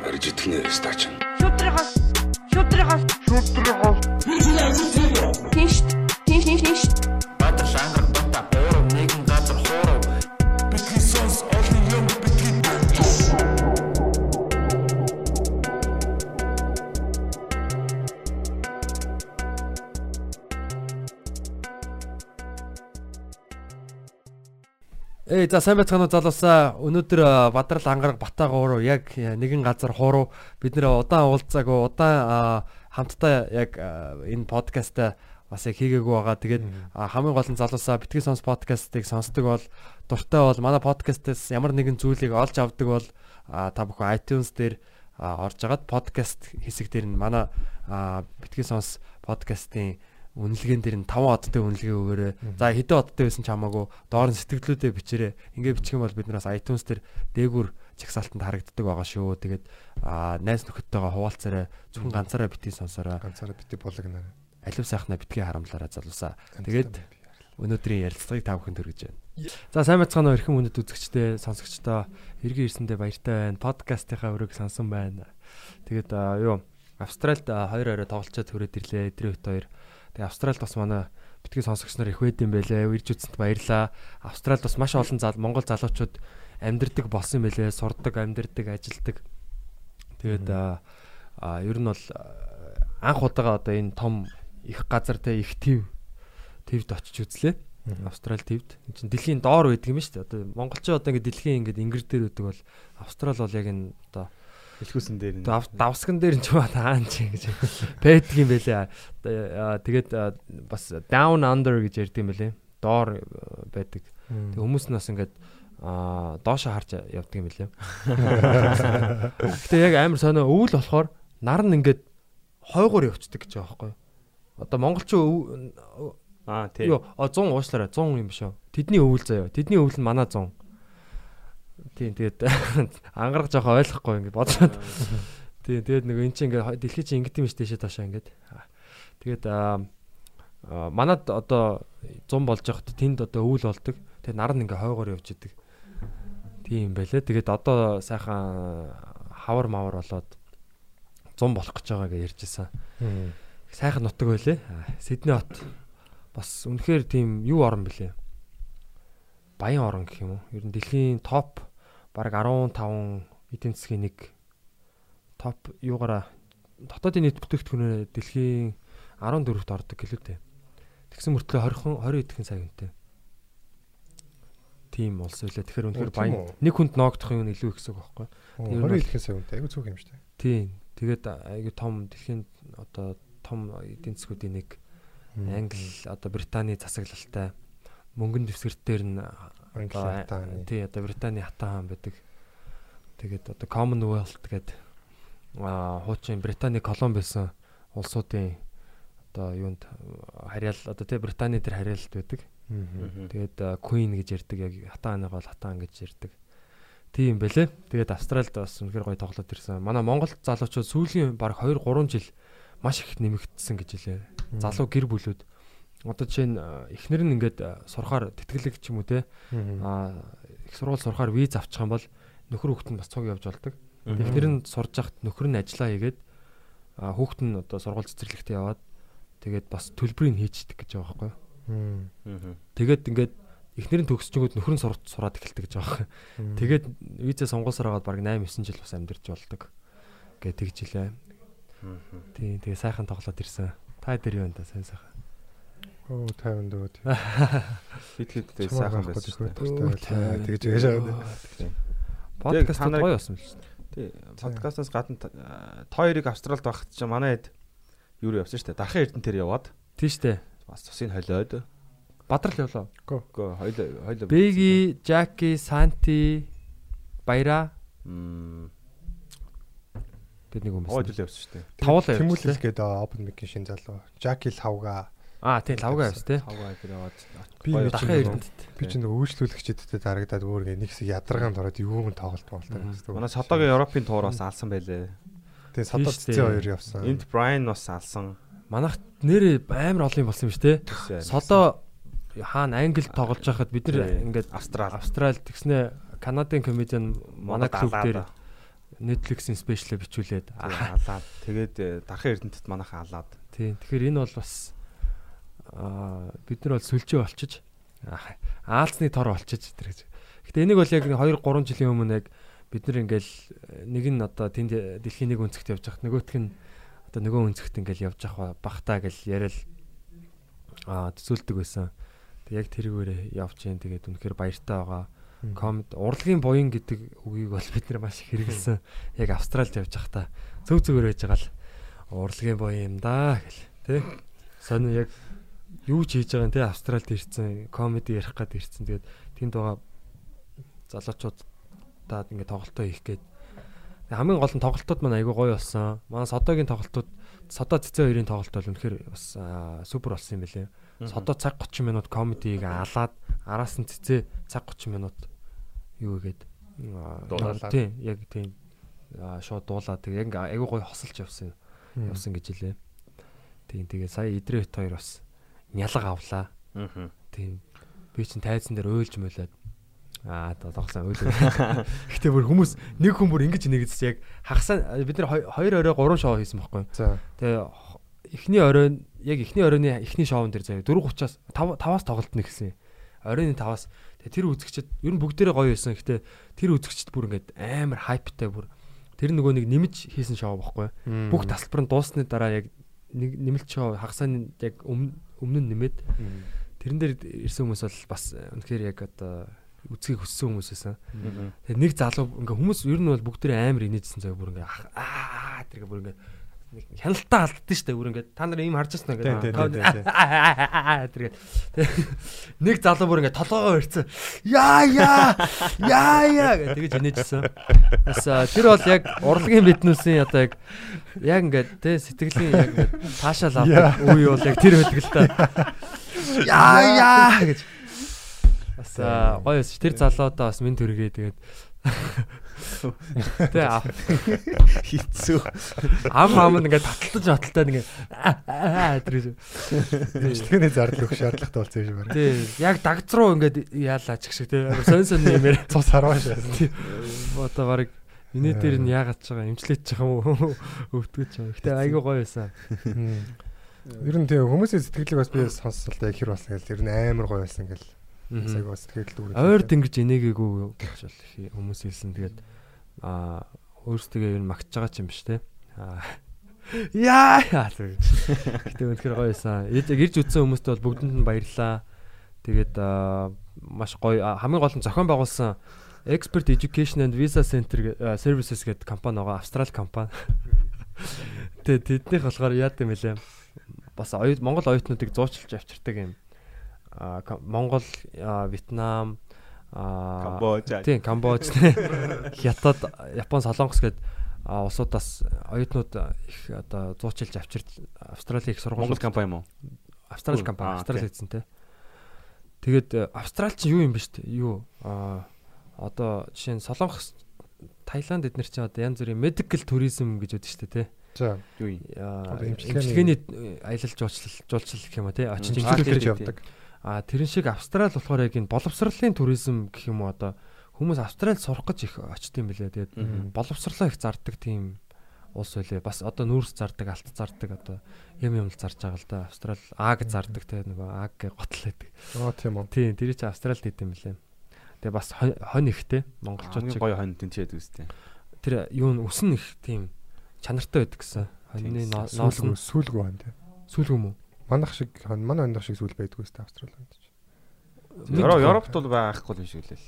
Барж итгэнэ стач. Шүтрихос шүтрихос шүтрихос Тинш тинш тинш Баатар Эй за сайн байцгаана уу залуусаа. Өнөөдөр Бадрал ангараг Батаагууруу яг а, нэгэн газар хууруу бид нэр удаан уулзаагүй удаан хамтдаа яг энэ подкаста бас яг хийгээгүй байгаа. Тэгээд хамгийн гол нь залуусаа битгий сонс подкастыг сонсдог бол дуртай бол манай подкастаас ямар нэгэн зүйлийг олж авдаг бол та бүхэн iTunes дээр орж агаад подкаст хэсэг дээр нь манай битгий сонс подкастын үнэлгээн дээр нь 5 одтой үнэлгээ өгөөрэй. За хэдэн одтой байсан ч хамаагүй доор нь сэтгэлдлүүдээ бичээрэй. Ингээ бичих юм бол биднээс iTunes дээр дээгүр чагсаалтанд харагддаг байгаа шүү. Тэгээд аа найз нөхөдтэйгээ хуваалцаарай. Зөвхөн ганцаараа битгий сонсороо. ганцаараа бити болгоно. Алив сайхна битгий харамлаараа залуусаа. Тэгээд өнөөдрийн ярилцлагыг та бүхэнд хүргэж байна. За сайн байцгаана уу эрхэм хүндэт үзэгчдээ сонсогчдоо эргэн ирсэндээ баяртай байна. Подкастынхаа өрөөг сонсон байна. Тэгээд аа, юу Австральд аа, хоёр орой тоглолцоод хүрээд ирлээ. Эдрийн хот хоёр. Тэгээ Австральд бас манай битгий сонсогч нар их байд юм байлээ. Ирж үзсэнд баярлаа. Австральд бас маш олон зал Монгол залуучууд амьдардаг болсон юм байлээ. Сурдаг, амьдардаг, ажилдаг. Тэгээд аа ер нь бол анх удаага одоо энэ том их газар те их төв твд очиж үзлээ. Австрал твд. Энд чинь дэлхийн доор байдаг юм шүү дээ. Одоо монголчин одоо ингэ дэлхийн ингэ ингэр дээр байдаг бол Австрал бол яг энэ одоо Хэлхүүсэн дээр нь. Дав- давсган дээр нь ч баа таан чи гэж байдаг юм байлээ. Тэгээд бас down under гэж ярьд юм байлээ. Доор байдаг. Тэг хүмүүс нь бас ингээд аа доошо харж явдаг юм байлээ. Гэтэ яг амар сонио өвөл болохоор нар нь ингээд хойгоор явцдаг гэж байгаа байхгүй юу? Одоо монголчин өв- Аа тий. Юу, а 100 уушлаарай. 100 юм биш үү? Тэдний өвөл заяа. Тэдний өвөл нь манай 100. Тийм тэгээд ангарах жоохон ойлгохгүй ингэ бодлоо. Тийм тэгээд нэг эн чинь ингээ дэлхий чинь ингэдэм биш тийшээ таашаа ингээд. Тэгээд манад одоо 100 болж байхад тэнд одоо өвөл болдог. Тэгээд нар нь ингээ хойгоор явж идэг. Тийм байлээ. Тэгээд одоо сайхан хавар мавар болоод 100 болох гэж байгаа гэж ярьжсэн. Сайхан нутаг байлээ. Сидней хот бас үнэхээр тийм юу орн блэ? Баян орн гэх юм уу? Ер нь дэлхийн топ бараг 15 эдийн засгийн нэг топ юугаараа дотоодын нийт бүтээгдэхүүнээр дэлхийн 14-т ордог гэлээ дээ. Тэгсэн мөртлөө 20 20 эдхэн сая үнэтэй. Тийм улс үлээ. Тэгэхээр үнэхээр баян. Нэг хүнд ноогдох юм илүү их гэсэн үг байхгүй? Тэр 20 нь хэлхэн сая үнэтэй. Айгу цөөх юм дээ. Тийм. Тэгээд айгүй том дэлхийн одоо том эдийн засгуудын нэг Англи одоо Британий засаглалтай мөнгөн дэвсгэртээр нь Англи хатааны. тий одоо Британий хатаа хаан байдаг. Тэгээд одоо Commonwealth гэдэг аа хуучин Британий колони байсан улсуудын одоо юунд харьяал одоо тий Британий дээр харьяалт байдаг. Тэгээд Queen гэж ярьдаг яг хатааныгаа бол хатаан гэж ярьдаг. Тийм байлээ. Тэгээд Австральд бас үнэхээр гоё тоглоод ирсэн. Манай Монгол залуучууд сүүлийн баг 2 3 жил маш их нэмэгдсэн гэж хэлээ. Залуу гэр бүлүүд одоо жишээ нь а, эхнэр нь ингээд а, сурахаар тэтгэлэг ч юм уу те а их сургууль сурахаар виз авчих юм бол нөхөр хүүхэд нь бас цуг явж болдог. Эхнэр нь сурж хахад нөхөр нь ажиллаа хийгээд хүүхэд нь одоо сургууль цэцэрлэгт яваад тэгээд бас төлбөрийг хийчихдэг гэж байгаа байхгүй юу? Тэгээд ингээд эхнэр нь төгсчгүүд нөхөр нь сурч сураад эхэлдэг гэж байгаа. Тэгээд визээ сонгуульсаар агаад баг 8 9 жил бас амьдарч болдог. Гэ тэгж илээ. Тий, тэгээ сайхан тоглоод ирсэн. Та дээр юу энэ та сайн сайхан. Оо 50 дөө. Хит хиттэй сайхан байсан шүү дээ. Тэгж яаш байгаа. Подкаст гоё болсон л шүү дээ. Тий. Подкастаас гадна хоёрыг Австралид байхад чи манай хэд юу явсан шүү дээ. Дархан эрдэнэ тэр яваад Тийм шүү дээ. бас цусыг холиод. Бадрал явлаа. Гөө хоёлоо хоёлоо. Бэги, Жаки, Санти, Баяра Мм. тэд нэг юм Гоо байсан. жил явсан шүү дээ. Тавуулаа явсан. Тэмүүлэл гээд Open Mic шин залуу. Jackie Лавга. Аа тийм лавга явсан тий. Хавгаа тэр яваад. Би Дахин чинь эрдэнэт. Би ч нэг үйлчлүүлэгчдэд дарагдаад өөр нэг хэсэг ядаргаанд ороод юуг нь тоглолт болтой гэсэн. Манай Содогийн Европын туураас алсан байлээ. Тийш дээ. цэцэн хоёр явсан. Энд Брайан бас алсан. Манайх нэр амар олон болсон юм шүү. Тийш. Содо хаана Англид тоглож байхад бид нар Тий. ингээд Австрал. Австрал тэгснэ Канадын комедиан манай клуб дээр Netflix-ийн спешиал бичүүлээд аа алаад тэгээд э, дархан эрдэнэтэд манайхаа алаад тий. Тэгэхээр энэ бол бас бид нар бол сүлжээ болчиж аа, аалцны тор болчиж тэр гэж. Гэтэ энийг бол яг 2 3 жилийн өмнө яг бид нар ингээл э, нэг нь одоо тэнд дэлхийн нэг өнцгт явж хахад нөгөөх нь одоо нөгөө өнцгт ингээл явж ах бахтаа гэл яриад аа төсөөлдөг байсан. Тэг яг тэрүүгээр явж जैन тэгээд үнэхээр баяртай байгаа комед урлагийн буян гэдэг үгийг бол бид нэр маш хэрэгэлсэн. Яг Австралид явж байхдаа зөв зөвөр байж байгаа л урлагийн буян юм да гэл тий. Сони яг юу ч хийж байгаа юм тий Австралид ирсэн комеди ярих гад ирсэн. Тэгээд тэнд байгаа залуучуудад ингээд тоглолтоо хийх гээд хамгийн гол нь тоглолтууд маань айгүй гоё болсон. Манай Содогийн тоглолтууд Содо цэцэн хоёрын тоглолт бол үнэхээр бас супер болсон юм билээ. Содо цаг 30 минут комедиг алаад араас нь цэцээ цаг 30 минут юу игээд Дуулаад. тийм яг тийм шууд дуулаад яг айгүй гоё хосолж явсан явсан гэж хэлээ. Тийм тэгээ сая идрээт хоёр бас нялга авлаа. Аа. Тийм би чинь тайзан дээр уйлж мөлөөд аа тоглосон уйл. Гэтэ бүр хүмүүс нэг хүн бүр ингэж нэгдэж яг хагасаа бид нар хоёр орой гурван шоу хийсэн байхгүй. Тэгээ эхний оройн яг эхний оройны эхний шоун дээр заяа 4:30-аас 5 5-аас тоглолтно гэсэн. Оройны 5-аас тэгээ тэр үзэгчд ер нь бүгдээрээ гоё байсан. Гэтэ тэр үзэгчд бүр ингээд амар хайптай бүр тэр нөгөө нэг нэмж хийсэн шоу байхгүй. Бүх тасалбар нь дуусны дараа яг нэг нэмэлт шоу хагасааны яг өмнө өмнө нь нэмээд. Тэрэн дээр ирсэн хүмүүс бол бас үнэхээр яг одоо үзхийг хүссэн хүмүүс байсан. Тэгээ нэг залуу ингээ хүмүүс ер нь бол бүгдээ амар инээжсэн заяа бүр ингээ аа тэр бүр ингээ нэг хяналтаа алддсан шүү дээ бүр ингээ та нар ийм харж байна тэр нэг залуу бүр ингээ толгоогоо ирсэн яа яа яа яа гэх тэгэж инээжсэн. Бас тэр бол яг урлагийн биднүүсийн одоо яг яг ингээ тэ сэтгэлийн яг ингээ таашаал авдаг үе бол яг тэр байдаг л та. Яа яа гэж Бас гоё ш. Тэр залуудаа бас минь төргээ тэгээд Тэ а- Хитсүү. ам ам ингээд таталтаж баталтаад ингээд аа, аа тэр гэж. Бичлэгээний зардал өгөх шаардлагатай болсон юм шиг байна. Тий, яг дагц руу ингээд яалаа ч гэх шиг тий. Сон сон нэмэр. Цус харваа шээ. Одоо баг энэ дээр нь яагаад ч байгаа имжлээд ч юм уу өвтгөж байгаа. Гэтэ айгүй гоё байсан. Ер нь тийм хүмүүсийн сэтгэлийг бас би сонссолтой хэр болсон гэл ер нь амар гоё байсан гэл. Сайг бас сэтгэл дүүрэн. Ойр тэнгиж инээгээгүй гэж бол хүмүүс хэлсэн. Тэгээд аа өөрсдөө ер нь магтж байгаа ч юм биш те. Яа. Гэтэ үнэхээр гоё байсан. Яг ирж үтсэн хүмүүстээ бол бүгдэнд нь баярлаа. Тэгээд маш гоё хамгийн гол нь зохион байгуулсан Expert Education and Visa Center Services гэдэг компани байгаа. Австрали компани. Тэгээд тэднийх болохоор яа гэм бэлээ. Бас оюут Монгол оюутнуудыг зуучилж авчирдаг юм. Монгол, Вьетнам, аа Камбож. Тийм, Камбож, тий. Хятад, Япон, Солонгос а улсуудаас оюутнууд их одоо зуучилж авчирч Австралийн их Монгол сургууль компани юм уу? Австрали Аа, компани Австрали тий. хийсэн те. Тэгээд э, Австрал чи юу юм бэ штэ? Юу а одоо жишээ нь Солонгос Таиланд эднэр чинь одоо янз бүрийн medical tourism гэж үүдэг штэ те. За. Юу юм? Аа, Одоо эмчилгээний- э, аялал жуулчлал жуулчлал гэх юм а те. Очиж эмчилгээ тийм, явдаг. А тэрэн шиг Австрал болохоор яг энэ боловсролын туризм гэх юм уу одоо хүмүүс Австралид сурах гэж их очт юм билээ. Тэгээд боловсрлоо их зардаг тийм улс үлээ. Бас одоо нүүрс зардаг, алт зардаг одоо юм юм л зарж байгаа л да. Австрал аг зардаг те нөгөө аг готл байдаг. Аа тийм үү. Тийм, тэр чинь Австралид хийдэм билээ. Тэгээ бас хонь хонь ихтэй монголчууд шиг гоё хон тэнцээд үстэй. тэр юу н өсөн их тийм чанартай байдаг гэсэн. Хоньны Тийм, ноо- ноос Сүүлгүү нь сүүлгүү Манах шиг манай хондох шиг сүүл байдгүй өстэй Австрали хонд ч. Европ Европт бол байхгүй юм шиг лээ.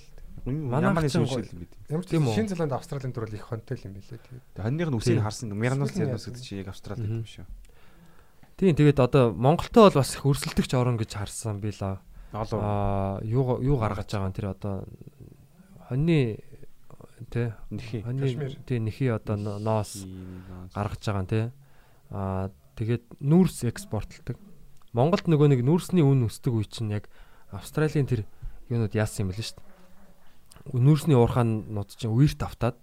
Манай чинь шиг л бид. Ямар ч? Шинэ Зеланд Австралийн төрөл их хонтой л юм билээ тэгээд. Хоньных нь үсийг харсан зэрнус яасан. гэдэг чи яг Австралид Мгм. юм шүү. Тийм, тэгээд одоо Монголтой бол бас их өрсөлдөгч орон гэж харсан би л аа. Юу юу гаргаж байгаа нь тэр одоо хоньны тэ Нэхи. хоньны тий нэхий одоо но- ноос гаргаж байгаа нь тий. Аа тэгээд нүүрс экспортлдог. Монголд нөгөө нэг нүүрсний үн өсдөг үе чинь яг Австралийн тэр юунууд яасан юм бэл шүү дээ. Нүүрсний уурхаанууд чинь үерт автаад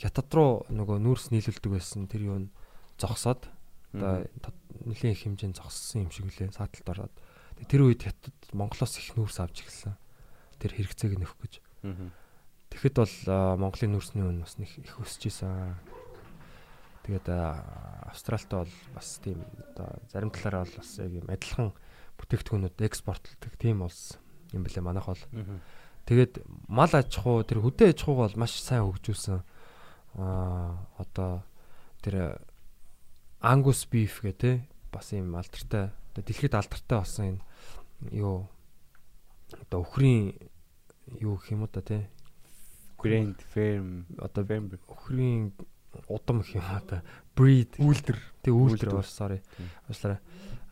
хятад руу нөгөө нүүрс нийлүүлдэг байсан тэр юу нь зогсоод одоо нэлийн их хэмжээнд зогссон юм шиг үлээ сааталт ороод. Тэр үед хятад Монголоос их нүүрс авч эхэлсэн. Тэр хэрэгцээг нөхөх гэж. Тэгэхэд бол Монголын нүүрсний үн бас их өсөж исэн. Тэгээд а, Австралид бол бас тийм одоо зарим талаараа бол бас яг юм адилхан бүтээгдэхүүнүүд экспортлдог тийм улс юм бэлээ манайх бол. Тэгээд мал аж ахуй тэр хөдөө аж ахуйг бол маш сайн хөгжүүлсэн. Аа одоо тэр Angus beef гэх те бас юм алдартай одоо дэлхийд алдартай болсон энэ юу одоо өхрийн юу гэх юм уу та те Grand Firm одоо Firm өхрийн удам гэх юм уу та breed үйлдэл Үйлдвэр. бас sorry. Уучлаарай.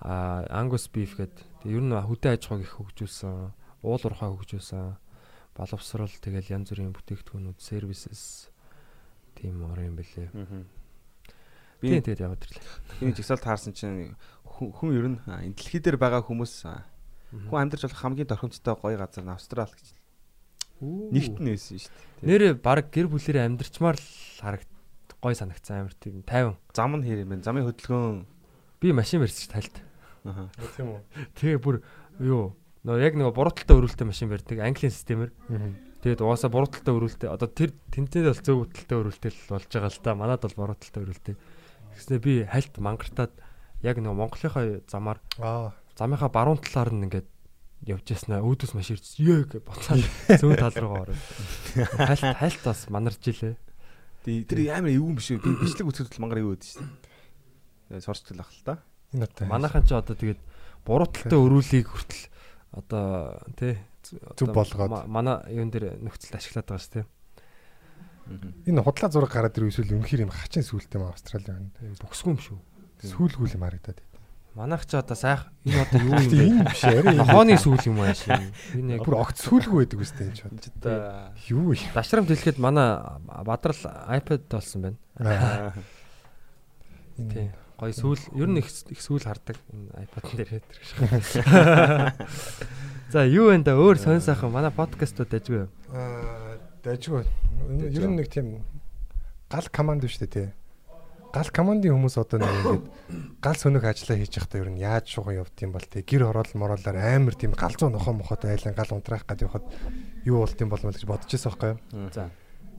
А Angus beef гэдэг ер нь хөдөө аж ахуйг их хөгжүүлсэн уул уурхай хөгжүүлсэн боловсрал тэгэл янз бүрийн бүтээгдэхүүнүүд services тийм ор юм бэлээ Би тэгээд яваад ирлээ. энэ жигсаалт хаарсан чинь хүн ер нь энэ дэлхий дээр байгаа хүмүүс хүн амьдарч болох хамгийн тохиромжтой гоё газар нь Австрал гэж. Нэгт байсан шүү дээ. нэрээ баг гэр бүлэрээ амьдрчмаар л харагд гой санагцсан амар тийм 50 Зам нь хэр юм бэ? Замын хөдөлгөөн. би машин барьчих тальт Аха. Тийм үү. тэгээ бүр юу нөө яг нэг бурууталтай өрүүлтэй машин барьдаг английн системээр. Тэгээд угаасаа бурууталтай өрүүлтэй одоо тэр тэнтэй бол зөв талтай өрүүлтэй л болж байгаа л та. Манад бол бурууталтай өрүүлтэй. Тэгснэ би хальт мангартаад яг нэг Монголынхаа замаар Аа. замынхаа баруун талаар нь ингээд явж яснаа өөдөөс маш ирж ёо гэж буцаад зүүн тал руугаа ороод. Хальт хальт бас манарч илээ. Тэр амар эвгүй биш үү? Би бичлэг үтгэл мангар эвгүй шүү дээ. Тэгээ сорч л ах л та. Манайхан ч одоо тэгээд бурууталтай өрүүлгийг хүртэл одоо тий одоо болгоод. ма- манай юун дээр нөхцөлд ашиглаад байгаа шүү тий. энэ худлаа зураг гараад ирвэл эсвэл үнэхээр юм хачин сүулт юм Австралийн. Бүксгүй юм шүү. Сүүлгүүл юм харагдаад. Манайх ч одоо сайх энэ одоо юу юм бэ? Энэ биш арай. Нохооны сүүл юм ааш. Энэ яг бүр огт сүулгүй байдаг үстэй энэ ч. Одоо Юу юм. дашрамт хэлэхэд манай бадрал iPad болсон байна. Аа. Тий. Гоё сүүл ер нь их сүүл хардаг энэ iPad дээр тэр шиг. За юу вэ да өөр сонь сайхан манай подкастууд дайжгүй. Аа, дайжгүй. Ер нь нэг тийм гал команд шүү дээ тий. Гал командын хүмүүс одоо нэг ингээд гал сөнөг ажиллаа хийж явахдаа ер нь яаж шуган явд юм бол тий. Гэр хороол мороолоор амар тийм галзуу нохоо мохот айлан гал унтраах гэдэг явахад юу болт юм бол мэл гэж бодож байсан байхгүй юу. За.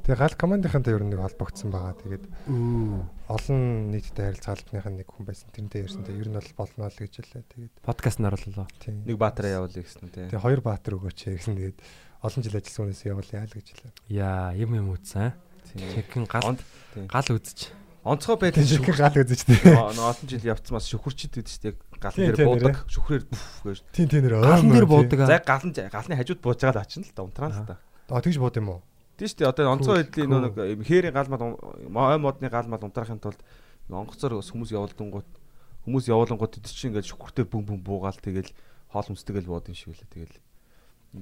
Тэгээ гал командынхантай ер нь нэг холбогдсон байгаа. Тэгээд олон нийттэй харилцаа албаныхан нэг хүн байсан. Тэрнтэй ярьсан. Тэгээ ер нь бол болно л гэж хэлээ. Тэгээд Подкаст нь орлоо. тий. нэг баатараа явуулъя гэсэн те. Тэгээ хоёр баатар өгөөч гэсэн. Тэгээд олон жил ажилласан хүнээс явуулъя л гэж хэлээ. Яа, юм юм үзсэн. Чекин гал тий. гал үзэж. Онцгой шиг шүхэр гал үзэж тий. олон жил явцсан бас шүхэрчд гэдэг чинь яг гал дээр буудаг шүхрээр бүф гэж. Тийм тийм нэр Галан дээр буудаг. За галан галны хажууд бууж байгаа л ачна л да унтраа л да. А тэгж бууд юм уу? Тийм шүү дээ. Одоо онцгой байдлын нөө нэг хээрийн гал мал ой модны гал мал унтраахын тулд онгоцоор хүмүүс явуулдангууд хүмүүс явуулангууд тэд чинь ингээд шүхртэй бүм бүм буугаал тэгэл хоол хүнстэйгэл бууд юм шиг үлээ тэгэл.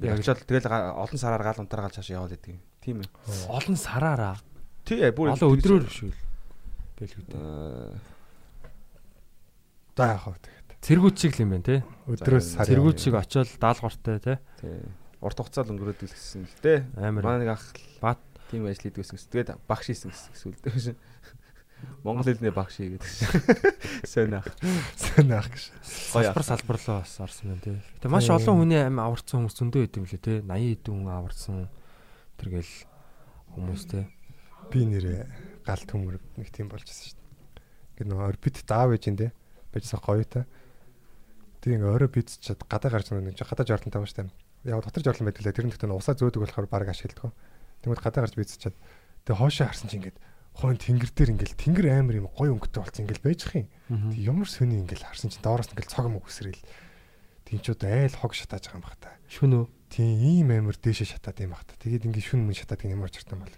Яг очоод тэгэл олон сараар гал унтраагаал цаашаа яваад идэг юм. Тийм ээ. Олон сараараа. Тий бүр Олон өдрөөр биш үү? Бэлгүүд. Аа, За яах вэ тэгээд. Цэргүүт шиг л юм байна те. Өдрөөс сар. Цэргүүт шиг очоод даалгавартай те. тий. Урт хугацаа л өнгөрөөд л гэсэн л дээ. Амар. Манай нэг ах Бат. тийм ажил хийдэг гэсэн. Тэгээд багш хийсэн гэсэн сүлдээ шин. Монгол хэлний багш хийгээд. Сайн ах. Сэн ах гэж. Салбар салбарлоо бас орсон байна те. Гэтэ маш олон хүний амь аварцсан хүмүүс зөндөө юм лээ те. 80 хэдэн хүн аварцсан. Тэргээл хүмүүс те. Би нэрээ гал төмөр нэг тийм болчихсон шүү дээ. Ингээд нөгөө орбит даав ээж энэ байжсан гоё та. Тэг ингээ орой бидчихэд гадаа гарч нэг гадаа жортлон таваа штэ. Яг дотор жортлон байдаг лээ. Тэр нь гэхдээ усаа зөөдөг болохоор баг ашигладаг. Тэгмэд гадаа гарч бидчихэд тэг хоошоо харсан чинь ингээд хойно тэнгэр дээр ингээл тэнгэр амар юм гоё өнгөтэй болсон ингээл байжх юм. Тэг ямар сони ингээл харсан чинь доороос ингээл цог мөг өсрэл. Тинчүүд айл хог шатааж байгаа юм бах та. Шүн үү? Тийм ийм амар дээшээ шатаад юм бах та. Тэгээд ингээд шүн мөн шатаад гин ямар чиртэн бол.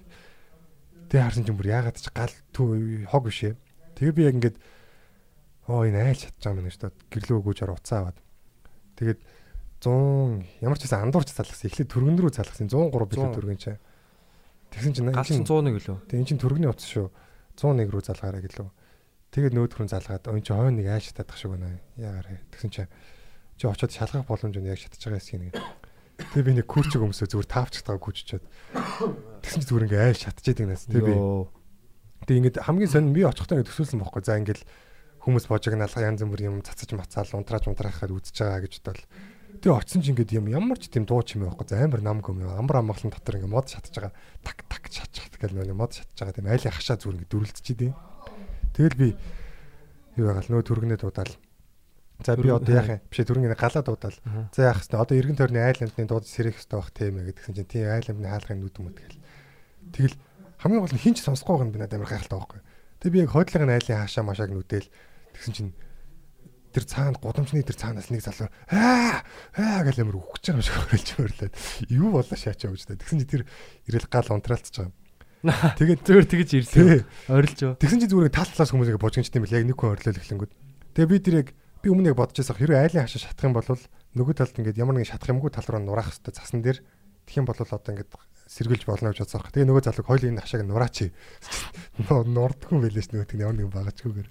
Тэгээ харсан чинь бүр яагаад ч гал түү хог биш ээ. Тэгээ би яг ингээд оо энэ айл байгаа юм гэж бод гэрлөө өгөөж ор уцаа аваад. Тэгээд 100 ямар ч байсан андуурч залгасан. Эхлээд түргэн рүү залгасан 103 билүү 100. түргэн чаа. Тэгсэн чинь чинь 101 гэлөө. тэг эн чинь түргэний утас шүү. 101 рүү залгаарай гэлөө. Тэгээд нөөдхөр нь залгаад өн чи хойно нэг айл шатаадах шиг байна. Яагаар тэгсэн чинь чи очиод шалгах боломж нь яг шатаж байгаа юм нэг. Тэгээ би нэг күүрчиг өмсөө зүгээр таавчтайгаа күүччихэд. Тэгсэн чи зүгээр ингээ айл шатаж идэг нас. Тэгээ би. Тэгээ ингээд хамгийн сонь би очихдоо ингээд төсөөлсөн байхгүй. За ингээд хүмүүс божиг налга янз бүр юм цацаж мацаал унтрааж унтраахаар үзэж байгаа гэж бодвол Тэгээ очсон чинь ингээд юм ямар ч тийм дуу чимээ байхгүй за амар намг юм амар амгалан дотор ингээд мод шатж байгаа так так шат шат гэл нэг мод шатж байгаа тийм айлын хашаа зүр ингээд дүрлэлцчихэд юм. Тэгэл би юу ягаал нөө түргэнээ дуудаал. За би одоо яах юм биш түргэнээ галаа дуудаал. За яах вэ одоо эргэн тойрны айландны дууд сэрэх хэрэгтэй байх тийм ээ гэдгсэн чинь тийм айландны хаалгын нүд юм тэгэл. Тэгэл хамгийн гол нь хинч сонсохгүй байгаа юм би надад амар гайхалтай байхгүй. Тэгээ би яг хойдлогын айлын хаашаа машааг нүдэл тэгсэн чинь тэр цаанд гудамжны тэр цаанаас нэг залуу аа аа гэл амар үхэж байгаа юм шиг хөрөлж өрлөөд юу болоо шаачаа гэж та. Тэгсэн чи тэр ирэл гал унтраалцж байгаа. Тэгээд зүгээр тэгэж ирлээ. Орилж. Тэгсэн чи зүгээр тал талаас хүмүүсийг божгонч тийм л яг нэг хүн орлол эхлэнгүүд. Тэгээ би тэр яг би өмнө яг бодож байсан хэрэг айлын хашаа шатах юм бол нөгөө талд ингээд ямар нэгэн шатах юмгүй тал руу нураах хэрэгтэй цасан дээр тэгэх юм бол одоо ингээд сэргэлж болно гэж бодсон. Тэгээ нөгөө залууг хоёлын энэ хашааг нураач. Нурдгүй байлээ ш нөгөө тэг ямар нэгэн багачгүйгээр.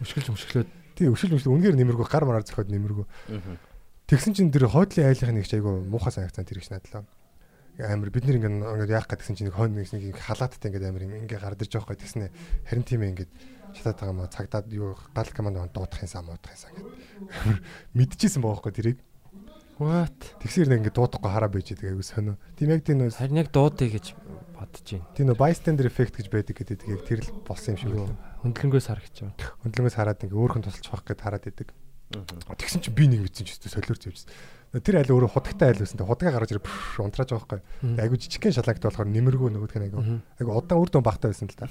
Өшгөлж өшглөөд Тий өшөл өшөл үнээр нэмэргүй гар мараар зөхөд нэмэргүй. Тэгсэн чинь тэр хойдлын айлынх нэг ч айгу муухай санагцсан тэр их надлаа. Амар бид нэр ингээд яах гэдгсэн чинь нэг хойно нэг халааттай ингээд амар ингээ гард ирж байгаа гэсэн харин тийм ээ ингээд шатаад байгаа маа цагдаад юу гал команд дуудах юм сам уутах юмсан гэдэг. Мэдчихсэн баахгүй тэрийг. What? Тэгсээр нэг ингээд дуудахгүй хараа байж байгаа айгу сонио. Тийм яг тийм нөө Харин яг дуудъя гэж бодож байна. тийм нөө bystander effect гэж байдаг гэдэг яг тэр л болсон юм шиг байна. Хөндлөнгөөс харагч байна. Хөндлөнгөөс хараад ингээ өөрхөн тусалж байх гэд хараад идэг. Тэгсэн чинь би нэг мэдсэн ч өстө солиорч явжсэн. Тэр айл өөрөө худагтай айл байсан. Худгаа гаргаж ирээ унтрааж байгаа байхгүй. Айгу жижигхэн шалаагт болохоор нэмэргүй нөгөөдх нь айгу. Айгу удаан үр дүн багтаа байсан л та.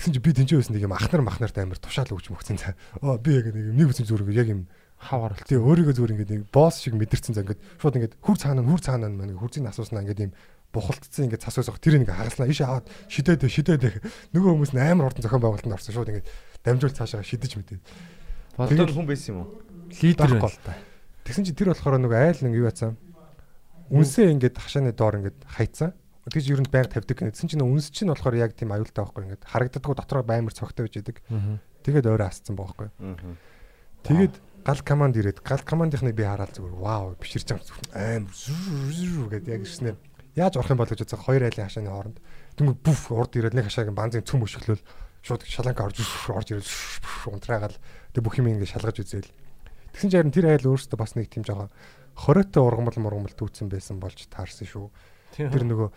Тэгсэн чинь би тэнцээ байсан нэг юм ахнар махнартай амар тушаал өгч мөгцэн цаа. Оо би яг нэг юм нэг үсэн зүрэг яг юм Хавар л. тий өөрийгөө зүгээр ингээд нэг босс шиг мэдэрсэн за ингээд шууд ингээд хүр цаанаа хүр цаанаа маань хүрзийг асууснаа ингээд юм бухалдсан ингээд цас усах тэр нэг хагаслаа иш аваад шидээд шидээд нөгөө хүмүүс нь амар хурдан зохион байгуулалтанд орсон шууд ингээд дамжуул цаашаа шидэж мэдээ. Болдор хүн байсан юм уу? Лидер байна. Тэгсэн чинь тэр болохоор нөгөө айл нэг юу яцсан. Үнсээ ингээд хашааны доор ингээд хайцсан. Тэгж ер нь байнга тавьдаг. Тэгсэн чинь үнс чинь болохоор яг тийм аюултай байхгүй ингээд харагддаггүй дотроо баймар цогтой байж байдаг. Тэгээд өөрөө асцсан байхгүй. Тэгээд гал команд ирээд гал командынхныг би хараад зүгээр вау биширч байгаа аим гэдэг яг ирснээр яаж орох юм бол гэж бодсон. Хоёр айлын хашааны хооронд. Тэнгүү бүф урд ирээд нэг хашааг банзын цөм өшөглөөл шууд шаланка орж орж ирээд унтраагаал тэг бүх юм ингэ шалгаж үзээл тэгсэн чинь тэр айл өөрөөсөө бас нэг тийм жоохон хоройтой ургамал мургамал дүүцсэн байсан болж таарсан шүү. Тэр нөгөө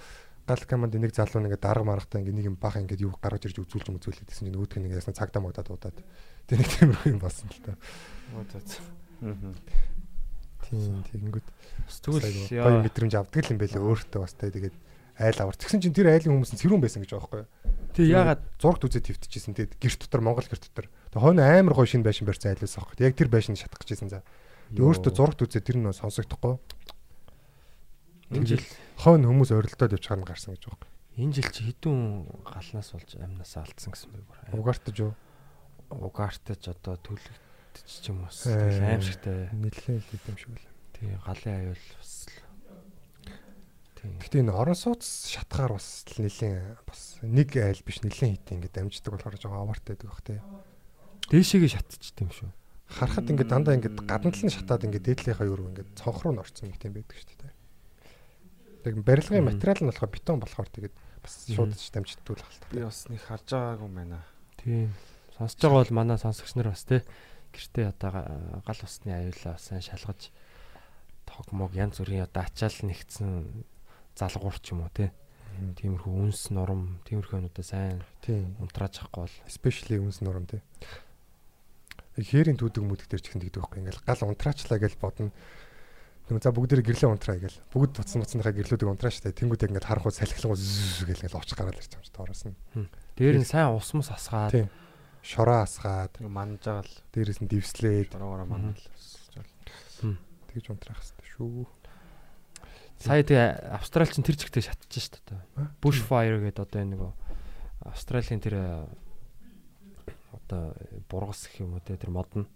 гал команд нэг залуу нэг дарга маргатай ингээ нэг юм бах ингээ юу гаргаж ирж үзүүлж үзүүлээд гэсэн чинь нөгөөдг нэг ясна цагдаа магдаад удаад тэг нэг тиймэрхүү юм болсон л та тийм тэгэнгүүт Тэгвэл гоё мэдрэмж авдаг юм байлээ өөртөө бас тэ тэгээд айл авар. Тэгсэн чинь тэр айлын хүмүүс нь цэрүүн байсан гэж байгаа байхгүй юу? Тэг ягаад зургт үзээ твтчихсэн. Тэгээд гэрт дотор Монгол гэрт дотор. Тэгээд хойно амар гоё шинэ байшин барьсан айлаас аахгүй. Яг тэр байшин шатах гэжсэн за. Тэгээд өөртөө зургт үзээ тэр нөө сонсогдохгүй. Энэ жил Хойно хүмүүс орилдоод явж харна гарсан гэж байгаа энэ жил чи хэдэн галнаас болж амнаас алдсан гэсэн бэ бүр. Угаартаж юу? Угаартаж одоо төлөгдөж ч юм уус. Э, Тэгэл аимшигтай. Нэлээд л юм шиг байна. Тий галын аюул бас л. Гэтэ энэ орон сууц шатгаар бас нэлийн бас нэг айл биш нэлийн хит ингээд дамждаг болохоор жоохон аваартай байдаг бах тий. Дээшээгээ шатчихд юм шүү. Харахад ингээд дандаа ингээд гадна тал нь шатаад ингээд дээдлийнхаа юу ингээд цонх руу н орсон нэг тийм байдаг шүү дээ. Тэг барилгын материал нь болохоор бетон болохоор тэгээд бас шууд дамждаг л хаалт. Би бас нэг харж байгаагүй юм байна. Тий. Сонсож байгаа бол манай сонсогч нар бас тий гэртээ одоо га- гал усны аюулаа сайн шалгаж тогмог янз бүрийн одоо ачаал нэгдсэн залгуур ч юм уу тий. Тиймэрхүү үнс нурам тиймэрхүү юмудаа сайн Тийм. унтрааж авахгүй бол Especially үнс нурам тий. Хээрийн түүдэг мүдэг дээр ч ихэнх тэгдэг байхгүй ингээл гал унтраачлаа гэж бодно. Тэгвэл за бүгд гэрлээ унтраа гээл. Бүгд буцсан буцсныхаа гэрлүүдийг унтраа штэ. Тэнгүүд яг ингээд харахуй салхилангуй зүү гэл ингээл овч гараад ирж байгаа юм чи доороос нь. дээр нь сайн ус мус асгаад. Шороо асгаад Манжаал дээрээс нь дивслээд дөрөөрөө мандал. тэгж унтраах хэрэгтэй шүү. сая тэгээ Австрал чинь тэр чигтээ шатчих шүү дээ. Bush fire гэдэг одоо энэ нөгөө Австралийн тэр э, одоо бургас гэх юм уу те тэр мод нь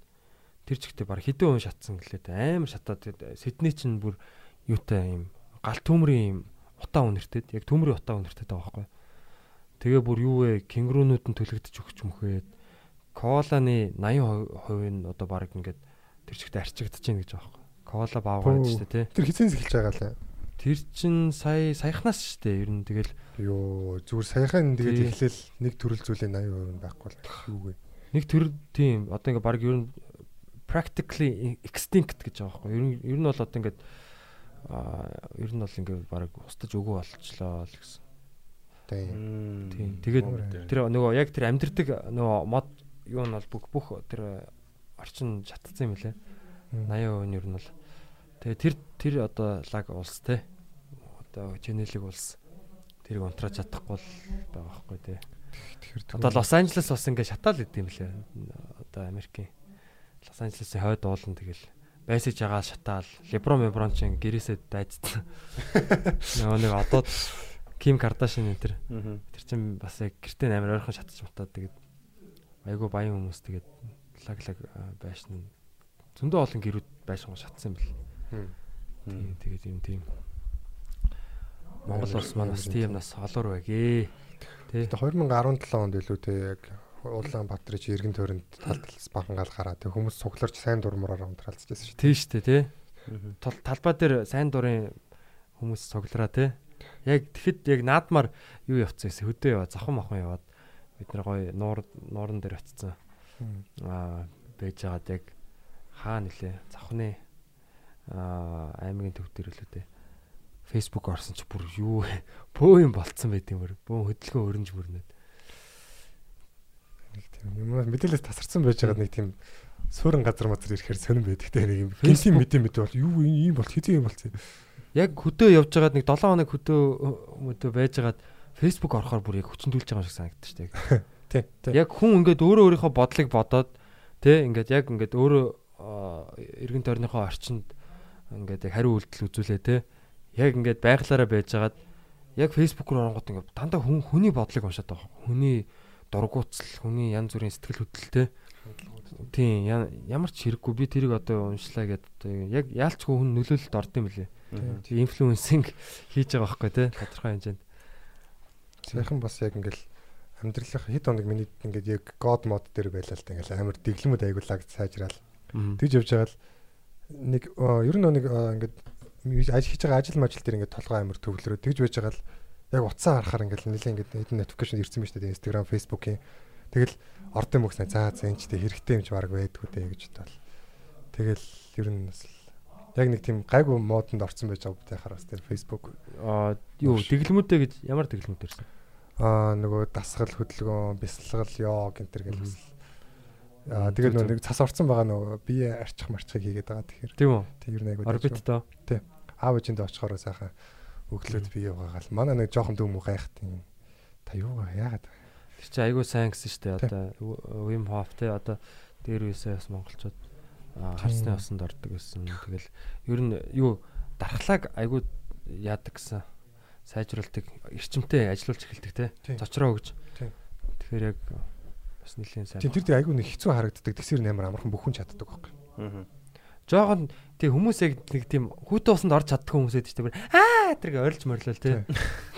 тэр чигтээ баг хэдэн хүн шатсан гэлээ амар шатаад Сидней чинь бүр юутай юм гал төмрийн юм утаа үнэртэд яг төмрийн утаа үнэртэд байгаа байхгүй. Тэгээ бүр юу вэ кенгурунууд нь төлөгдөж өгч мөхөөд коланы 80% нь одоо баг ингээд тэр чигтээ арчигдож байна гэж байгаа байхгүй. Кола Пүү. шүү дээ те. Тэр хизээс эхэлж байгаа лээ. Тэр чин сая саяхнаас дээ. Ер нь тэгэл Йоо зүгээр саяхан Тий. тэгээд эхлээл нэг төрөл зүйлийн 80% нь байхгүй л юу вэ? нэг төр тийм одоо ингээ баг ер нь practically extinct гэж байгаа байхгүй. Ер нь ер нь бол одоо ингээд аа ер нь бол ингээд баг устж өгөө болчлоо л гэсэн. Тийм. Тийм. Тэгээд тэр нөгөө яг тэр амьдрдаг нөгөө мод юу нь бол бүх бүх тэр орчин шатцсан юм лээ. 80% нь ер нь бол. Тэгээ тэр тэр одоо лаг улс те. Одоо Женелиг улс тэрийг унтрааж чадахгүй л байгаа байхгүй те. Тэгэхээр Одоо Лос Анжелес бас ингээд шатаал идэм лээ. Одоо Америкийн Лос Анжелесийн хойд уулан тэгэл байсаж байгаа шатаал. Леброн Меброн ч гэрээсээ дайцсан. Нөгөө нэг одоо Ким Кардашин энэ Аа. тэр чин бас яг гэртээ амар ойрхон шатаж мутаад тэгээд айгу баян хүмүүс тэгээд лаг лаг байшин зөндөө олон гэрүүд байшин шатсан бэл. Тийм тэгээд юм тийм. Монгол улс маань бас тийм нас олоор байгээ. Тэ. Тэгээ 2017 онд илүү те яг Улаанбаатарын чи эргэн тойронд тал талс бахангаал гараа тэг хүмүүс цугларч сайн дурмаараа унтраалцж байсан шүү Тийм шүү дээ тий. Тал- Талбай дээр сайн дурын хүмүүс цуглараа тий. Яг тэгэхэд яг наадмаар юу явцсан гэсэн хөдөө яваа завхан махан яваад бид нар гоё нуур нууран дээр дээ. Аа байж байгаад яг хаа нилээ завхны аа аймгийн төв дээр л үү те. Facebook орсон чи бүр юу вэ? бөө юм болцсон байт юм бүр. Бөө хөдөлгөөн өрнж мөрнөд. Тийм юм мэдээлэл тасарсан байж байгаа нэг тийм суурин газар мазар ирэхээр сонирн байдаг те нэг юм. Гинтийн мэдээ мэдээ бол юу ийм бол хэдийн юм болцсон. Яг хөдөө явж байгаад нэг 7 хоног хөдөө хөдөө байж байгаад Facebook орохоор бүр яг хүчндүүлж байгаа шиг санагдаж штэ. Тий. Яг хүн ингээд өөрөө өөрийнхөө бодлыг бодоод тэ ингээд яг ингээд өөрөө эргэн тойрныхоо орчинд ингээд яг хариу үйлдэл үзүүлээ тэ. Яг ингээд байглаараа байжгаад яг фэйсбүүк рүү оронгот ингээд дандаа хүн хүний бодлыг уншаад байгаа. Хүний дургуутсал, хүний янз бүрийн сэтгэл хөдлөлтэй. Тийм ямар ч хэрэггүй би тэрийг одоо уншлаа гэдэг одоо яг яалчгүй хүн нөлөөлөлд орд юм лээ. Тийм инфлюенсинг хийж байгаа байхгүй те тодорхой хэмжээнд. Сайхан бас яг ингээл амьдралынх хэд хоног миний ингээд яг god mod дээр байлаа л та ингээл амар дэглэмүүд аягуулаг сайжраал. Тэгж явж байгаа л нэг ер нь нэг ингээд ажил хийж байгаа ажил мажил дээр ингээд толгой амар төвлөрөө тэгж байж байгаа л яг утсаа харахаар ингээд нэлээ ингээд хэдэн notification ирсэн байна шүү дээ Instagram, Facebook-ийн. Тэгэл ордын мөгснэ заа зэнч тэ хэрэгтэй юм чи баг байдгүй дээ гэж бодвол. Тэгэл ер нь бас яг нэг тийм гайгүй модонд орсон байж байгаа би хараас тэр Facebook. Аа юу дэглэмүүдтэй гэж ямар дэглэмүүд ирсэн? Аа нөгөө дасгал хөдөлгөөн, бясалгал, йог энэ төр гэл бас. Аа тэгээд нөгөө нэг цас орцсон байгаа нөгөө бие арчих марчихыг хийгээд байгаа тэгэхээр Тийм үү? тэр ер нь айгуу Орбит тоо. аав ээжиндээ очихоор сайхан өглөөд бие угаагаал. Манай нэг жоохон дүүм гайх тийм. Та юу яагаад Тэр чи айгуу сайн гэсэн штэ одоо Wim Hof те одоо дээр үесээ бас монголчууд харсны осонд ордог гэсэн. Тэгэл ер нь юу дархлааг айгуу яадаг гэсэн сайжруулдаг эрчимтэй ажиллуулж эхэлдэг те. Цочроо өгж. Тэгэхээр яг бас нэлийн сайн. Тийм тэр дээр айгуу нэг хэцүү харагддаг. Тэгсэр нээр амархан бүхэн чаддаг байхгүй. Аа. Жохон тий хүмүүс яг нэг тийм хүүтэн усанд орж чаддаг хүмүүс байдаг шүү дээ. Аа тэрг ойрлж морлол тий.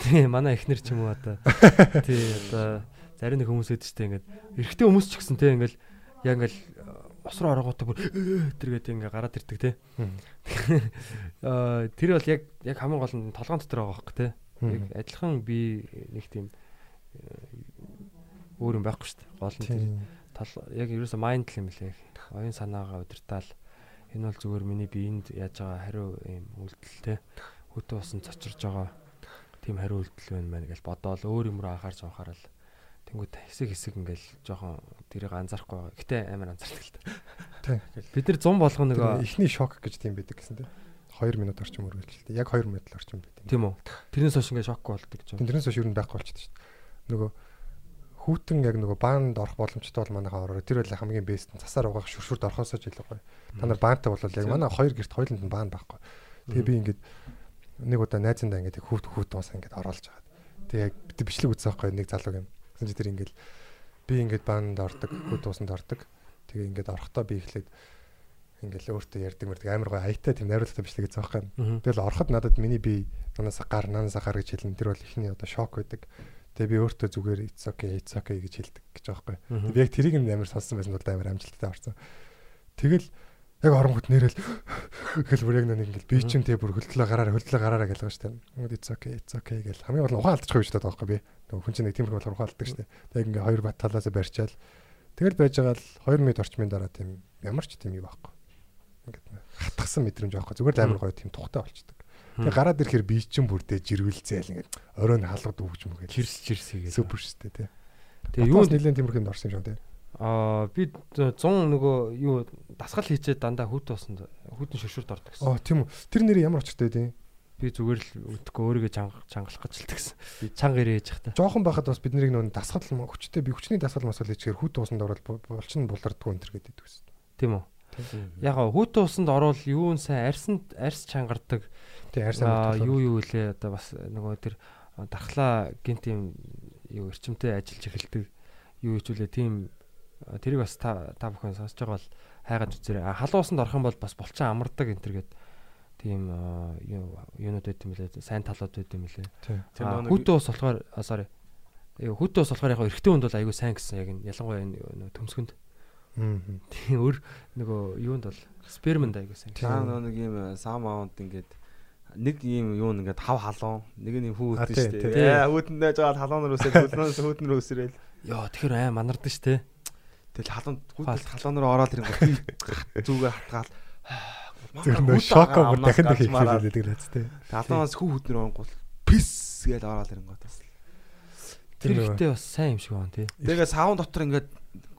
Тий манай эхнэр ч юм уу одоо. Тий одоо зарим нэг хүмүүс байдаг шүү дээ ингээд эрэгтэй хүмүүс ч гэсэн тий ингээд яг ингээд усруу ороготой бүр тэргээд ингээд гараад ирдэг тий. Аа тэр бол яг яг хамгийн гол нь толгоон дотор байгаа байхгүй тий. Яг адилхан би нэг тийм э, өөр юм байхгүй шүү дээ. Гол нь тэр яг ерөөсө майнд л юм лээ. Оюун санаагаа удирдаал энэ бол зүгээр миний биеинд яаж байгаа хариу юм үйлдэлтэй хөтөө усан цочирж байгаа тийм хариу үйлдэл байна мэн гэж бодоол өөр юм руу анхаарч анхаарал тэнгууд хэсэг хэсэг ингээл жоохон тэрийг анзаарахгүй байгаа. Гэтэ амар анзаардаг л та. Тийм. Бид нар 100 болгоо нөгөө Эхний шок гэж тийм байдаг гэсэн тийм. 2 минут орчим үргэлжлэлтэй. Яг 2 минут орчим байт. тийм үү. Тэрнээс хойш ингээ шокгүй болдог гэж. Тэрнээс хойш юу н байхгүй болчихсон шүү дээ. Нөгөө хүүтэн яг нөгөө баанд орох боломжтой бол манайхаа ороо. Тэр бол хамгийн бест. Цасаар угаах шүршүрд орхосоо ч илүү гоё. Та нар баантай бол яг манай хоёр герт хоёуланд нь баан байхгүй. Тэгээ би ингээд нэг удаа найзандаа ингээд хүүт хүүт уусаа ингээд оруулж байгаа. Тэгээ яг бид бичлэг үзсэн байхгүй нэг залуу юм. Тэгсэн чи тэр ингээд би ингээд баанд ордог, хүүт уусанд ордог. Тэгээ ингээд орохдоо би эхлээд ингээд өөртөө ярьдаг мэрдэг амар гоё аятай тийм найруулгатай бичлэг үзсэн байхгүй. Тэгэл ороход надад миний би нанаас гар нанаас гар гэж хэлнэ. Тэр бол ихний одоо шок байдаг. Тэгээ би өөртөө зүгээр it's okay it's okay гэж хэлдэг гэж байгаа байхгүй. Би яг тэрийг нь амар сонссон байсан бол амар амжилттай орсон. Тэгэл яг оронгот нэрэл гэл бүр яг нэг ингээл би ч юм тэгээ бүр хөлтлөө гараараа хөлтлөө гараараа шүү дээ. It's okay it's okay гэл хамгийн гол нь ухаан алдчихгүй гэж бодоод байгаа би. Нөгөө хүн чинь нэг тиймэрхүү болохоор ухаан алддаг дээ. Тэгээ ингээ хоёр бат талаас барьчаал Тэгэл байж байгаа л 2 минут орчмын дараа тийм ямар ч тийм юу байхгүй. Ингээд хатгсан мэдрэмж байхгүй. Зүгээр л амар гоё тийм тухтай болчдөг. Тэгээ гараад ирэхээр бие чинь бүрдээ жирвэл зээл ингээд оройн хаалгад өгч мөгээд. Чирс чирс хийгээд. Супер дээ тий. Тэгээ Юу нэлээд тиймэрхүү орсон юм шүү дээ. аа би 100 нөгөө юу дасгал хийчээд дандаа хүүт усанд хүүтэн шөршүрд ордог гэсэн. Оо тийм үү. Тэр нэр ямар очтой дээ. Би зүгээр л өдгөө өөрийгөө чанга чангалах гэж л тэгсэн. Би чанга ирээж явах та. Жохон байхад бас бид нарыг нөө дасгал хүчтэй би хүчний дасгал масгал хийчихээр хүүт уусанд ороод булчин булардгүй энэ төр гэдэг үс. Тийм үү? Яг гоо хүүтэн усанд орвол юу нь сайн арьсан арьс чангардаг. Тий Аа арьсан юу юу лээ одоо бас нөгөө тэр а, дархлаа гинт юм юу эрчимтэй ажиллаж эхэлдэг. Юу хичүүлээ тийм а, тэрийг бас та та бүхэн сонсож байгаа бол хайгаад үзээрэй. Халуусанд орох юм бол бас булчаа амардаг энэ төр гээд тийм юунууд байт юм лээ. Сайн талууд байт юм лээ. Хүүтэн ус болохоор sorry. Юу хүүтэн ус болохоор яг эрэгтэй хүнд бол аягүй сайн гэсэн яг энэ ялангуяа энэ нөгөө төмсгөнд тийм өөр нөгөө юунд бол спермэнд аягүй сайн. Та нөгөө нэг юм сам ааунд ингээд нэг юм юу ингээд хав халуун нэг нь хүүхэд тий, шүү тий. дээ. Яа хүүтэндээ жагаад халуунаар үсээд хөлнөөс хүүтнөр үсрээл. Йоо тэгэхээр аа манардаг штэ. Тэгэл халуун Хаалт. хүүтэл халуунаар ороод ирэнгүүт би зүгээ хатгаал. Тэр нөө шоко бүр дахин дахин хийлээ гэдэг л хэвчээ. тий. Халуунаас хүү хүүтнэр оронгуул пис гээл ороод ирэнгүүт бас. Тэр ихтэй бас сайн юм шиг байна тий. Тэгээ савн дотор ингээд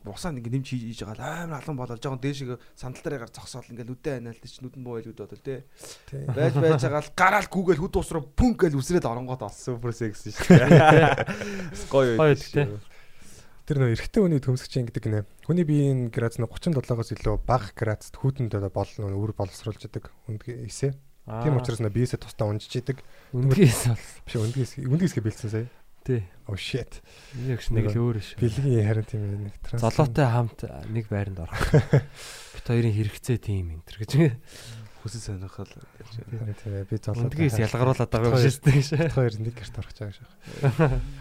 бусаа ингээд нэмж хийж хийж байгаа л амар халуун болоод жоохон дээшээ сандал дээр гарч зогсоол ингээд үдэ анаал тийч нүдэн боо байлгууд бодол тий. Байж байж байгаа л гараал гүгээл хүд усруу пүн гээл үсрээд оронгоод бас супер секси шүү дээ. Гоё Гоё байдаг тий. Тэр нөө эрэгтэй хүний төмсгч ингэдэг гинэ. Хүний биеийн градус нь 37-оос илүү бага градуст хүүтэнд бол нөө өр боловсруулж идэг. Үндгээ эсэ. Тийм учраас нөө биесээ тусдаа унжиж идэг. үндгээс бол Биш үндгээс үндгээсгээ бэлдсэн сая. Тий. Oh shit. Нэг ч нэг л өөр шүү. Бэлгийн харин тийм нэг транс. Золоотой хамт нэг байранд орох. Бит хоёрын хэрэгцээ тийм энэ төр гэж. Хүсэл сонирхол гэж. Харин тийм ээ, би золоо. Үндгээс ялгаруулад байгаа юм Хоёр. шүү дээ. Бид хоёр нэг гэрт орох чагаа шах.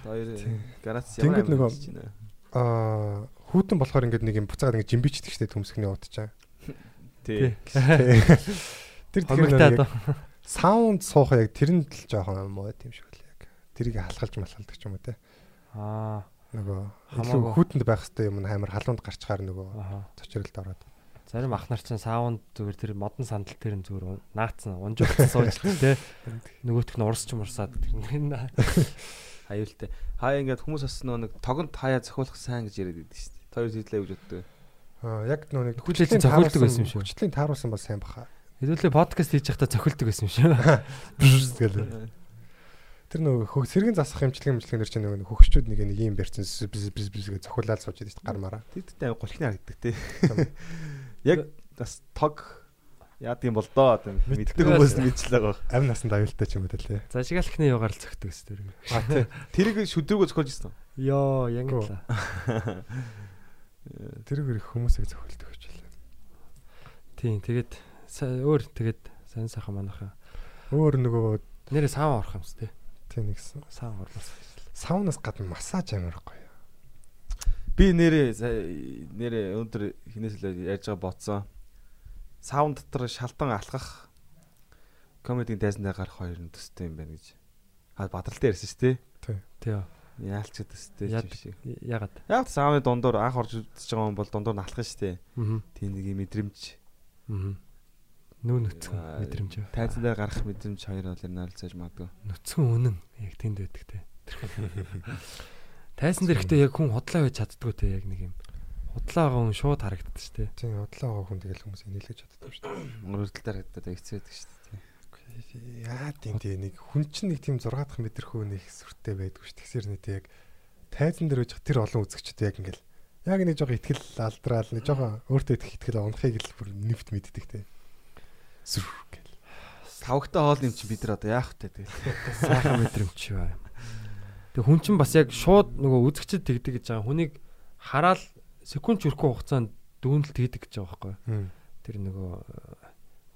Хоёр Тийм. гарац ямар нөгөө- чинь нэ. Аа хүүтэн болохоор ингээд нэг юм буцаад ингээд жимбичдэг штэ төмсгний удчаа. Тий. Тэр Хомигтаад. тэгэхээр саунд суух яг тэрэнд л жоохон юм уу тийм шиг яг. Тэрийг халахалж малхалдаг ч юм уу те. Аа. Нөгөө Хамаагүй. хүүтэнд байх хэвээр юм амар халуунд гарчгаар нөгөө Аха. цочролд ороод. Зарим ах нар чинь саунд зүгээр тэр модон сандал тэр нь зүгээр наацсан унжуулсан сууж тий. Нөгөөх нь урсч мурсаад тэр. Аюултай. Хаа ингээд хүмүүс бас нэг тогонд хаяа зохиолох сайн гэж яриад байдаг шүү дээ. Хоёр зэдлээ гэж боддог. Аа яг нөгөө нэг зохиолдог тааруулсан- байсан юм шүү. Хүчлийн тааруулсан бол сайн баха. Хэдүүлээ подкаст хийж байхдаа цохилдог байсан юм шүү. Тэгэл. Тэр нөгөө хөх сэргэн засах хэмжлэг хэмжлэгнэр чинь нөгөө хөгшчүүд нэг нэг юм барьсан бис бис бис гэж цохиулаад сууж байдаг шүү дээ гармаараа. Тэдтэй голхны харагддаг тий. Яг бас тог яад юм бол доо одоо мэддэг хүмүүс нь мэдчихлээ гоо. Амь насанд аюултай ч юм уу те. За шигалхны югаар л цогтөг ус тэр. А тий. Тэрийг шүдрүүгөө зохиолж ирсэн. Йоо, яг л. Тэр их хүмүүсийг гэж байлаа. Тийм, тэгээд өөр тэгээд сайн сайхан манайхаа. Өөр нөгөө Нэрээ саав орох юмс тий. Тий нэгсэн Саав ормоос. саунаас гадна массаж амар гоё. Би нэрээ нэрээ өндөр хинээс л ярьж байгаа бодсон. Саунд дотор шалтан алхах комедийн тайзандаа гарах хоёр нь төстэй юм байна гэж. А бадралтай ярьсан шүү дээ. Тий. Яалч төстэй ч биш. Ягаад? Яг саавны дундуур анх орж үзэж байгаа хүн бол дундуур нь алхах шүү дээ. Аа. Тийм нэг юм мэдрэмж. Аа. Нүүн нүцгэн мэдрэмж. Тайзандаа гарах мэдрэмж хоёр бол ер нь харилцаж магадгүй. Нүцгэн үнэн яг тэнд байдаг те. Тайсан дээр ихтэй яг хүн худлаа байж чаддгүй те яг нэг юм. Худлаа байгаа хүн шууд харагддаг шүү дээ. Тий удлаа байгаа хүн тэгэл хүмүүс нийлгэж чаддаг шүү дээ. Өрөлтөл дарагдаад хэцээдэг шүү дээ. Яа тийм тий нэг хүн чинь нэг тийм 6 дахь хөө нэг сүртэй байдгүй шүү. Тэгсэр нэг яг тайзан дээр үжих тэр олон үзэгчд яг ингээл яг нэг жоохон ихтгэл алдраал нэг жоохон өөртөө идэх ихтгэл унахыг л бүр нэвт мэддэг тий. Сүр гэл. Тавгтай хоол юм чи бид нар одоо яах вэ тэгэл. Сайхан мэдрэмж бай. Тэг хүн чинь бас яг шууд нөгөө үзэгчд тэгдэг гэж байгаа. Хүнийг хараал секунд хүрэхгүй хугацаанд дүүнэлт хийдэг гэж байгаа байхгүй. Тэр нөгөө э,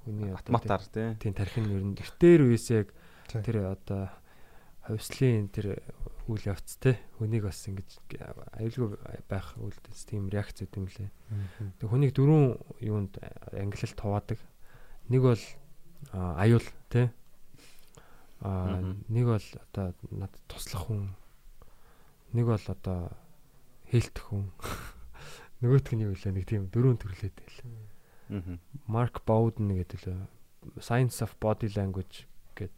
хүний Автоматар тий. тийм тархин ер нь эртээр үеэс яг тэр одоо ховслын тэр үйл явц те хүнийг бас ингэж аюулгүй байх үйлдэлс тийм реакц өгд юм лээ. Тэг хүнийг дөрвөн юунд ангилалт хуваадаг. Нэг бол аюул те а Мгм. нэг бол одоо над туслах хүн нэг бол одоо хэлтэх хүн нөгөөтг нь юу вэ? Нэг тийм дөрөв төрлөөд байл. Аа. Mark Bowden гэдэг лөө Science of Body Language гэд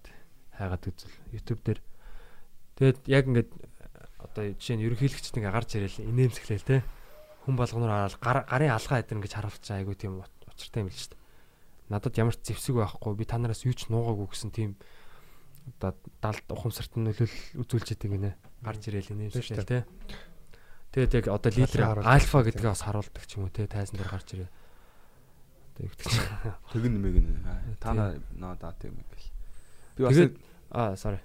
хайгаад үзэл YouTube дээр. Тэгээд яг ингээд одоо жишээ нь ерөнхийлөгч нэг гарч ирэл инээмсэглээл те. Хүн болгоноор хараад гар- гарын алгаа эдэр ингэж харуулж байгаа айгу тийм учиртай юм л шүү дээ. Надад ямар ч зэвсэг байхгүй би та нараас юу ч нуугаагүй гэсэн тийм одоо далд ухамсарт нь нөлөөл үзүүлж идэг гинэ. Гарч ирээл инээмсэглээл те. Тэгээд яг одоо лидер альфа гэдгээ бас харуулдаг ч юм уу те тайзан дээр гарч ирээ. Одоо юу гэдэг чинь Тэгэн мэгэн. Та Тийм. наа наа даа тийм гэл. Би бас Тэгээд аа sorry.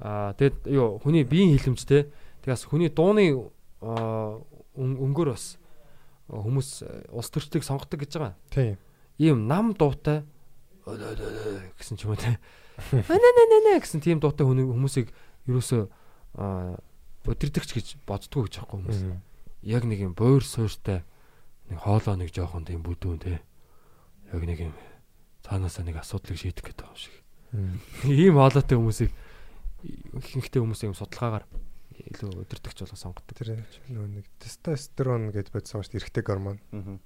Аа тэгэд юу хүний биеийн хилэмжтэй тэгээс хүний дууны өнгөөр бас а, хүмүүс э, улс төрчдийг сонгодог гэж байгаа. Тийм. Ийм нам дуутай гэсэн ч юм уу те. Анананана гэсэн тийм дуутай хүн хүмүүсийг юусоо өдөрдөгч гэж боддгоо гэж аахгүй хүмүүс. Яг нэг юм буур суурьтай нэг хоолоо нэг жоохон тийм бүдүүн те. Яг нэг юм цаанаасаа нэг асуудлыг шийдэх гэдэг юм шиг. Ийм хоолойтой хүмүүсийг ихэнхдээ хүмүүсийн юм судалгаагаар илүү өдөртөгч болго сонгодог. Тэр нөгөө нэг тестостерон гэж бодсон шүү дээ эрэгтэй гормон. Аа.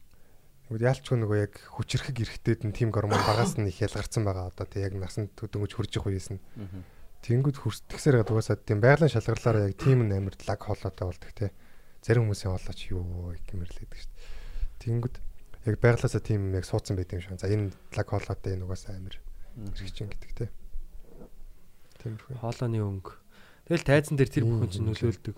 Тэгвэл яалчгүй нөгөө яг хүчрэхэг эрэгтэйд нь тийм гормон багаас нь их ялгарсан байгаа одоо тэг яг насанд дөнгөж хурж их үеэс нь. Тэнгүүд хүрсдэхсээр гадаг уусаад тийм байгалийн шалгарлаараа яг тийм нь амар лаг хоолойтой болдог те. Зарим хүмүүсийн хоолойч юу гэмэрлээдэг шүү дээ. Тэнгүүд яг байглаасаа тийм яг суудсан байт юм шиг. За энэ лаг хоолойтой энэ угаасаа амар хэрэгжин гэдэг те. Тиймэрхүү. Хоолойны өнгө. Тэгэл тайзан дээр тэр бүхэн чинь нөлөөлдөг.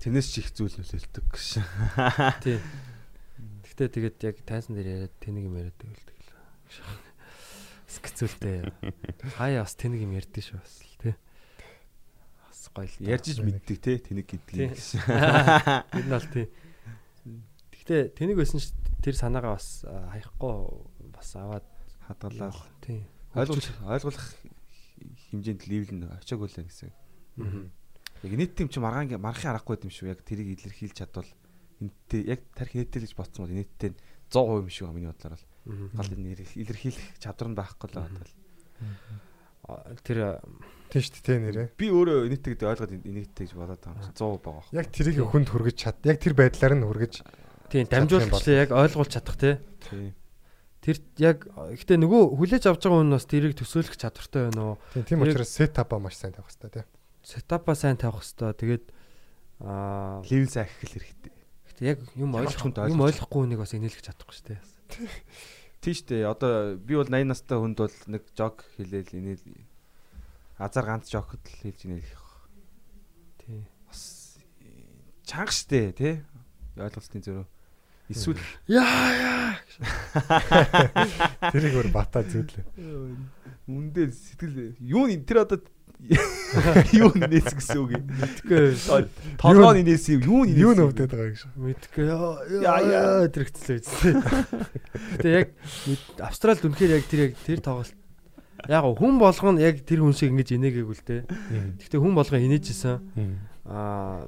Тэрнээс ч их зүйл нөлөөлдөг гэж. Тий. Гэхдээ тэгээд яг тайзан дээр яриад тэнийг юм яриад байлдаг л. Скцүүлтэй. Хаяа бас тэнийг юм ярьдээ шүү бас л тий. Бас гоё л. Ярьж мэддэг те тэнийг гэдгийг. Тэр нь бол тий. Гэхдээ тэнийг байсан ш тэр санаагаа бас хаяхгүй бас аваад Хадгалаад тий. ойлгуулах ойлгуулах хэмжээнд левел нь очиаг үлээ гэсэн. Мгм. Яг нийт тийм чи маргаан мархын аргагүй юм шүү. Яг тэрийг илэрхийлж чадвал энэтэй яг тарих нэттэй гэж бодсон бол энэтэй 100% юм шүү миний бодлоор бол. Гал энэ илэрхийлэх чадвар нь байхгүй л байгаа бол. А, Тэр Тийм шүү дээ нэрээ. Би өөрөө энэтэй гэдэг ойлгоод энэтэй гэж бодоод байгаа юм чи 100% байгаа. Яг тэрийг хүнд хүргэж чад. Яг тэр байдлаар нь хүргэж тийм Чадах юм дамжуулагчлаа яг ойлгуулж чадах тий. Тийм. Тэр яг гэтээ нөгөө хүлээж авч байгаа хүн бас тэрийг төсөөлөх чадвартай байна уу? тийм учраас сетапа маш сайн тавих хэрэгтэй те. Сетапа сайн тавих хэвээр тэгээд аа Левел заах их л хэрэгтэй. гэтээ яг юм ойлгох юм ойлгохгүй хүнийг бас инээлгэж чадахгүй шүү дээ. Тийм шүү дээ. Одоо би бол 80 настай хүнд бол нэг жог хэлээл инээл азар ганц жогт л хэлж инээлэх. Тий. Бас чанга штэ тий. Ойлголтын зөрөө. Эсвэл Яа яа. Тэрийг өөр бата зүүдлээ. үндэ сэтгэл юу н тэр одоо юу нээс гэсэн үг юм. Мэдгүй. Толгойн нээс юу н Юу нөвдөд байгаа гэж. Мэдгүй. Яа, Яа яа. яа тэр хэцлээ үстэй. Гэтэ яг Австралид үнэхээр яг тэр яг тэр тоглолт яг хүн болгоно яг тэр хүн шиг ингэж инээгээгүй л дээ. Гэтэ хүн болгоо инээжсэн. Аа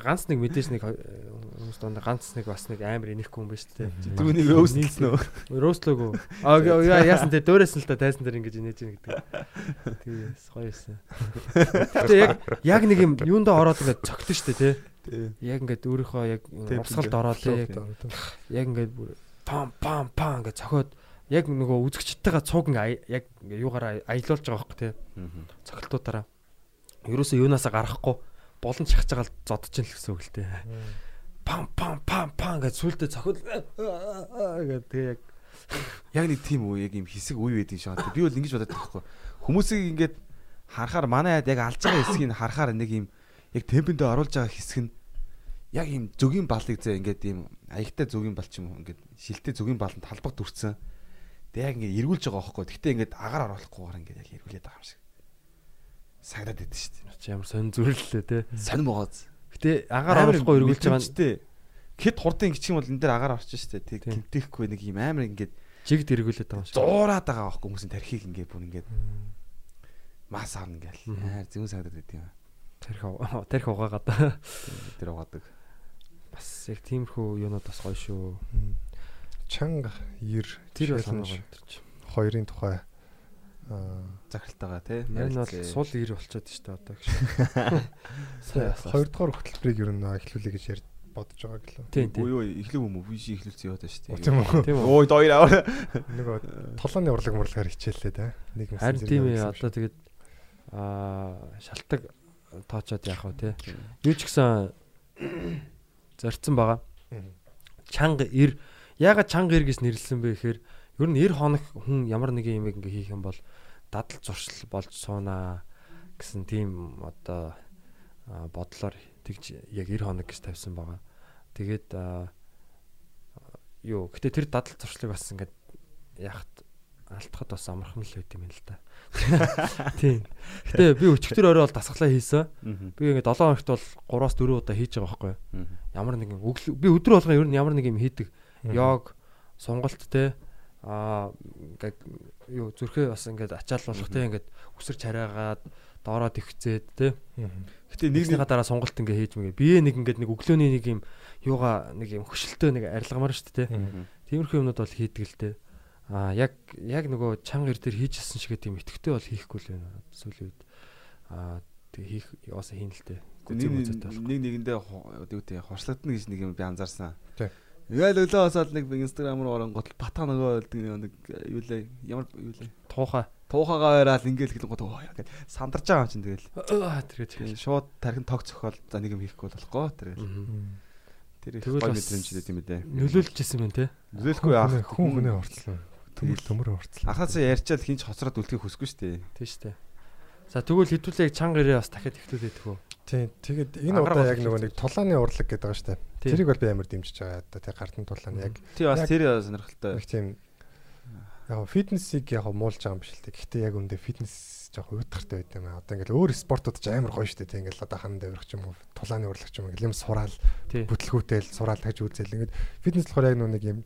ганц нэг мэдээж нэг хо- хүмүүс донд ганц нэг бас нэг амар инехгүй юм ба шүү дээ. Түүнийг өөсөлсөн үү? Роостлоогүй. Аа яа яасан те дөөрөөс л та тайсан дээр ингэж инээж гин гэдэг. Тэгээс гоё юмсан. Гэтэ яг яг нэг юм юундаа ороод ингээд цогтөн штэ те. Яг ингээд өөрийнхөө яг урсгалд ороод яг яг ингээд бүр пам пам пам гэж цохоод яг нөгөө үзэгчтэйгээ цууг ингээ яг ингээ юугаараа аялуулж байгаа байхгүй те. Цохилтуудаараа. Ерөөсөө юунаасаа гарахгүй болон чахаж байгаа л зодож ин л гэсэн үг л те. Пам пам пам пам гэж сүултээ цохил гэдэг тэгээ яг Яг нэг тийм үү яг юм хэсэг үе байдгийн шиг байна. Би бол ингэж бодоод байхгүй. Хүмүүсийг ингээд харахаар манай хайд яг алж байгаа хэсгийг харахаар нэг юм яг темпэндээ оруулж байгаа хэсэг нь яг юм зөгийн балыг зэ ингээд юм аягтай зөгийн бал ч юм уу ингээд шилтэй зөгийн баланд талбаг дүрцэн. Тэг яг ингээд эргүүлж байгаа байхгүй. Гэтэ ингээд агаар оруулахгүйгээр ингээд яг эргүүлээд байгаа юм шиг. Сагдаад байдаг шүү дээ. ямар сонь зүрлэлээ те. Сонь могооз. Гэтэ агаар оруулахгүй эргүүлж байгаа нь Хэд хурдан ингэчих юм бол энэ дээр агаар орчих шүү дээ. Тэг гимтэхгүй нэг юм амар ингээд жигд эргүүлээд байгаа юм шиг. зуураад байгаа байхгүй хүмүүсийн тархийг ингээд бүр ингээд мас авна ингээл. Мгм. Аа зөв санагдаад байт юм. Тарих уу- тарих угаагаад Тэр угаадаг. бас яг тиймэрхүү юунууд бас гоё шүү. Чанга 90 Тэр challenge санаагаа өдөрч. хоёрын тухай захиралтайгаа тий. Энэ бол сул ир болчиход шүү дээ одоо гэж. Хоёрдугаар хөтөлбөрийг ер нь эхлүүлэе гэж ярь бодож байгаа тийм. Үгүй юу эхлэв юм уу? Би чи эхлүүлсэн яваад дээ. Тийм үү. Ой доор аваа. Нөгөө толооны урлаг мурлагаар хичээллээ да. Нэг юм Харин тийм ээ одоо тэгээд аа шалтак тоочоод яах вэ те. Юу ч гэсэн зорцсон байгаа. Чанга ир ягаад чанга ир гэж нэрлсэн бэ гэхээр ер нь 90 хоног хүн ямар нэгэн юм ингээ хийх юм бол дадал зуршил болж суунаа гэсэн тийм одоо бодлоор тэгж яг 90 хоног гэж тавьсан байгаа. Тэгээд юу гэтээ тэр дадал зуршлыг бас ингээд яхад алтхад бас амархан л байт юм л да. Тийм. Гэтээ би өчигдөр орой бол дасглаа хийсэн. Би ингээд 7 хоногт бол 3-аас 4 удаа хийж байгаа байхгүй юу? Ямар нэгэн өглөө би өдөр болгоо ер нь ямар нэг юм хийдэг. Йог, сонголт те аа ингээд юу зүрхээ бас ингээд ачааллуулах те ингээд үсэр чараагаад доороо төвхцээд те. Гэтэ нэг нэгнийхаа дараа сонголт ингээ хийж мэгээ бие нэг ингээд нэг өглөөний нэг юм юугаа нэг юм хөшөлтөө нэг арилгамаар шүү дээ те. Тиймэрхүү юмнууд бол хийдэг л те. Аа яг яг нөгөө чанга ир дээр хийжсэн шиг тийм итгэвтэй бол хийхгүй л байна. Сүүлийн үед аа тэг хийх яасаа хийн л те. Нэг нэг нэгэндээ үгүй хорслогдно гэж нэг юм би анзаарсан. Тий. Ингээл өглөө хасаад нэг инстаграм руу оронгот батга нөгөө нэг юу лээ ямар юу лээ? Туухай туухагаа байраад ингээл хэлэнгот оо яа гэд сандарч байгаа юм чинь тэгэл тэргээд Тийм, шууд тархин тог цохол за нэг юм хийхгүй болохгүй тэгэл тэр их гой бас мэдрэмжтэй юм дээ нөлөөлжсэн юм те нөлөөлөхгүй яах хүн хүнээ хорцлоо. Төмөр төмөр хорцлоо. анхаасаа ярьчаал хинч хоцроод үлдэхийг хүсэхгүй шүү дээ. Тийм шүү дээ за тэгвэл хэдүүлээ чанга ирээ бас дахиад эхлүүлээд төгөө Тийм. Тэгээд энэ удаа яг нөгөө нэг тулааны урлаг гэдэг байгаа. Тийм. Тэрийг бол би амар дэмжиж байгаа. Одоо тэг гартан тулааны яг тий бас тэр сонирхолтой нэг тийм яг фитнесийг яг муулж байгаа юм биш л дээ. Гэхдээ яг үндэ фитнес жоох уйтгартай байт юм аа. Одоо ингээл өөр спортууд ч амар гоё дээ. Тэг ингээл одоо хан давирах ч юм уу, тулааны урлаг ч юм ингээл юм сураал, бүтлгүүтэл сураал тагж үзэл. Ингээд фитнес болохоор яг нөгөө нэг юм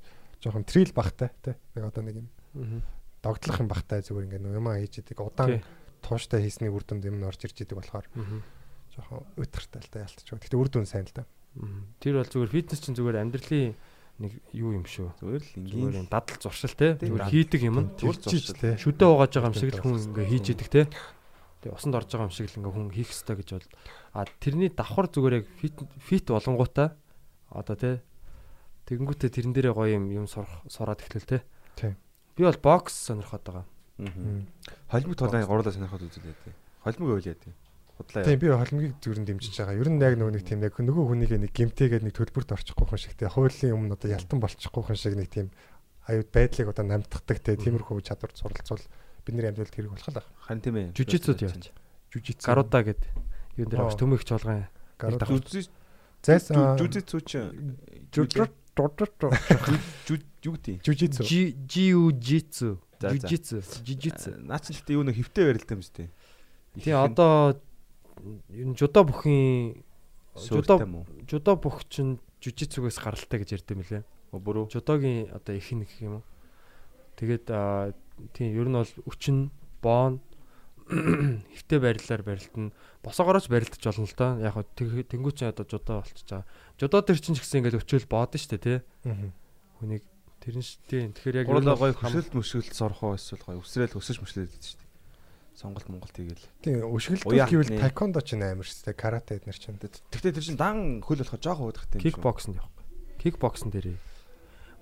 жоохон трил багтай тий. Нэг одоо нэг юм мгм. догтлох юм багтай зүгээр ингээд юм аа хийж идэг. Удаан тууштай хийсний үр дүнд юм нь орж ирж идэг болохоор жоохон уйтгартай л та ялтч байгаа. Гэхдээ үр дүн сайн л да. Тэр бол зүгээр фитнес чинь зүгээр амьдралын нэг юу юм шүү. Зүгээр л ингийн дадал зуршил те. Зүгээр хийдэг юм нь. Зүгээр тий. шүдэ угааж байгаа юм шиг л хүн ингээ хийж идэг те. Тэгээ усанд орж байгаа юм шиг л ингээ хүн хийх ёстой гэж бол. А тэрний давхар зүгээр яг фит фит болонгуудаа одоо те. Тэгэнгүүтээ тэрэн дээрээ гоё юм юм сурах сураад эхлэл те. Тийм. би бол бокс сонирхоод байгаа. Холимог тулааны гурлаа сонирхоод үзүүлээ тий холимог ойлээ тий худлаа Тийм би холимгийг зүрэн дэмжиж байгаа. Ер нь яг нөгөө нэг тийм яг нөгөө хүнийг нэг гимтэйгээд нэг төлбөрт орчихгүй хүн шиг те хуулийн өмнө одоо ялтан болчихгүй хүн шиг нэг тийм аюуд байдлыг одоо намтгадаг те тиймэрхүү чадвар суралцвал бидний амьдралд хэрэг болох л байна. харин тийм ээ жүжицуд яаж Жүжицу. гаруудаа гэд юун дээр авч төмөгч давхар. жүжиц зайс жүжицүү чи жүжицу юу гэдэг жүжицу. жи жиужитсу За, за. жүжицу жижицу наа чи гэхдээ юу нэг хөвтэй барилдсан юм шүү дээ. Тий одоо ер нь жудо бүхийн жудо жудо бүх чинь жүжицүгээс гаралтай гэж ярьд юм лээ бүрүү жудогийн одоо их нэг юм уу? Тэгээд аа, тийм ер нь бол өчин боон хөвтэй барилаар барилтна босоогоорооч барилдаж болно л доо. Яг хөө тэнгуү чи одоо жудо байгаа жудо төр чинь ч гэсэн ингээд өчөөл боодно шүү дээ тий. Хүнийг тэр нь ш- тийм тэгэхээр яг гурлаа хам- хөсөлт мөшгөлт сорох уу эсвэл гой өсрөөл өсөж мөшлээд байдаг шүү дээ сонголт монголт хийгээл Тийм өшгөлт гэвэл хатны. тайкондо ч амар шүү дээ. Карате эднэр чинь. Гэхдээ тэр чинь дан хөл болохоо жоох уудахтай юм кикбокснд явах. Кикбоксн дээр.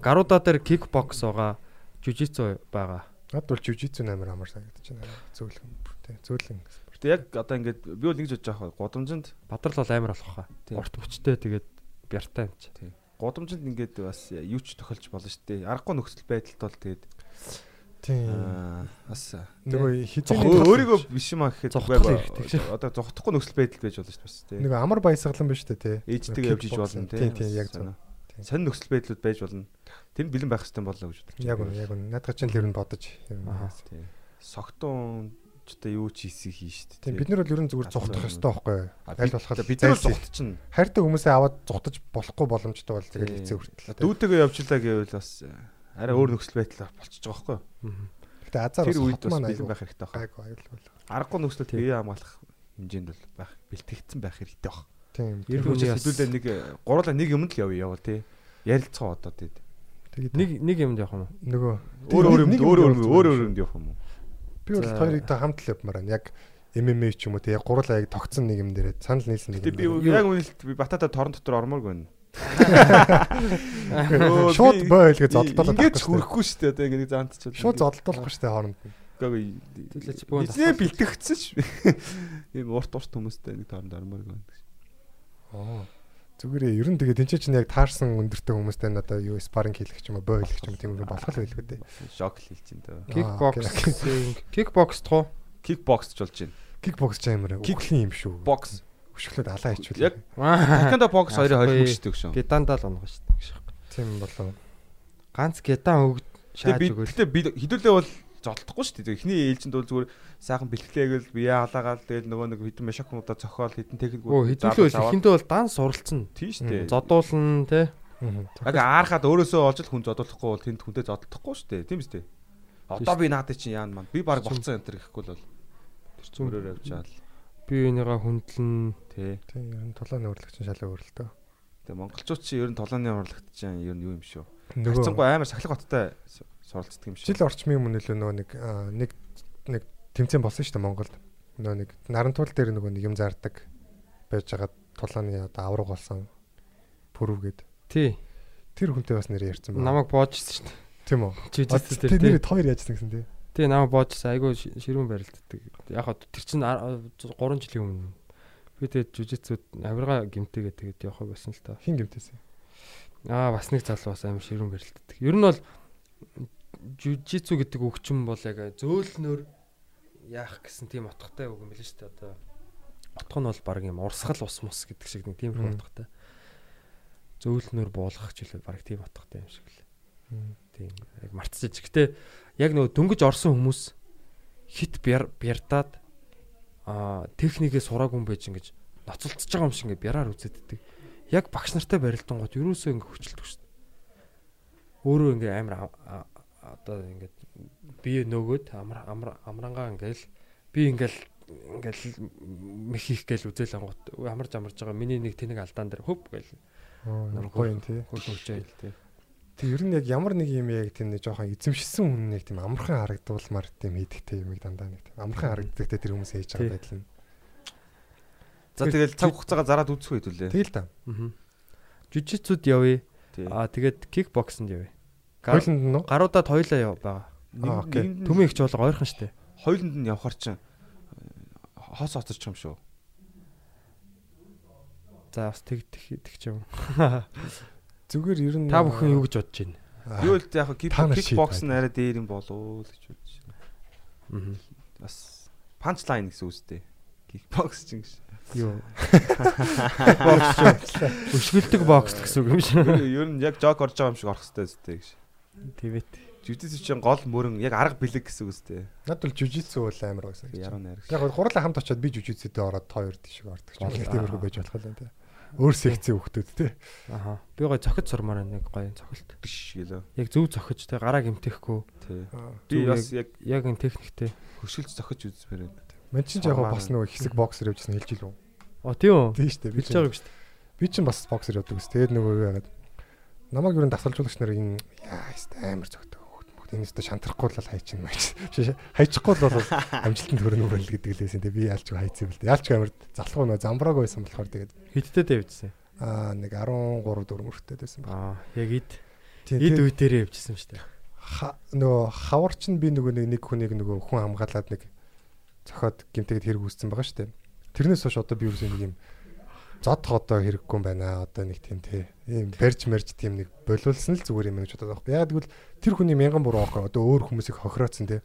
Гаруудаа дээр кикбокс байгаа, жүжицу байгаа. Над бол жүжицу амар амар санагдаж байна. Зөөлхөн. Тий. Зөөлхөн. Гэтэ яг одоо ингээд би бол ингэж бодож байгаа гудамжинд Бадрал бол амар болох хаа. Тийм. Урт мөчтэй тэгээд бяртай юм чи. Гудамжинд ингээд бас юу ч тохиолж болно шүү дээ. Аргагүй нөхцөл байдалд бол тэгээд Тийм. бас Нөгөө зох хизээний өөрийгөө биш юм аа гэхэд шүү. Одоо зогтохгүй нөхцөл байдал байж болно шүү дээ нөгөө амар баясгалан биш үү те. Ээжтэйгээ явж иж болно тий. Тийм тийм яг зөв. Тийм. Сонин нөхцөл байдлууд байж болно. Тэр бэлэн байх хэрэгтэй болоо гэж бодож Яг үнэ яг үнэ. Надад чинь л ер нь бодож юм Аха. яасан. Тий. Согтун ч одоо юу ч хийсийг хийн шүү дээ. Тийм бид нар бол ер нь зүгээр зугтах ёстой байхгүй юу? Аль болох бид нар чинь хайртай хүмүүсээ аваад зугтаж болохгүй боломжтой бол тэгэл хэцүү хүртэл. дүүтэйгээ явжлаа гэвэл бас э, арай өөр нөхцөл байдал болчихж байгаа байхгүй. Гэтэ азар Тэр үед бас маань бэлэн байх хэрэгтэй байна. гайгүй аюул. Аргагүй нөхцөлд Тийм. бие хамгаалах хэмжээнд бол байх бэлтгэгдсэн байх хэрэгтэй байна. Тийм. Ер бас- хэдүүлээ нэг э, гурлаа нэг юмд л явъя яваа тий. Ярилцгаа одоо тий. Тэгээд Нэг нэг юмд явах юм уу? нөгөө Өөр өөр юм нэг өөр өөр өөр өөр юмд явах юм уу? Би бол хоёрыг та хамт л явмаар байна. Яг MMA ч юм уу те яг гурлаа яг тогтсон нэг юм дээрээ санал нийлсэн нэг би яг үнэлт би батата торон дотор ормооргүй байна. Шууд боо хэлгээ зодтолдоод Ингээд ч хүрэхгүй шүү дээ. Одоо ингээд заантчихвал. Шууд зодтолдохгүй штэ хооронд нь. Гэхдээ бөөн Эзнээ бэлтгэгдсэн ш. Ийм урт урт хүмүүстэй нэг торонд ормооргүй байна. Аа. Зүгээр ээ, ер нь тэгээ тэнцээ чинь яг таарсан өндөртэй хүмүүстэй нь одоо юу спаринг хийлгэх ч юм уу, боо хийлгэх ч юм уу тийм юм болох л байлгүй дээ. Шок хэлж энэ дөө. Кикбокс. Кикбокс тоо. Кикбокс ч болж байна. Кикбокс ч амар үхлийн юм шүү. Бокс. Өшгөлөд алаа хийчихвэл. Яг Такандо бокс хоёрын хоёр хүчтэй шүү. Гедандаа л онгоо шүү дээ. тийм болоо. Ганц гедан өгд шааж өгөөл. гэтээ би хэдүүлээ бол зодтохгүй шүү дээ. Эхний ээлжинд бол зүгээр сайхан бэлтгэлээгээл бие халаагаал тэгэл нөгөө нэг хэдэн машак муудаа цохоол хэдэн техник Оо хэдүүлээ бол ихэндээ бол дан суралцсан. тийм шүү дээ. Зодуулна те. Яг аархаад өөрөөсөө олж л хүн зодуулахгүй бол тэнд хүнтэй зодтохгүй шүү дээ. Тийм үстэй. Одоо би наадад чинь яана маань. Би баг болцсон энэ төр гэхгүй л бол тэр зүмрээр явжаал. Би энийгээ хүндлэн Тэ. Тийм ер нь тулааны урлагч нь шалаа өөрлөлтөө. Тэгээ монголчууд чи ер нь толооны урлагт чинь ер нь юу юм шүү. Харцангуй амар сахилга хоттой суралцдаг юм шүү. жил орчмын өмнө нөлөө нөгөө нэг нэг нэг тэмцээн болсон шүү дээ Монголд. Нөгөө нэг нарантуул дээр нөгөө нэг юм зардаг байж байгаа тулааны одоо авраг болсон пүрвгээд тий. тэр хүнтэй бас нэр ярьсан байна. Намайг боожсэн шүү дээ. тийм үү? Жижигс Тэр тий. нэр хоёр яажсан гэсэн тий. Тий намайг боожсэн. Айгу ши- ширүүн барилддаг. Яг хаа тэр чинь 3 жилийн өмнө. Би тэгээд жижигсүүд авирга гимтэйгээ тэгээд явах байсан л та. Хин гэмтээсэн. Аа бас нэг залуу бас амар ширүүн барилддаг. Ер нь бол жижигсүү гэдэг өгчм бол яг зөөлнөр яах гэсэн тийм утгатай үг юм шүү дээ. Одоо утга нь бол баг юм урсгал ус мус гэдэг шиг нэг тийм утгатай. Зөөлнөр буулгах ч үлээ баг тийм утгатай юм шиг л. Тийм яг мартчих. Гэтэ яг нөгөө дөнгөж орсон хүмүүс хит бяр бярдаад аа техникээ сураагүй юм байж ингэж ноцолцож байгаа юм шиг ингээ бяраар үзэддэг. Яг багш нартай барилдан гот ерөөсөө ингээ хөчлөдөг шүү дээ. Өөрөө ингээ амар а- а- одоо ингээ бие нөгөөд амар амар амрангаа ингээл би ингээл ингээл мэх их гээл үзэл ангууд амарч амарч байгаа миний нэг тэнэг алдаан дээр хөв гээл гоё юм тий. хөл хөлжээл тий. Тэг ер нь яг ямар нэг юм яг тийм нэг жоохон эзэмшсэн хүн нэг тийм амархан харагдуулмаар тийм хийдэгтэй юм дандаа нэг тийм амархан харагддаг тэр хүмүүс хийж байгаа байдал нь. За тэгэл цаг хугацаагаа зараад үзэх үү лээ. Тэгэл та. Аа. Жижигцүүд явъя. Аа тэгээд кикбоксонд явъя. Хойлонд нь уу? Гаруудад хоёлаа яв байгаа. Аа, окей. Төмөн ихч бол ойрхон штэ. Хойлонд нь явхаар чинь хоос оцорч юм шүү. За бас тэг тэг тэг ч юм. Зүгээр ер нь Та бүхэн юу гэж бодож байна? Би бол яг кикбокс нь арай дээр юм болов уу гэж бодож байна. Аа. Бас панчлайн гэсэн үстэй. Кикбокс чинь гэж. Юу? Бокс. Өшгөлдөг бокс гэсэн үг юм шиг. Ер нь яг жог орж байгаа юм шиг орох хэвээр үстэй гэж. Тэвэт. Жүжигчс чинь гол мөрөн яг арга бэлэг гэсэн үстэй. Над бол жижигцүү бол амар гэж. Яруу найр. Яг гол гурлаа хамт очиод би жижигцүүдэд ороод хоёр тийшээ ордог ч юм. Гол- Тиймэрхүү байж болох юм тий. Өөр секцийн хүмүүс тий. Аха. Би гоё цохиж сурмаар байна, нэг гоё цохилт. биш гэлөө. Яг зөв цохиж те гараа гимтэхгүй. Тий. Би бас яг Яг энэ техниктэй. хөшөлж зохиж үзмээр байна. Мен чинь яг бас нөгөө хэсэг боксер явжсэн хэлж илүү. Оо тийм үү? Тий штэ би Билж байгаа юм шүү дээ. би чинь бас боксер явдаг ус. Тэгээд нөгөө юу яагаад намайг юу н дасгалжуулагч нар энэ яа хэвээр амар мөхт энэ өстө шантарахгүй л хайчин маяч. Хайчихгүй л бол амжилтанд хүрнэ үрэл гэдэг лээсэн. Тэгээд би яалч хайцсан юм л дээ. Яалч амар залхуу нөгөө замбрааг байсан болохоор тэгээд Хиттэй дэвжсэн. аа нэг 13 4 мөртөд байсан байна. Аа, яг ид тэгээд үе дээрээ явжсэн шүү дээ. нөгөө хавар чинь би нөгөө нэг хүнийг нөгөө хүн хамгаалаад нэг зохиод гимтэйд хэрэг үүссэн байгаа шүү дээ. Тэрнээс хойш одоо би юусэн нэг юм зодох одоо хэрэггүй юм байна. Одоо нэг тийм тий. Ийм барьж марж тийм нэг болиулсан л зүгээр юм гэж бодоод байгаа. Яг тэгвэл тэр хүний мянган буруу аахгүй. Одоо өөр хүмүүсийг хохирооцсон тий.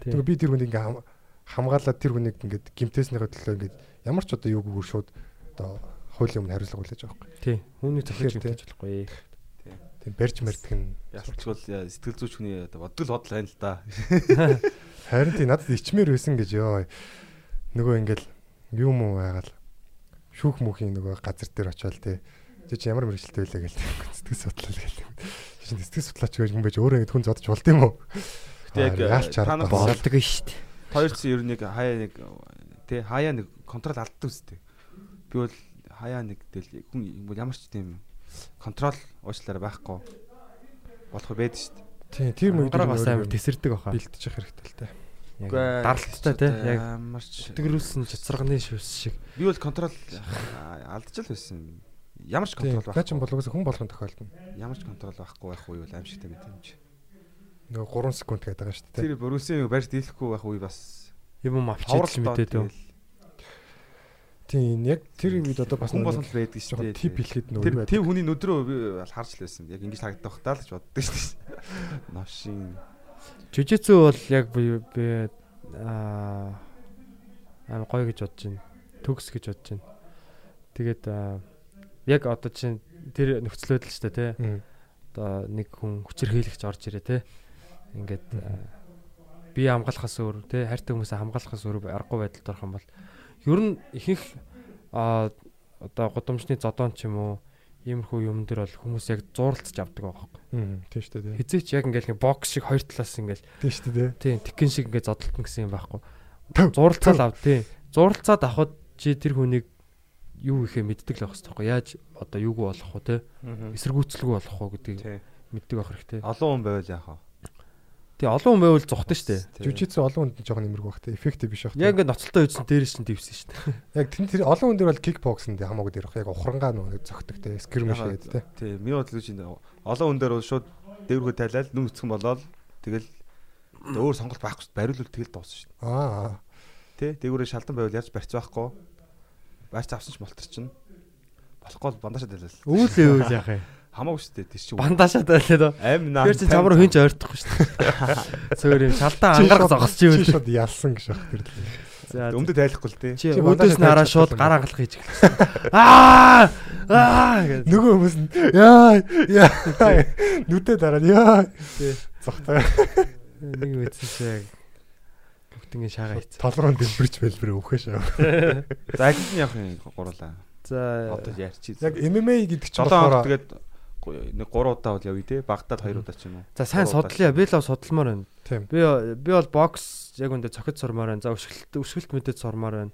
Тэгээ би тэр хүнийг ингээ хам- хамгаалаад тэр хүнийг ингээд гимтээснийхээ төлөө ингээд ямар ч одоо юугүйгээр шууд одоо хуулийн өмнө хариуцлага хүлээж байгаа байхгүй. Тий. Хүний цохиж Тэгэхээр, гимтэж болохгүй. Тийм барьж мардаг нь Ялцвал сэтгэл зүйч хүний одоо бодгол бодол байна л да. Харин тий надад ичмээр байсан гэж ёо. Нөгөө ингээл юм уу байгаал. Шүүх мөхийн нөгөө газар дээр очиод тий. Чи чи ямар мэрэгчлээ байлаа гээл сэтгэл судлал гээл. Чи сэтгэл судлаач гэж хүн байж өөрөө ингэ хүн зодож болд юм уу? Гэтэ яг та нар болдог. Болдог шүү дээ. хоёр чи ер нь нэг хаяа нэг тий хаяа нэг контрол алддаг үстэй. Би бол хаяа нэг тэл хүн ямар ч тийм контрол уучлаарай байхгүй болох байд шүү дээ. Тий тэр Мөнгөрөө бас амар тесэрдэг баха. бэлдчих хэрэгтэй л тээ. Даралттай тий. Яг ямар ч өтгөрүүлсэн цэцэрганы шүс шиг. би бол контрол аа, алдаж л байсан. Ямар ч контрол байхгүй. бол угсаа хүн болгон тохиолдно. Ямар ч контрол байхгүй байх үе бол аимшигтай байт юм чи. Нөгөө 3 секунд гэдэг байгаа шүү дээ. Тэр Брюсийн нэг барьж дийлэхгүй байх үе бас Юм юм авчиж мэдээд үү. Тийм яг тэр үед одоо бас хүн болгон байдаг шүү дээ. тип хэлэхэд Тэр нөгөө тийм хүний нүдрөө би харж л байсан. Яг ингэж харагдах таа л гэж боддог шүү дээ. Новшин Жижигцүү бол яг би би аа амар гоё гэж бодож байна. Төгс гэж бодож байна. Тэгээд яг одоо чинь тэр нөхцөл байдал шүү дээ тий. Одоо нэг хүн хүчирхийлэгч орж ирээ тий. Ингээд би хамгаалахаас өөр тий хайртай хүмүүсээ хамгаалахаас өөр аргагүй байдалд орох юм бол ер нь ихэнх одоо гудамжны зодоон ч юм уу иймэрхүү юм дээр бол хүмүүс яг зууралцж авдаг байхгүй. Мм. Тийм шүү дээ. Хизээч яг ингээл нэг бокс шиг хоёр талаас ингээл Тийм шүү дээ. Тийм, тикэн шиг ингээд зодтолтон гэсэн юм байхгүй. Төв, Зуралцаад ав тийм. Зуралцаад авахд чи тэр хүнийг юу ихэ мэддэг л байх хэрэгтэй байхгүй. Яаж одоо юуг болох вэ те? Эсэргүүцэлгүй болох вэ гэдгийг мэддэг байх хэрэгтэй. Олон хүн байвал яах вэ? Тийм, олон хүн байвал зогтон штэ. Жүжигцэн олон хүнд жоохон нэмэргүй байх те. Эффектив биш байх. Яг ингээд ноцолтой үйдсэн дээрээс нь дивсэн штэ. яг тэр тэр олон хүн дээр бол кикбоксинд хамаагүй дээр баг. Яг ухрангаа нөгөө зөгтөг те. Скримш гэдэг те. Тий, миний бодлоо чинь олон хүн дээр бол шууд дээвргөө тайлал нүм өцгөн болоод тэгэл өөр сонголт байхгүй дээ. Бариулвал тэгэл дуусна дээ. Аа. Тий, дээврээ шалдан байвал яаж барьц байхгүй. Барьц авсан ч болтор чинь болохгүй бол бандажаа тайлал. Үүлээ үйл яах юм. Хамаагүй шүү дээ. Тэр чинь Бандашаа байлаа дөө. амь наа. Тэр чинь чамруу хинч ойртохгүй штэ. Цөөр юм шалдаа ангараг зогсож чи юм. шууд ялсан гэж баг тэр. За Өмдөд тайлахгүй л тий. чи өөдөөс нь хараа шууд гар ангалах хийж эхэлсэн. Аа! Аа. Нөгөө хүмүүс нь яа яа нүдэ дараа яа зогтой Нэг мэдсэн чи яг бүгднийг шагаа хийцэн. толрон дэлбэрч бэлбэр өөхөө шаа. За аль нь явах юм гурлаа. За Одоо ярьчих. Яг MMA гэдэг чинь 7 болохоор тэгээд нэг 3 удаа бол явъя те. Багдад 2 удаа ч юм уу. за сайн судлаа. Би л судалмаар байна. тийм Би би бол бокс яг үндэ цохид сурмаар байна. За өшгөлт өшгөлт мэдэд сурмаар байна.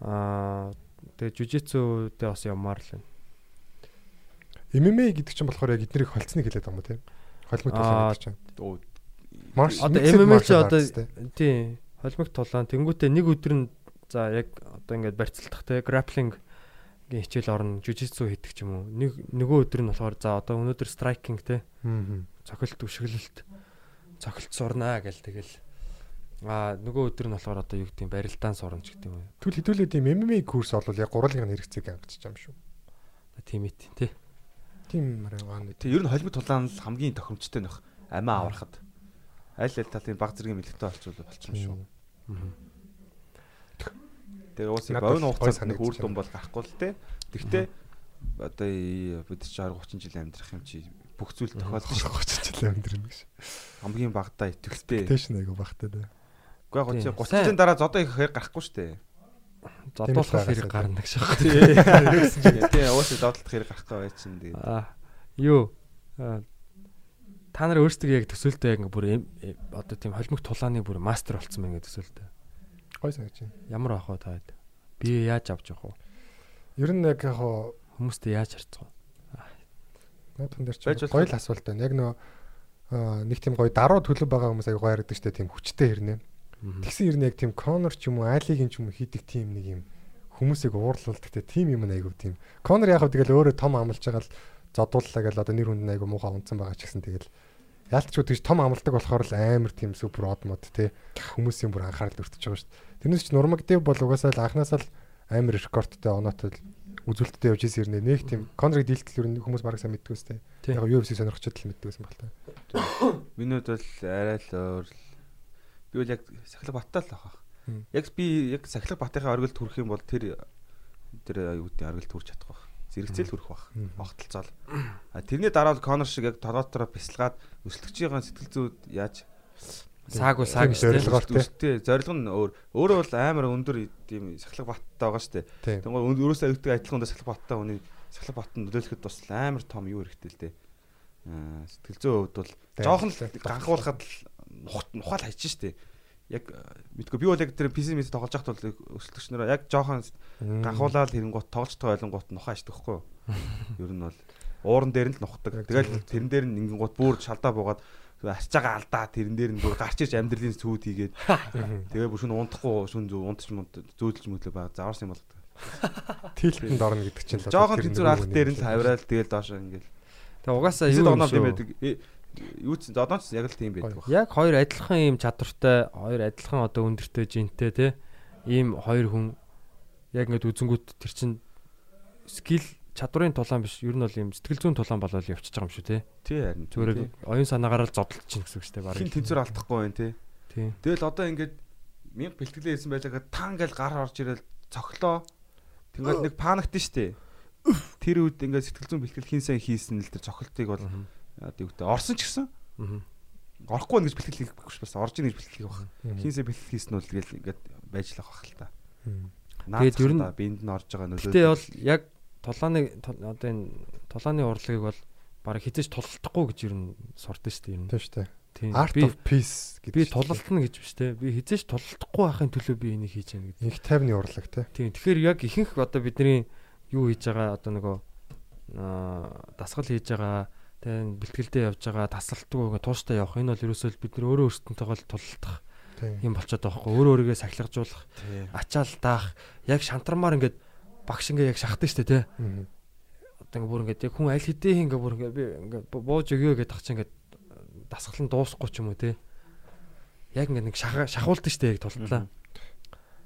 Аа тэгээ жүжицүүдээ бас явмаар л байна. MMA гэдэг чинь болохоор яг эднэрийг холцныг хэлээд байгаа юм тийм. Холимог Аа, тулаан гэдэг чинь. Одоо MMA чи одоо arts те. тий холимог тулаан тэнгуүтээ нэг өдөр нь за яг одоо ингээд барьцалдах те grappling гийн хичээл орно жүжицүү хийдэг ч юм уу. Нэг нөгөө өдөр нь болохоор за одоо өнөөдөр striking те Мм. цохилт өшгөлөлт цохилт сурнаа гэл тэгэл аа нөгөө өдөр нь болохоор одоо юу гэдэг юм барилдаан сурна ч гэдэг юм. Тэгвэл хэдүүлээ тийм MMA курс олвол яг гурван хэрэгцээг ангиж байгаа юм шүү. Тийм ээ тий. Тийм нэг. Тэг ер нь холимог тулаан л хамгийн тохиромжтой нөх амиа аврахад. Аль аль талын баг зэргийн мэлэгтэй болчихвол болчихно шүү. Тэгээ уусаа Надад бовн гой хугацаанд нэг үр дүн бол гарахгүй л те. Тэгтээ одоо бид чи 20 30 жил амьдрах юм чи бүх зүйл тохиолдож шүү. 30 жил амьдрын гэж. Хамгийн багадаа итгэлтэй. Тэшн айгу багтай дээ. Үгүй Тийм. яг 30 жилийн дараа зодоо их хэрэг гарахгүй шүү дээ. Зодуулах хэрэг гарна гэж байна. Тэгээ уусаа зодолдох хэрэг гарахгүй бай чинь тэгээ. Аа юу аа, та нар өөрсдөө яг төсөөлтөө яг бүр э, одоо тийм холимог тулааны бүр мастер болцсон мэн гэдэг төсөөлтөө. Гой санагч байна. Ямар ах вэ та хэд? Би яаж авч явах вэ? Ер нь яг яг Хүмүүстэй яаж харцгаа? наадхан дээр болох. гоё л асуулт байна. Яг нөө нэг тийм гоё даруу төлөв байгаа хүмүүс аяг гоё яригдаг штэ тийм хүчтэй хэрнээ. Тэгсэн хэрнээ яг тийм конор ч юм уу айлигийн ч юм уу хийдэг тийм нэг юм хүмүүсийг уурлуулдаг те тийм юм айгу тийм. Конор яг хав тэгэл өөрөө том амлж байгаа л зодууллаа гэл одоо нэр хүнд нь айгу муухай унтсан байгаа ч гэсэн тэгэл яалтчгүй тэгж том амлдаг болохоор л амар тийм супер од мод те хүмүүсийн бүр анхаарал өртөж байгаа шүү дээ. Тэрнээс ч нурмагдив бол угаасаа л анханасаа л амар рекордтой оноотой л үзүүлэлттэй явж ирсэн хэрнээ нэг тийм конорыг дийлтэл ер нь хүмүүс бараг сайн мэддэг үстэй. Яг UFC сонирхчод л мэддэг байсан баг та. Минут бол арай л өөр л би бол яг сахилга баттай л. Мм. Яг би яг сахилга батынхаа оргилд хүрэх юм бол тэр тэр юу гэдэг оргилд хүрч чадах байх. Зэрэгцээл хүрэх байх. Мм. Огтолцоол. А тэрний дараа бол Конор шиг яг толгойтороо бясалгаад өсөлтөгчийн сэтгэл зүйд яаж сааг Тийм, штэ. зорилгоор те. өсөлтөө зорилго нь өөр. Өөрөө бол амар өндөр тийм сахилга баттай байгаа шүү дээ. Тийм. Тэгвэл өөрөөсөө өгдөг адилхан сахилга баттай хүний сахилга бат нь нөлөөлөхөд бас амар том юу хэрэгтэй л дээ. Аа сэтгэл зүйн хувьд бол жоохон л ганхуулахад л нухт- нухаал хайчих штеп. Яг мэдгүй би бол яг тэр PC мэд тоглож байхад бол өсөлтөгчнөрөө яг жоохон ганхуулаад хэрэнгуут тоглож байгаа ойлгонгууд нухаа ичдэг хгүй юу. Ер нь бол ууран дээр нь л нухдаг. Тэгэл тэрэн дээр нь ингэнгуут бүр шалдаа буугаад Байгаа алдаа тэрэн дээр нь бүр гарч ирж амьдралын сүйд хийгээд. Тэгээ бүр шүн унтахгүй шүн зү унтч мунт зөөдөлж мөдлөө баг заварсан юм бол Тилтэнд орно гэдэг чинь л жоохон тэнцвэр алт дээр нь л хавраал тэгэл доош ингээл. Тэгээ угаасаа юу юм байдаг Э, юу ч зодооч яг л тийм байдаг баг. Яг хоёр адилхан ийм чадвартай, хоёр адилхан одоо өндөртэй жинтэй те. Ийм хоёр хүн яг ингээд үзэнгүүт тэр чин скил чадварын тулаан биш. Ер нь бол ийм сэтгэл зүйн тулаан болол явчихж байгаа юм шүү те. Тий харин Зүгээр оюун санаагаараа л зодтолж чинь гэсэн үг шүү дээ. барыг. хин тэнцвэр алдахгүй байх тий. Тийм. Тэгэл одоо ингээд мянга бэлтгэлээ хийсэн байлаа тан гал гар орж ирэл цоглоо. Тэгэл нэг паникт нь штэ. Тэр үед ингээд сэтгэл зүйн бэлтгэл хин сайн хийсэн л тэр цохилтыг бол Мгм. яа гэдэг орсон ч гэсэн Мгм. орохгүй гэж бэлтгэл хийх биш бас орж ийн гэж бэлтгэл хийх баг. Мгм. Хин сайн бэлтгэл хийсэн нь бол тэгэл ингээд байж л авах л та. Тэгээд ер нь- та бинд нь орж байгаа нөлөө. Гэтэ бол яг тул- одоо энэ тулааны урлагийг бол баг хизэж тулалтахгүй гэж ер нь сурдаг шүү дээ ер нь. Тийм шүү дээ. Тийм. Art of peace гэдэг. би тулалтна гэж биш те. Би хизэж тулалтахгүй байхын төлөө би энийг хийж яана гэдэг. Их тайвны урлаг те. Тийм. Тэгэхээр яг ихэнх одоо бидний юу хийж байгаа одоо нөгөө дасгал хийж байгаа тэгээ бэлтгэлдээ явж байгаа тасралтгүй ингээ тууштай явах энэ бол ерөөсөө бид нар өөрөө өөрсдөнтэйгээ тулалдах юм болчиход байгаа хгүй өөрөө өөрийгөө сахилгажуулах ачаал даах яг шантармаар ингээд багш ингээ яг шахдаг штэ те одоо ингээ бүр ингээд яг хүн аль хэдийн ингээ бүр ингээ би ингээ бу- бууж өгөө гэдэг тах чинь ингээ дасгал нь дуусахгүй ч юм уу те яг ингээ нэг шаха шахуулдаг штэ яг тултлаа.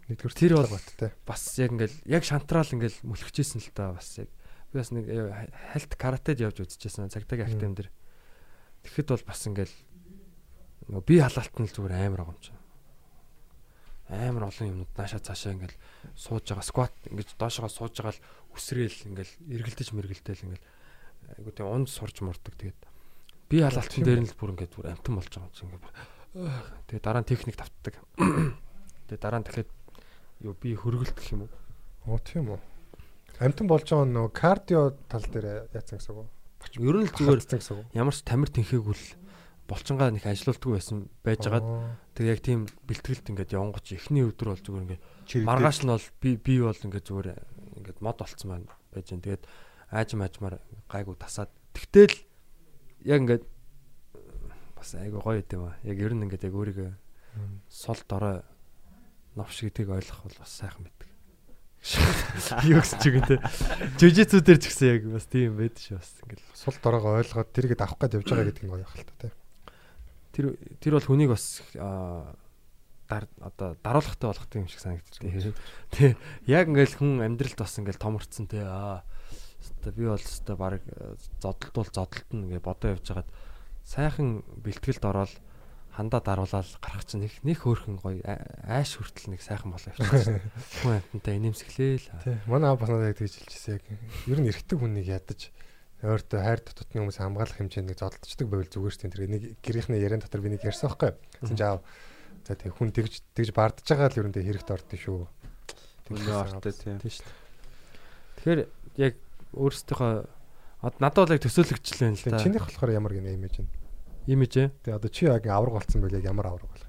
Нэгдүгээр Тэр бол- бас яг ингээл яг шантраал ингээл мөлхөжсэн л та бас яг. Би бас нэг хальт каратед явж үзчихсэн цагдаагийн Мм. актем дээр тэгэхэд бол бас ингээл нөгөө би халаалт нь л зүгээр амар чинь амар олон юмнууд наашаа цаашаа ингээл сууж байгаа. Скват ингэж доошогоо сууж байгаа л үсрээл ингээл эргэлдэж мэргэлдэл ингээл айгуу тийм унд сурж мурдаг. Тэгээд би халаалтын дээр нь л бүр ингээд бүр амтан болж байгаа юм чинь ингээд тэгээд дараа нь техник тавтдаг. Тэгээд дараа нь тэгэхээр юу би хөргөлдөх юм уу? Оо тийм үү. Амтан болж байгаа нөгөө кардио тал дээр яатсан гэсэн үг. Ер нь л зүгээр ямар ч тамир тэнхээгүй л болчингаа нэг ажилуулдаггүй байсан байжгаад тэг яг тийм бэлтгэлд ингээд явангуч эхний өдөр бол зүгээр ингээд маргааш нь бол би би бол ингээд зүгээр ингээд мод болцсон байна байж гэн. Тэгээд аажим аажмаар гайгүй тасаад. Тэгтэл яг ингээд бас айгу гоё юм аа. Яг ер нь ингээд яг өөрийгөө сул дорой новш гэдгийг ойлгох бол бас сайхан байдаг. Юу гэсэн ч юм те. Жижицүү дээр ч гэсэн яг бас тийм байдаг шүү. Бас ингээд Сул дороогоо ойлгоод тэрийг авах гээд явж байгаа гэдэг нь гоё хэл та те. Тэр тэр бол хүнийг бас аа, одоо даруулгатай болгох юм шиг санагдчих. Тэ яг ингээл хүн амьдралд бас ингээл томорцсон те аа өстой би бол өстой баг зодтолтуул зодтолтно ингээ бодоо явж хагаад сайхан бэлтгэлд ороод хандаа даруулаад гарах чинь нэг нэг хөөрхөн гоё ааш хүртэл нэг сайхан болоо явчихсан. Хүн амтантай инээмсэглээл. Тий. Манай аав бас надад тэгж хэлчихсэн яг. Ер нь эргэдэг хүнийг ядаж өөртөө хайр дотны хүмүүс хамгаалах хэмжээнд нэг зодтолчдаг байвал зүгээр шүү дээ. Тэр нэг гэрийнхний яриан дотор би нэг ярьсан байхгүй. Тэгсэн аав за тий хүн тэгж тэгж бардж байгаа л ерөндөө хэрэгт ордон шүү. Үнэ ортой тий. Тийм шүү дээ. Тэгэхээр яг өөрсдийнхөө надад бол яг төсөөлөгчлээ л да. Чинийх болохоор ямар гинэ имиж нь. имиж ээ. Тий одоо чи яг авраг болцсон байл яг ямар авраг бол.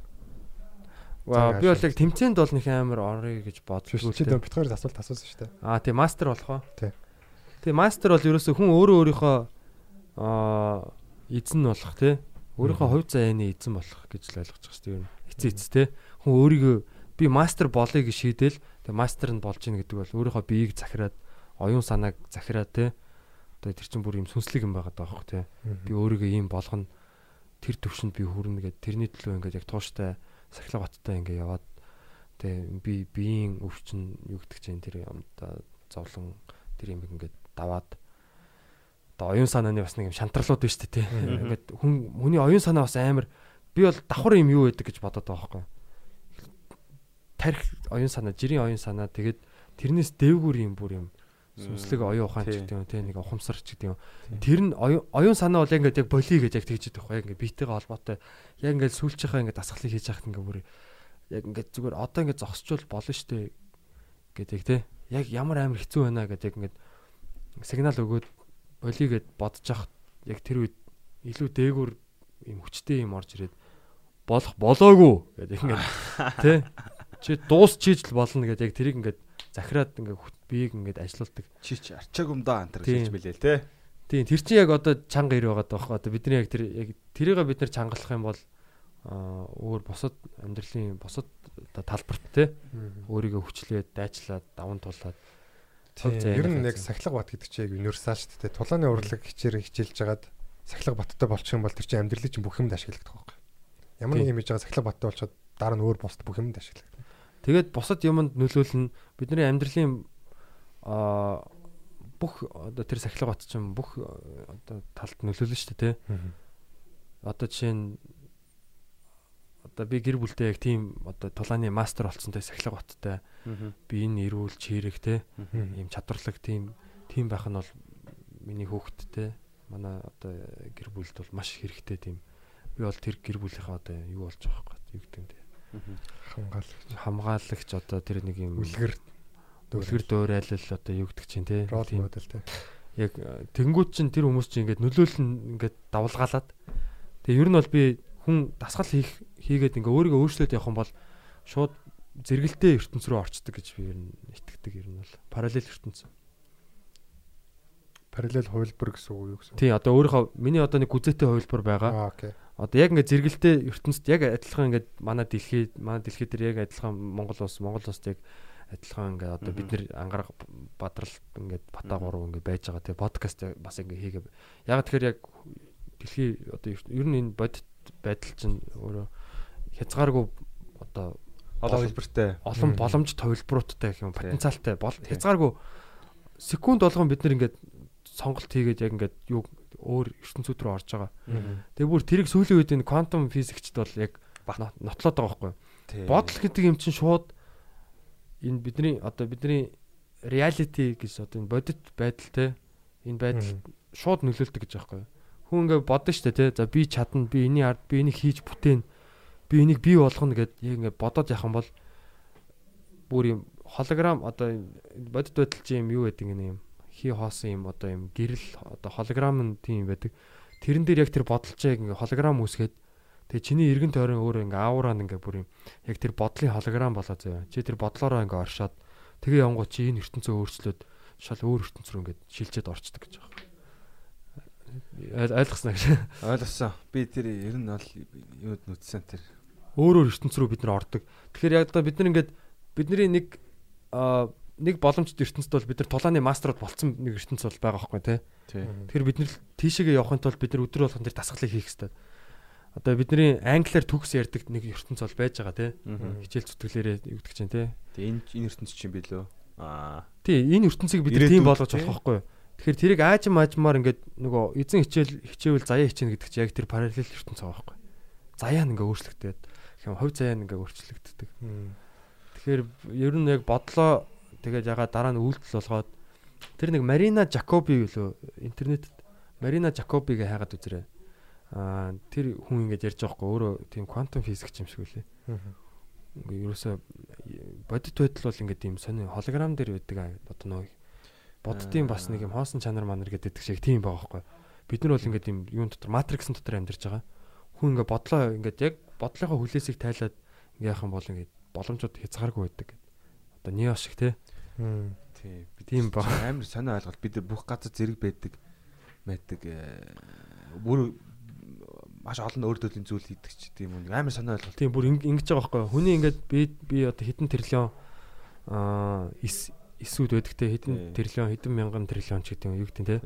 Ваа би бол яг тэмцээнд бол нэг амар орё гэж боддог. Чи битгаар асуулт асуусан шүү дээ. Аа тий мастер болох уу? Тий. Тий мастер бол ерөөсөө хүн өөрөө өөрийнхөө аа эзэн болох тий. Өөрийнхөө хувь заяаны эзэн болох гэж л ойлгож байгаа шүү дээ. Эцээ эц тий. Хүн өөрийгөө би мастер болъё гэж шийдэл тий мастер нь болж ийн гэдэг бол өөрийнхөө биеийг захираад оюун санааг захираад тий. Одоо тэр чинь бүр юм сүнслэг юм байгаа даа хөх тий. би өөрийгөө ийм болгоно тэр төвшөнд би хүрнэ гэд тэрний төлөө ингээд яг тууштай сахилга баттай ингээд яваад тэгээ би биеийн өвчин юу гэдэг чинь тэр юм да зовлон тэр юм ингээд даваад. Одоо оюун санааны бас нэг юм шантралууд байна шүү дээ тий ингээд хүн хүний оюун санаа бас амар. Би бол давхар юм юу байдаг гэж бодоод байгаа байхгүй тарих оюун санаа жирийн оюун санаа. Тэгээд тэрнээс дэвгүр юм бүр юм. Сүнслэг оюун ухаан ч гэдэг юм тий нэг ухамсар ч гэдэг юм. Тэр нь оюун санаа бол ингээд яг боли гэж яг тэгж идэх байхгүй ингээд биетэйгээ холбоотой. Яг ингээд сүүлчийнхаа ингээд дасгалыг хийж яхад ингээд бүр яг ингээд зүгээр одоо ингээд зогсчул болно штэ. Гэдэг те яг ямар амар хэцүү байна гэдэг ингээд сигнал өгөөд болигээд бодож яхад яг тэр үед илүү дээгүр юм хүчтэй юм орж ирээд болох болоогүй гэдэг ингээд те чи дуус чийж л болно гэдэг яг тэрийг ингээд захираад ингээд биеийг ингээд ажилуулдаг. Чи ч арчааг юм да антер хэлж билээ тий. Тийм тэр чинь яг одоо чанга ир байгаа даах. Одоо бидний яг тэр яг тэрийг бид нар чангалах юм бол өөр босод амьдралын босод одоо талбарт те өөрийгөө хүчлээд дайчлаад даван тулаад ер нь яг сахилга бат гэдэг чинь яг универсал шүү дээ. Тулааны урлаг хичээр хичээлж жагаад сахилга баттай болчих юм бол тэр чинь амьдралын чинь бүх юмд ашигладаг байхгүй. Ямар нэг юм хийж байгаа сахилга баттай болчиход дараа нь өөр босд бүх юмд ашигладаг. тэгээд босод юмд нөлөөлнө бидний амьдралын аа бүх одоо тэр сахилга бат чинь бүх одоо талд нөлөөлнө шүү дээ. Одоо жишээ нь одоо би гэр бүлтэй яг тийм одоо тулааны мастер болцсонтэй сахилга баттай би энэ эрүүл чирэг те ийм чадварлаг тийм тийм байх нь бол миний хүүхэд те манай одоо гэр бүлд бол маш хэрэгтэй тийм. Би бол тэр гэр бүлийнхаа одоо юу болж байгаа байхгүй юу гэдэг юм те. Хамгаалах. хамгаалагч. Одоо тэр нэг юм Үлгэр үлгэр дуурайлал одоо юу гэдэг чинь те рол тийм. модель те. яг э, тэнгууд чинь тэр хүмүүс чинь ингээд нөлөөлн ингээд давлгаалаад тэгээ ер нь бол би хүн дасгал хийх хийгээд ингээ өөрийгөө өөрчлөөд явах юм бол шууд зэрэгэлдээ ертөнц рүү орчдөг гэж би ер нь итгэдэг ер нь бол параллел ертөнц. Параллел хувилбар гэсэн үг юу гэсэн. Тий одоо өөрийнхөө миний одоо нэг гүзээтэй хувилбар байгаа. Аа окей. Одоо яг ингээ зэрэгэлдээ ертөнцид яг адилхан ингээд манай дэлхий манай дэлхий дээр яг адилхан Монгол улс Монгол улсд яг адилхан ингээ одоо бид нэр ангараг бадрал ингээд бата гурав ингээ байж байгаа тий подкаст бас ингээ хийгээ. Яг тэгэхээр яг дэлхий одоо ер нь энэ бодит байдал чинь өөрөө хязгааргүй одоо Олон хэлбэртэй. олон Мгм. боломжит хувилбаруудтай гэх юм потенциалтай бол хязгааргүй секунд болгон бид нар ингээд сонголт хийгээд яг ингээд юу өөр ертөнцүүд рүү орж байгаа. Тэгээ бүр тэрийг сүүлийн үед энэ квантум физикчд бол яг но- нотлоод байгаа байхгүй. Бодол гэдэг юм чинь шууд энэ бидний одоо бидний reality гэж одоо энэ бодит байдал те энэ байдал шууд нөлөөлдөг гэж байгаа байхгүй юу? Хүн ингээ бодно шүү дээ те. За би чадна, би энийг ард, би энийг хийж бүтээн. Би энийг бий болгоно гэд яг ингээ бодоод юм бол бүр юм холограм одоо бодит байдал чинь юм юу гэдэг юм хий хоосон юм одоо юм гэрэл одоо холограм нь тийм байдаг. Тэрэн дээр яг тэр бодолчоо яг ингээ холограм үсгээд Тэгээ чиний эргэн тойрон өөрөө ингээ аураа ингээ бүр юм яг тэр бодлын холограм болоо заяа. Чи тэр бодлороо ингээ оршоод тэгээ явгоо чи энэ ертөнцөө өөрчлөөд шал өөр ертөнц рүү ингээ шилжээд орчдөг гэж. Айл- Ойлгосноо гэж. Ойлгосон. Би тэр ер нь бол юуд нүдсэн тэр. Өөр өөр ертөнц рүү бид нар ордог. Тэгэхээр яг одоо бид нар ингээд бидний нэг аа нэг боломжит ертөнцид бол бид нар тулааны мастерууд болцсон нэг ертөнц бол байгаа байхгүй тий. Тэгэхээр бид нар тийшээгээ явахын тулд бид нар өдөр болгон тэр дасгалыг хийх хэрэгтэй. Одоо бидний англиар төгс ярьдаг нэг ертөнц бол байж байгаа тий. Хичээл зүтгэлээрээ юу гэдэг чинь тий. Тэгээ энэ энэ ертөнц чинь билүү? Аа. Тий, энэ ертөнцийг бид нар тийм болгож болох байхгүй юу? Тэгэхээр тэрийг аажим аажмаар ингээд нөгөө эзэн хичээл хичээвэл заяа хичээнэ гэдэг чинь яг тэр параллел ертөнц байгаа байхгүй? Заяа нь ингээ өөрчлөгдөд. Гэм хувь заяа ингээ өөрчлөгддөг. Тэгэхээр ер нь яг бодлоо тэгээд ягаа дараа нь үйлдэл болгоод тэр нэг Марина Жакоби лөө интернетэд Марина Жакобиг хайгаад үзэрээ. Аа тэр хүн ингэж ярьж байгаа хгүй өөрөө тийм квантум физикч юм шиг үлээ. Ингээ ерөөсө бодит байдал бол ингээд тийм сони холограм дээр байдаг аа, нөө боддtiin бас нэг юм хоосон чанар манар гэдэг шиг тийм байгаа хгүй. Бид нар бол ингээд юм юун дотор матриксын дотор амьдарч байгаа. Хүн ингээ бодлоо ингээд яг бодлогоо хүлээсийг тайлаад ингээ яах юм бол ингээд боломжууд хязгааргүй байдаг. Одоо нео шиг те. Тий. Би Тийм ба. Амар сонио ойлголт. Бид бүх газар зэрэг байдаг. Мэддэг. Бүр маш олон өөр төрлийн зүйл хийдэг ч тийм үү. Амар сонио ойлголт. Тийм бүр ин- ингэж байгаа байхгүй юу? Хүний ингээд би би одоо хэдэн тэрлион аа эс эсүүд байдаг те хэдэн тэрлион хэдэн мянган тэрлион ч гэдэг юм юу гэдэг те.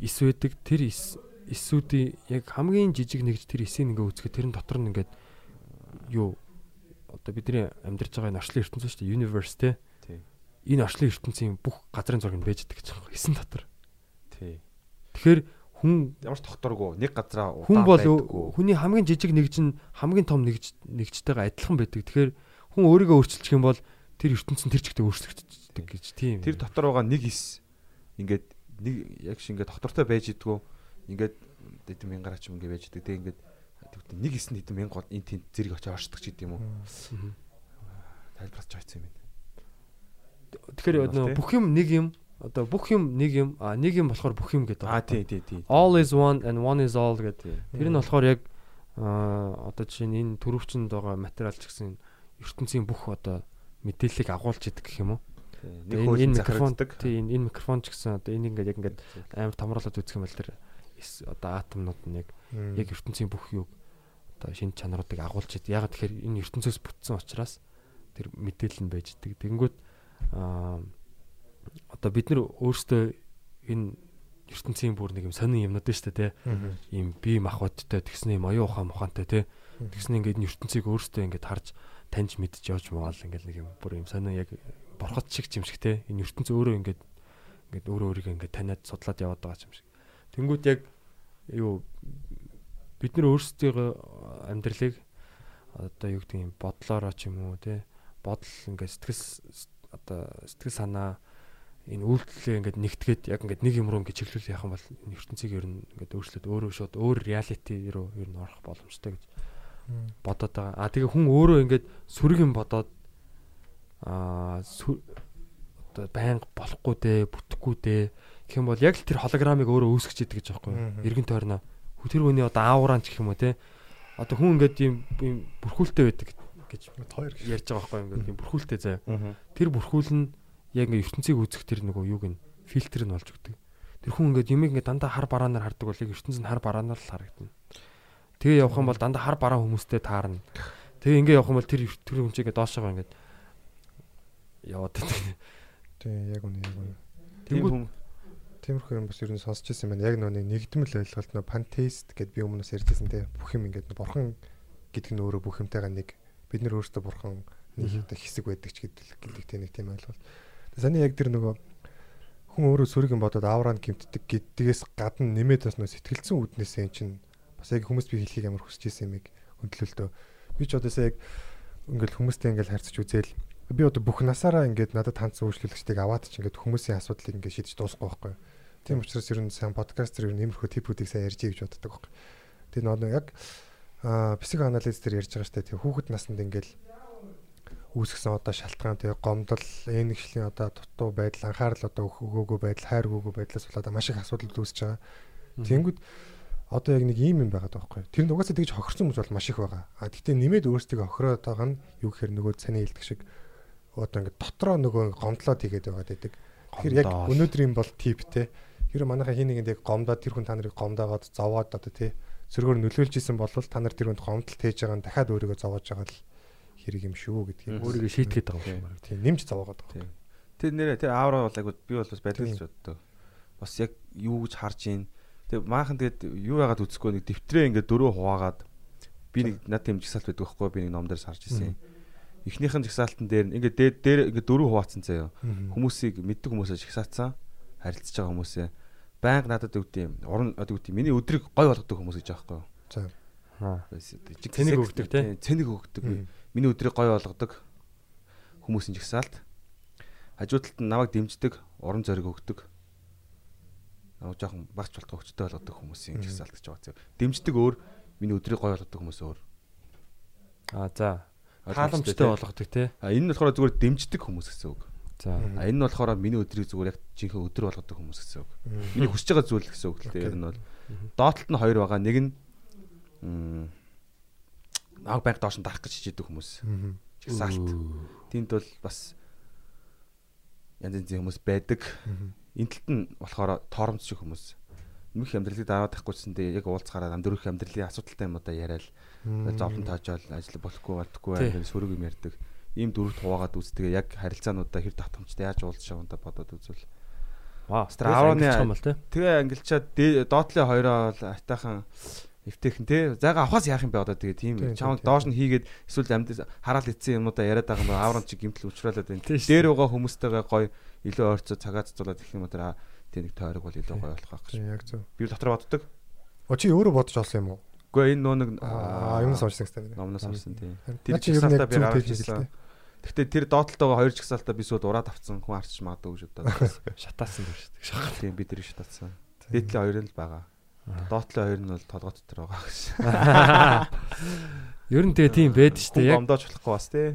Эс байдаг тэр эс эсүүдийн яг хамгийн жижиг нэгж тэр эсийг ингээ үзэхэд тэрэн дотор нь ингээд юу одоо бидний амьдарч байгаа энэ орчлын ертөнцөө шүү дээ universe те. Энэ орчлын ертөнцийн бүх газрын зураг нь байгаа гэж байгаа юм. Эсэн дотор. Тий. Тэгэхээр хүн Ямар ч тогтворгүй. Нэг газараа хүн удаан бол байдаггүй. хүний хамгийн жижиг нэгж нь хамгийн том нэгж нэгжтэйгээ адилхан байдаг. Тэгэхээр хүн өөрийгөө өөрчилчих юм бол тэр ертөнцийн тэр чигтээ өөрчлөгддөг гэж тийм. Тэр дотор байгаа нэг ис ингээд нэг яг шиг ингээд доктортой байж идэггүй ингээд хэдэн мянгаараа ч юм ингээд байж идэг тэг ингээд нэг нь хэдэн мянга гол энэ тэнд зэрэг очиж оршдог ч гэдэм үү тайлбарч байгаа юм байна. Тэгэхээр бүх юм нэг юм одоо бүх юм нэг юм а нэг юм болохоор бүх юм гэдэг. Аа тий тий тий. All is one and one is all гэдэг. Тэр нь болохоор яг одоо жишээ нь энэ төрөвчөнд байгаа материал ч гэсэн ертөнцийн бүх одоо мэдээллийг агуулж идэг гэх юм уу. Нэг Энэ хөөж энэ микрофон захирагддаг. тий энэ энэ микрофон ч гэсэн одоо энийг ингээд яг ингээд амар томруулаад үзэх юм бол тэр одоо атомнууд нь яг яг ертөнцийн бүх юг одоо шинж чанаруудыг агуулж ид. Яг тэгэхээр энэ ертөнцөөс бүтсэн учраас тэр мэдээлэл нь байж идэг. Тэгэнгүүт аа одоо бид нар өөрсдөө энэ ертөнцийн бүр нэг юм сонин юмнууд шүү дээ тий. Ийм бие махбодтой тэгснэ юм оюун ухаан мухантай тий. Тэгснэ ингээд ертөнцийг өөрсдөө ингээд харж таньж мэдж явж магаал ингээд нэг юм бүр юм сонин яг борхот шиг юм шиг тий. Энэ ертөнц өөрөө ингээд ингээд өөрөө өөрийгөө ингээд таниад судлаад яваад байгаа юм шиг. Тэнгүүд яг юу бид нар өөрсдийнхөө амьдралыг одоо юу гэдэг юм бодлороо ч юм уу тий бодол ингээд сэтгэл одоо сэтгэл санаа энэ үйлдэлээ ингээд нэгтгээд яг ингээд нэг юм руу ингээд чиглүүл юм бол ертөнцийг ер нь ингээд өөрчлөөд өөрөө шууд өөр реалити руу ер нь орох боломжтой гэж бодоод байгаа. А тэгээ хүн өөрөө ингээд сүрэг юм бодоод аа одоо байнга болохгүй дээ, бүтэхгүй дээ гэх юм бол яг л тэр холограмыг өөрөө үүсгэж идэг гэж байхгүй юу? Эргэн тойрноо. Тэр хүний одоо ааврaan ч гэх юм уу те. Одоо хүн ингээд юм юм бүрхүүлтэй байдаг гэж хоёр гэж. ярьж байгаа байхгүй юу? Ингээд юм бүрхүүлтэй заяа. Тэр бүрхүүл нь яг ингээд ертөнцийг үүсгэх тэр нөгөө юуг нь фильтр нь болж өгдөг. Тэр хүн ингээд юмыг ингээд дандаа хар бараанаар хардаг бол яг ертөнц нь хар бараанаар л харагдана. Тэгээ явах юм бол дандаа хар бараа хүмүүстэй таарна. Тэгээ ингээд явах юм бол тэр тэр хүн чинь ингээд доошоо ингээд яваад байдаг. Тийм яг үнэ яг үнэ. Хүн Тиймэрхүү юм бас ер нь сонсч ирсэн байна. Яг нөгөө нэг нэгдмэл ойлголт нөө пантеист гэд би өмнөөс ярьжсэн те. Бүх юм ингээд бурхан гэдэг нь өөрөө бүх юмтайгаа нэг бид нар өөрсдөө бурхан нэг хэсэг байдаг ч гэдэг гэдэг тийм нэг тийм ойлголт. Тэгээ саний яг тэр нөгөө хүн өөрөө юм бодоод аавраа гимтдэг гэдгээс гадна нэмээд бас нөө сэтгэлзэн үүднээс эн чинь бас яг хүмүүс би хэлхийг амар хүсэж ирсэн юмыг хөндлөлтөө. Би ч одоосаа яг ингээл хүмүүстэй ингээл харьцаж үзээл би одоо бүх насаараа ингээд надад хандсан үйлчлүүлэгчдийг аваад ч ингээд хүмүүсийн асуудлыг ингээд шийдэж дуусахгүй байхгүй. Тийм учраас ер нь сайн подкастер ер нь иймэрхүү типүүдийг сайн ярьж ий гэж боддог байхгүй. Тэгээ нөгөө яг аа психоанализ дээр ярьж байгаа штэ тийм хүүхэд наснд ингээл үүсгэсэн одоо шалтгаан тэгээ гомдол энэ нэгшлийн одоо дутуу байдал анхаарал одоо өгөөгүй байдал хайр өгөөгүй байдлаас болоод маш их асуудал үүсэж байгаа. Тэнгүүд одоо яг нэг ийм юм байгаа байхгүй. Тэр нь угаасаа тэгж хохирсон хүмүүс бол маш их байгаа. А гэхдээ нэмээд өөрсдөө хохироод байгаа нь юу гэхээр нөгөө цаний хэлдэг шиг одоо ингээд дотроо нөгөө гомдлоод игээд байгаад байдаг. Тэгэхээр яг өнөөдрийн бол тип те. Тэр манайхаа хин нэгэнд яг гомдоод тэр хүн та нарыг гомдоогоод зовоод одоо те зөргөөр нөлөөлж исэн бол та нар тэр хүнд гомдолт хийж байгаа нь дахиад өөрийгөө зовоож байгаа л хэрэг юм шүү гэдгийг өөрийгөө шийтгээд байгаа юм шиг. тийм нэмж зовоогоод байгаа. Тэр нэрэ тэр аавра бол айгу би бол бас л боддог. Бас яг юу гэж харж ийн. Тэгээ maaхан тэгээд юу яагаад үзэхгүй нэг дэвтрээ ингээд дөрөв хуваагаад би нэг над тийм жигсаалт байдаг байхгүй би нэг ном дээр сарж ирсэн. Эхнийхэн жигсаалтан дээр ингээд дээр дээр ингээд дөрөв хуваацсан заяа. Хүмүүсийг мэддэг хүмүүсээ жигсаацсан. Харилцаж байгаа хүмүүсээ байнга надад өгд юм. Уран одоо өгд юм. Миний өдрийг гой болгодог хүмүүс гэж байгаа байхгүй. За. Аа. Секс- өгдөг, тий? тий, Цэнийг өгдөг. Миний өдрийг гой болгодог хүмүүсийн жигсаалт. Хажуу талд нь намайг дэмждэг, уран зориг өгдөг. Намайг жоохон багч болтго өчтөй болгодог хүмүүсийн Мгм. жигсаалт гэж байгаа. Дэмждэг өөр, миний өдрийг гой болгодог хүмүүс өөр. Аа за. Тий? болгодог те. А энэ нь болохоор зүгээр дэмждэг хүмүүс гэсэн үг. За. Энэ нь болохоор миний өдрийг зүгээр яг жинхэнэ өдөр болгодог хүмүүс гэсэн үг. Миний хүсэж байгаа зүйл гэсэн үг л дээ. Ер нь бол доотлолт нь хоёр байгаа. Нэг нь аг банк доош нь дарах гэж хичээдэг хүмүүс. Мгм. Жигсаалт. Тэнд бол бас янз янзын хүмүүс байдаг. Энэ талд нь болохоор торомц шиг хүмүүс. Нөх амьдралыг дараад тахгүйсэндээ яг уулзгаараа амьдрах амьдралын асуудалтай юм одоо яриад зовлон таажаал ажил болохгүй болтгүй байгаад сөрөг юм ярьдаг. Ийм дөрөвт хуваагаад үзтгээ яг харилцаануудаа хэр татамжтай яаж уулзах юм да бодоод үзвэл. Юм бол те. Тэгээ ангилчаад доотлын хоёроо бол айтаахан эвтэйхэн те. Зайгаа авахаас яах юм бэ одоо тэгээ тийм чамд доош нь хийгээд эсвэл амьд хараал эцсийн юмудаа яриад байгаа юм аврон чи гимтэл уучруулад байна. Дээр байгаа хүмүүстэйгээ гоё илүү ойрцоо цагаа цацуулаад их юм дээр тийм нэг тойрог бол илүү гоё болох байх гэж. Яг зөв. Би дотор боддог. О чи өөрөө бодож олсон юм уу? Үгүй энэ нөө нэг Аа юмс уншсан гэсэн. номноос авсан тийм. Тэр Тэр чи ер нь яг би ирсэн. хэлээ. Гэхдээ тэр доотлолтойгоо хоёр жигсаалтаа би сууд ураад авцсан хүн арчиж магадгүй гэж бодоод. Шатаасан юм шүү дээ. Тийм би тэр их татсан. Дээдлийн хоёр нь л байгаа. Доотлын хоёр нь бол толгой дотор байгаа гэж. Ер нь тэгээ тийм байд штэ Хүн яг гомдооч болохгүй бас тий.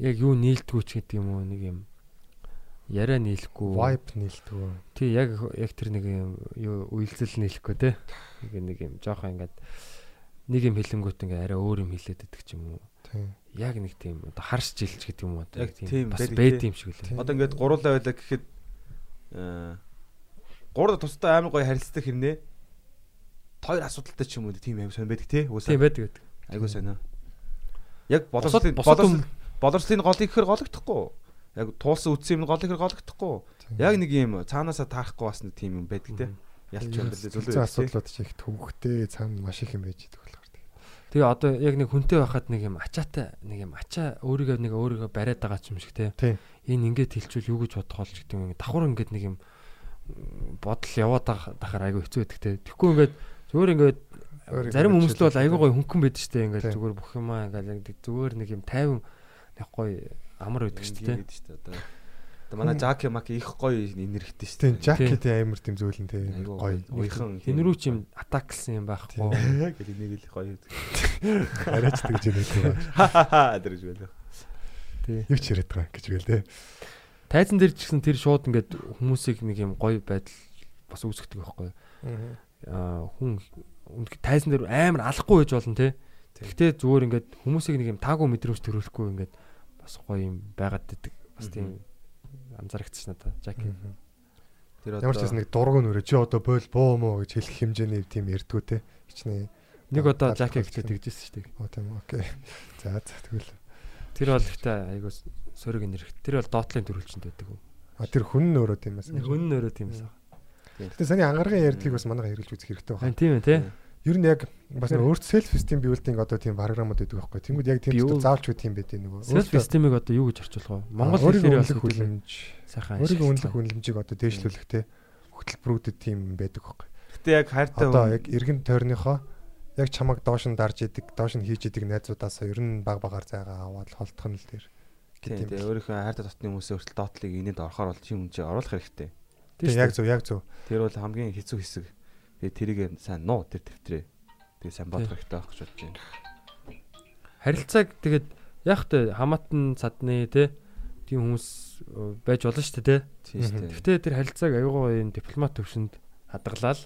яг юу нийлдэггүй ч гэдэг юм уу нэг юм яриа нийлэхгүй. Vibe нийлдэг. Тий яг яг тэр нэг юм юу үйлдэл нийлэхгүй те. Нэг нэг юм жоохон ингээд нэг юм хэлэнгүүт ингээ арай өөр юм хэлээд идэх юм уу. Тийм. яг нэг тийм одоо харш жилж гэдэг юм уу Яг тийм бас байд юм шиг үлээ. Одоо ингээд гуруулаа байлаа гэхэд аа гурав тусдаа амар гоё харилцдаг хэрнээ хоёр асуудалтай ч юм уу тийм аим сонь байдаг тий. Тийм Уусаа. байдаг байдаг. Айгуу сайн аа. Яг боловсролын боловсролын голыг ихэр гологдохгүй. Яг туулсан үтсэн юм голыг ихэр гологдохгүй. Яг нэг юм цаанаасаа таарахгүй бас нэг тийм юм байдаг тий. Ялч юм бэлээ Зөв зөвлөө. асуудлууд ч их төвөгтэй цаана маш их юм байж идэг болохоор. Тэгээ одоо яг нэг хүнтэй байхад нэг юм ачаатай нэг юм ачаа өөрийгөө нэг өөрийгөө бариад байгаа ч юм шиг те. Тийм. Энэ ингээд хэлчихвэл юу гэж бодох бол ч гэдэг юм давхар ингээд нэг юм бодол яваад байгаа дахаар айгүй хэцүү байдаг те. Тэгэхгүй ингээд зүгээр ингээд зарим хүмүүс л бол айгүй гоё хөнгөн байдаг штэ ингээд зүгээр бүх юмаа ингээд зүгээр нэг юм тайван нэг гоё амар байдаг штэ те. Манай Жаки Маки их гоё инэрхтэй шүү Тийм, дээ. жакетийн амар тийм зөөлөн Айгуу гоё. Уйхан Хинрүү ч юм атаклсан юм байхгүй. гэл энийг л гоё. Арайч тэгж яадаг. Ха дэрж байлаа. Тий. Юу ч яриад байгаа гэж гээл те. Тайзан дээр ч гэсэн тэр шууд ингээд хүмүүсийг нэг юм гоё байдал бас үүсгдэг байхгүй. Аа хүн үнэхээр тайзан дээр амар алахгүй байж болно те. Гэхдээ зүгээр ингээд хүмүүсийг нэг юм таагүй мэдрэмж төрүүлэхгүй ингээд бас гоё юм байгаад ддэг. Бас тийм анзаарэгдсэн надад. Жаки. Тэр Ямар ч байсан нэг дургу нүрэ чи одоо бойл боо мó гэж хэлэх хэмжээний тийм ярдгүү те. Хичнээн. Нэг удаа болсон. ихтэй тэгжсэн шүү дээ. Оо тийм окей. За за тэгвэл. Тэр бол ихтэй айгуу сөрөг нэрх. Тэр бол доотлын төрүүлчэнд байдаг. А тэр хүн нь өөрөө тийм байсан. Хүн нөрөө тийм эсэ. Гэтэ саний ангаргийн ярдгийг бас манайха хэрэгжилж үзэх хэрэгтэй байна. Тийм ээ те. Ер нь яг бас өөрт self esteem building одоо тийм програмууд байдаг байхгүй. Тэнгүүд яг тийм зүйл заавч үү тийм байдэ нөгөө. Self esteem-ийг одоо юу гэж орчуулах вэ? Монгол хэлээр хэдүүлээ. хүлэмж, сайхан өөрийгөө үнэлэх хүлэмжийг одоо дээшлүүлэх те хөтөлбөрүүдэд тийм байдаг байхгүй. Гэтэ яг хайртай Одоо яг эргэн тойрныхоо яг чамайг доош нь дарж идэг, доош нь хийж идэг найзуудаасаа ер нь баг багаар зайгаа аваад холдох нь л тэр. тийм тийм юм. өөрийнхөө хайртай дотны хүмүүсийн хүртэл доотлыг инээд орохоор бол тийм хүн чинь оруулах хэрэгтэй. Тийм Тийм яг зөв яг зөв. Тэр бол хамгийн хэцүү хэсэг. Тэгээ тэрийг сайн нуу тэр төвтрээ. Тэгээ сайн бодох хэрэгтэй байх гэж бодож байна. харилцааг тэгээд яг тэ хамаатан цадны те тийм хүмүүс э, байж болно шүү дээ те. Гэхдээ тэр харилцааг аюулгүй энэ дипломат төвшөнд хадгалаад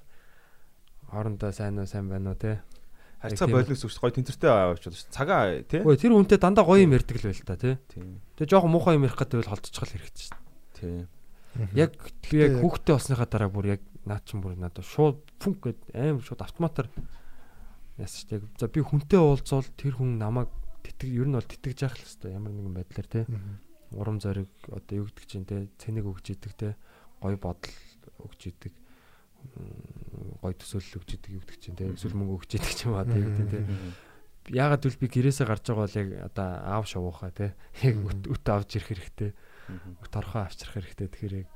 хоорондоо сайн уу сайн байна уу те. Харьцаа тийм. болиос үгс гоё тэнцвэртэй авч болно шүү. Цагаа тий. Ой тэр хүнтэй дандаа гоё юм ярьдаг л байл та те. Тийм. Тэгээ жоохон муухай юм ярих гэдэг бол холдчихгол хэрэгтэй шүү Тийм. Яг яг хүүхдтэй болсныхаа дараа бүр яг наад чинь бүр надад шууд фүнк гэд аим шууд автоматар яасан шүү дээ. За би хүнтэй уулзвал тэр хүн намайг тэтг ер нь бол тэтгэж яах л хэвээр ямар нэгэн байдлаар те. урам зориг одоо юу гэдэг чинь те. Цэнийг өгч идэг те. Гой бодол өгч идэг. Гой төсөөлөл өгч идэг юу гэдэг чинь те. Эсвэл мөнгө өгч идэг ч юм аа те гэдэг те. Яагаад гэвэл би гэрээсээ гарч байгаа бол яг одоо аав шавуухаа те. Яг өт авч ирэх хэрэгтэй. Өт орхоо авчрах хэрэгтэй. Тэгэхээр яг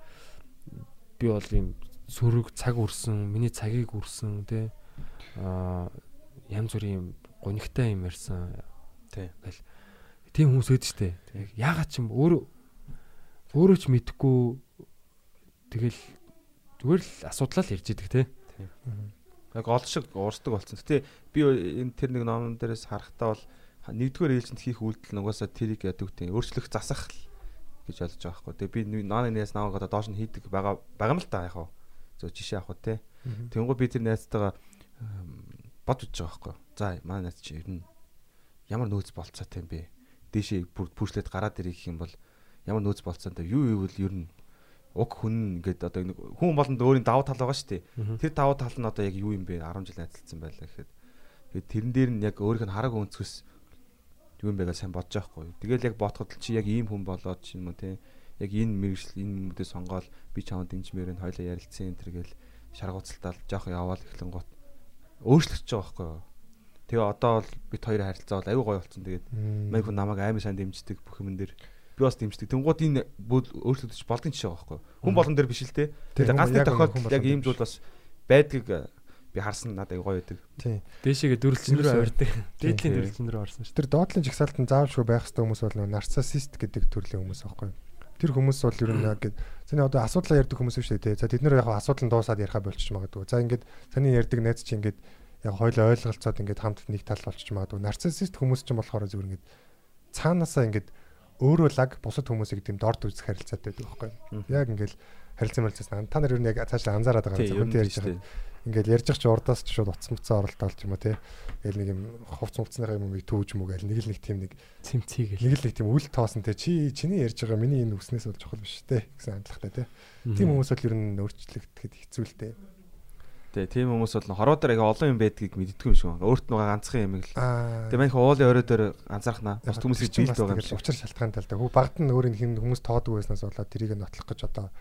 би бол юм сөрөг цаг үрсэн миний цагийг үрсэн те аа янз бүрийн гонигтай юм ярьсан Тийм. Тэгэл тийм хүмүүс өөд штэ. Яагаад ч юм өөрөө өөрөө ч мэдэхгүй тэгэл зүгээр л асуудлаа л ярьж идэг те. Яг ол шиг уурсдаг болсон. Гэтэ би энэ тэр нэг номон дээрээс харахтаа бол нэгдүгээр ээлжинд хийх үйлдэл нь угаасаа тэрийг яадаг үгүй өөрчлөх засах л гэж ойлгож байгаа хгүй. Тэгээ би нааны нээс наваг одоо доош нь хийдэг байгаа байгаа юм л та яг хаа. Зөв жишээ авах уу те. Тэнгүү би тэр найзтайгаа бод үзэж байгаа хгүй. За манай найз чи ер нь ямар нөөц болцоотой юм бэ? Дээшээ бүр пүүшлээд гараад ирэх юм бол ямар нөөц болцоотой юу юу бол ер нь уг хүн ингээд одоо нэг хүн болонд өөрийн давуу тал байгаа шүү дээ. Тэр давуу тал нь одоо яг юу юм бэ? 10 жил найзалцсан байлаа гэхэд тэрэн дээр нь яг өөрийнх нь хараг өнцгөөс юу юм бэ гэж сайн бодож байхгүй. Тэгэл яг бодоход л чи яг ийм хүн болоод ч юм уу те яг энэ мэрэгжил энэ юмдээ сонгоод би чамд дэмжмээр нь хоёлаа ярилцсан энэ төр гэл шаргууцалтал жоох яваал эхлэн гот өөрчлөгдөж байгаа байхгүй юу. Тэгээ одоо бол бит хоёрын харилцаа бол аюу гой болсон. Тэгээд маяг хүн намайг амар сайн дэмждэг бүх юм дээр би бас дэмждэг. Тэнгууд энэ бүл өөрчлөгдөж болдгийн жишээ байгаа байхгүй юу. Хүн болгон дээр биш л те. Тийм, Тэгээ ганцны тохиолдолд яг ийм зүйл бас байдгийг э, би харсан надад аюу гоё байдаг. Тийм. Дээшээгээ дөрвөлчин рүү авирдаг. Дээдлийн Тийм. дөрвөлчин рүү орсон шүү. Тэр доотлын жигсаалтанд заавшгүй байх хэвээр хүмүүс бол нарциссист гэдэг төрлийн хүмүүс аахгүй. Тэр хүмүүс бол ер нь яг гээд саний одоо асуудлаа ярьдаг хүмүүс шүү дээ. За тэд нэр яг асуудал нь дуусаад яриха болчих магадгүй. За ингээд саний ярьдаг найз чи ингээд яг хоёлоо ойлголцоод ингээд хамт нэг тал болчих магадгүй. Нарциссист хүмүүс ч юм болохоор зүгээр ингээд цаанаасаа ингээд өөрөө лаг бусад хүмүүсийг тийм дорд үзэх харилцаатай байдаг байхгүй. Яг ингээд харилцан мэлцээс та нар ер нь яг цаашаа анзаараад байгаа Тийм, зөвхөн ер нь ярьж тийм байгаа. Шүү Ингээд ярьж чи урдаас ч шууд утсан буцаа оролдоол ч юм уу те. Ингээл нэг юм хувц мувцныхаа юмыг төвж мүгээл нэг л нэг тийм нэг цэмцгийг нэг л нэг тийм үл тоосон те. Чи чиний ярьж байгаа миний энэ үснээс бол чухал биш те гэсэн хандлагатай те. Тийм хүмүүс бол ер нь өөрчлөгдөхэд хэцүү л те. Тэ тийм хүмүүс бол хороо дээр ага олон юм байдгийг мэддэггүй юм шиг байна. Өөрт нь байгаа ганцхан юм л. Тэгээ манайх уулын орой дээр анзаархнаа. Бас хүмүүсийг биелд байгаа юм шиг. Учир шалтгаан талтай. Хүү багт нь өөр нэг хүмүүс тоодгүй байснаас болоод тэрийг нотлох гэж одоо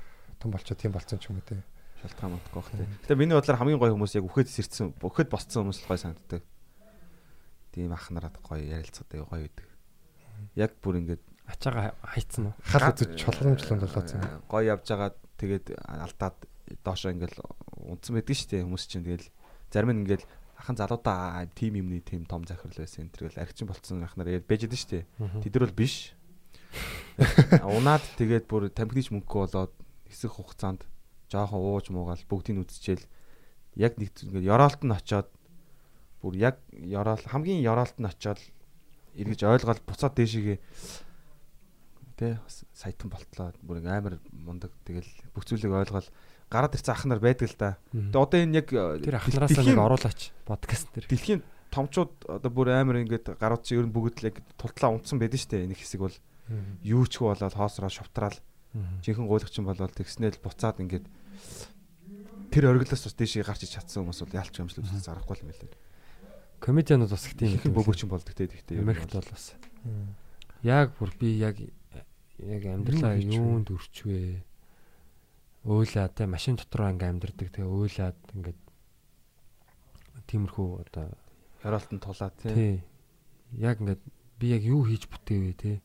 том болчоо тийм болцсон ч юм уу те. Шалтгаан модгүй бах тий. Гэтэ миний бодлоор хамгийн гоё хүмүүс яг үхэд сэрцсэн, үхэд босцсон хүмүүс л гоё санагддаг. Тийм ах нараад гоё ярилцгадаг гоё байдаг. Яг бүр ингээд ачаага хайцсан уу? Хал үзэж чулуунжлан болооцсон. Э, гоё явж байгаа тэгээд алдаад доошоо ингээл унтсан байдаг шүү дээ хүмүүс чинь тэгэл зарим нь ингээл ахан залуудаа тим юмны тим том захирал байсан энэ тэргээл архичин болцсон ах нар яг бэж дээ шүү дээ. Тэд нар бол биш. Унаад тэгээд бүр тамхинч мөнгө болоод хэсэг хугацаанд жоохон ууж муугаал бүгдийг үдчихэл яг нэг ингээд ёроолт нь очоод бүр яг ёроол хамгийн ёроолт нь очоод эргэж ойлгоод буцаад дээшигээ тэ саятан болтлоо бүр амар мундаг тэгэл бүх зүйлийг ойлгоод гараад ирсэн ах нар байдаг л да. Тэгээ одоо энэ яг Тэр ахнараасаа нэг оруулаач подкаст дээр. дэлхийн томчууд одоо бүр амар ингээд гарууд чи ер нь бүгд л яг тултлаа унтсан байдаг шүү дээ. Нэг хэсэг бол юу ч хөө болоод хоосроо шовтраал жинхэнэ гуйлагчин болоод тэгснээл буцаад ингээд тэр оргилоос бас дээшээ гарч ич чадсан хүмүүс бол яалч юм шиг үзэж зарахгүй юм байлээ. Комедианууд бас их тийм Ихэнх бөөгөөчин болдог те гэхдээ Америкт бол. бас. Яг бүр би яг яг амьдралаа юунд өрчвэ? Уйлаа те машин дотор ингээм амьдэрдэг те уйлаад ингээд тиймэрхүү одоо Хороолтон тулаад тий. Яг ингээд би яг юу хийж бүтээвэ те?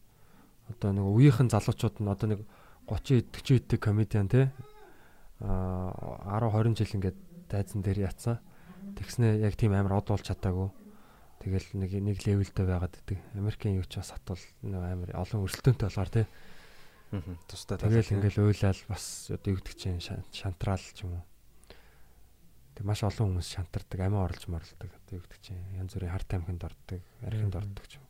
Одоо нэг үеийнхэн залуучууд нь одоо нэг 30 40 идэх комедиан те 10 20 жил ингээд дайзан дээр ятсан. Тэгснэ яг тийм амар од болж чадаагүй. Тэгэл нэг нэг левелдээ байгаад идэг. Америкийн юу ч бас хатвал нэг амар олон өрсөлдөөнтэй болохоор те. Тусдаа Тэгэл ингээл уйлал бас одоо юу гэдэг чинь шантраал ч юм уу. Тэг маш олон хүмүүс шантардаг, амиа орлож морлдог. Одоо юу гэдэг чинь янз бүрийн харт амхинд ордог, архинд ордог ч юм.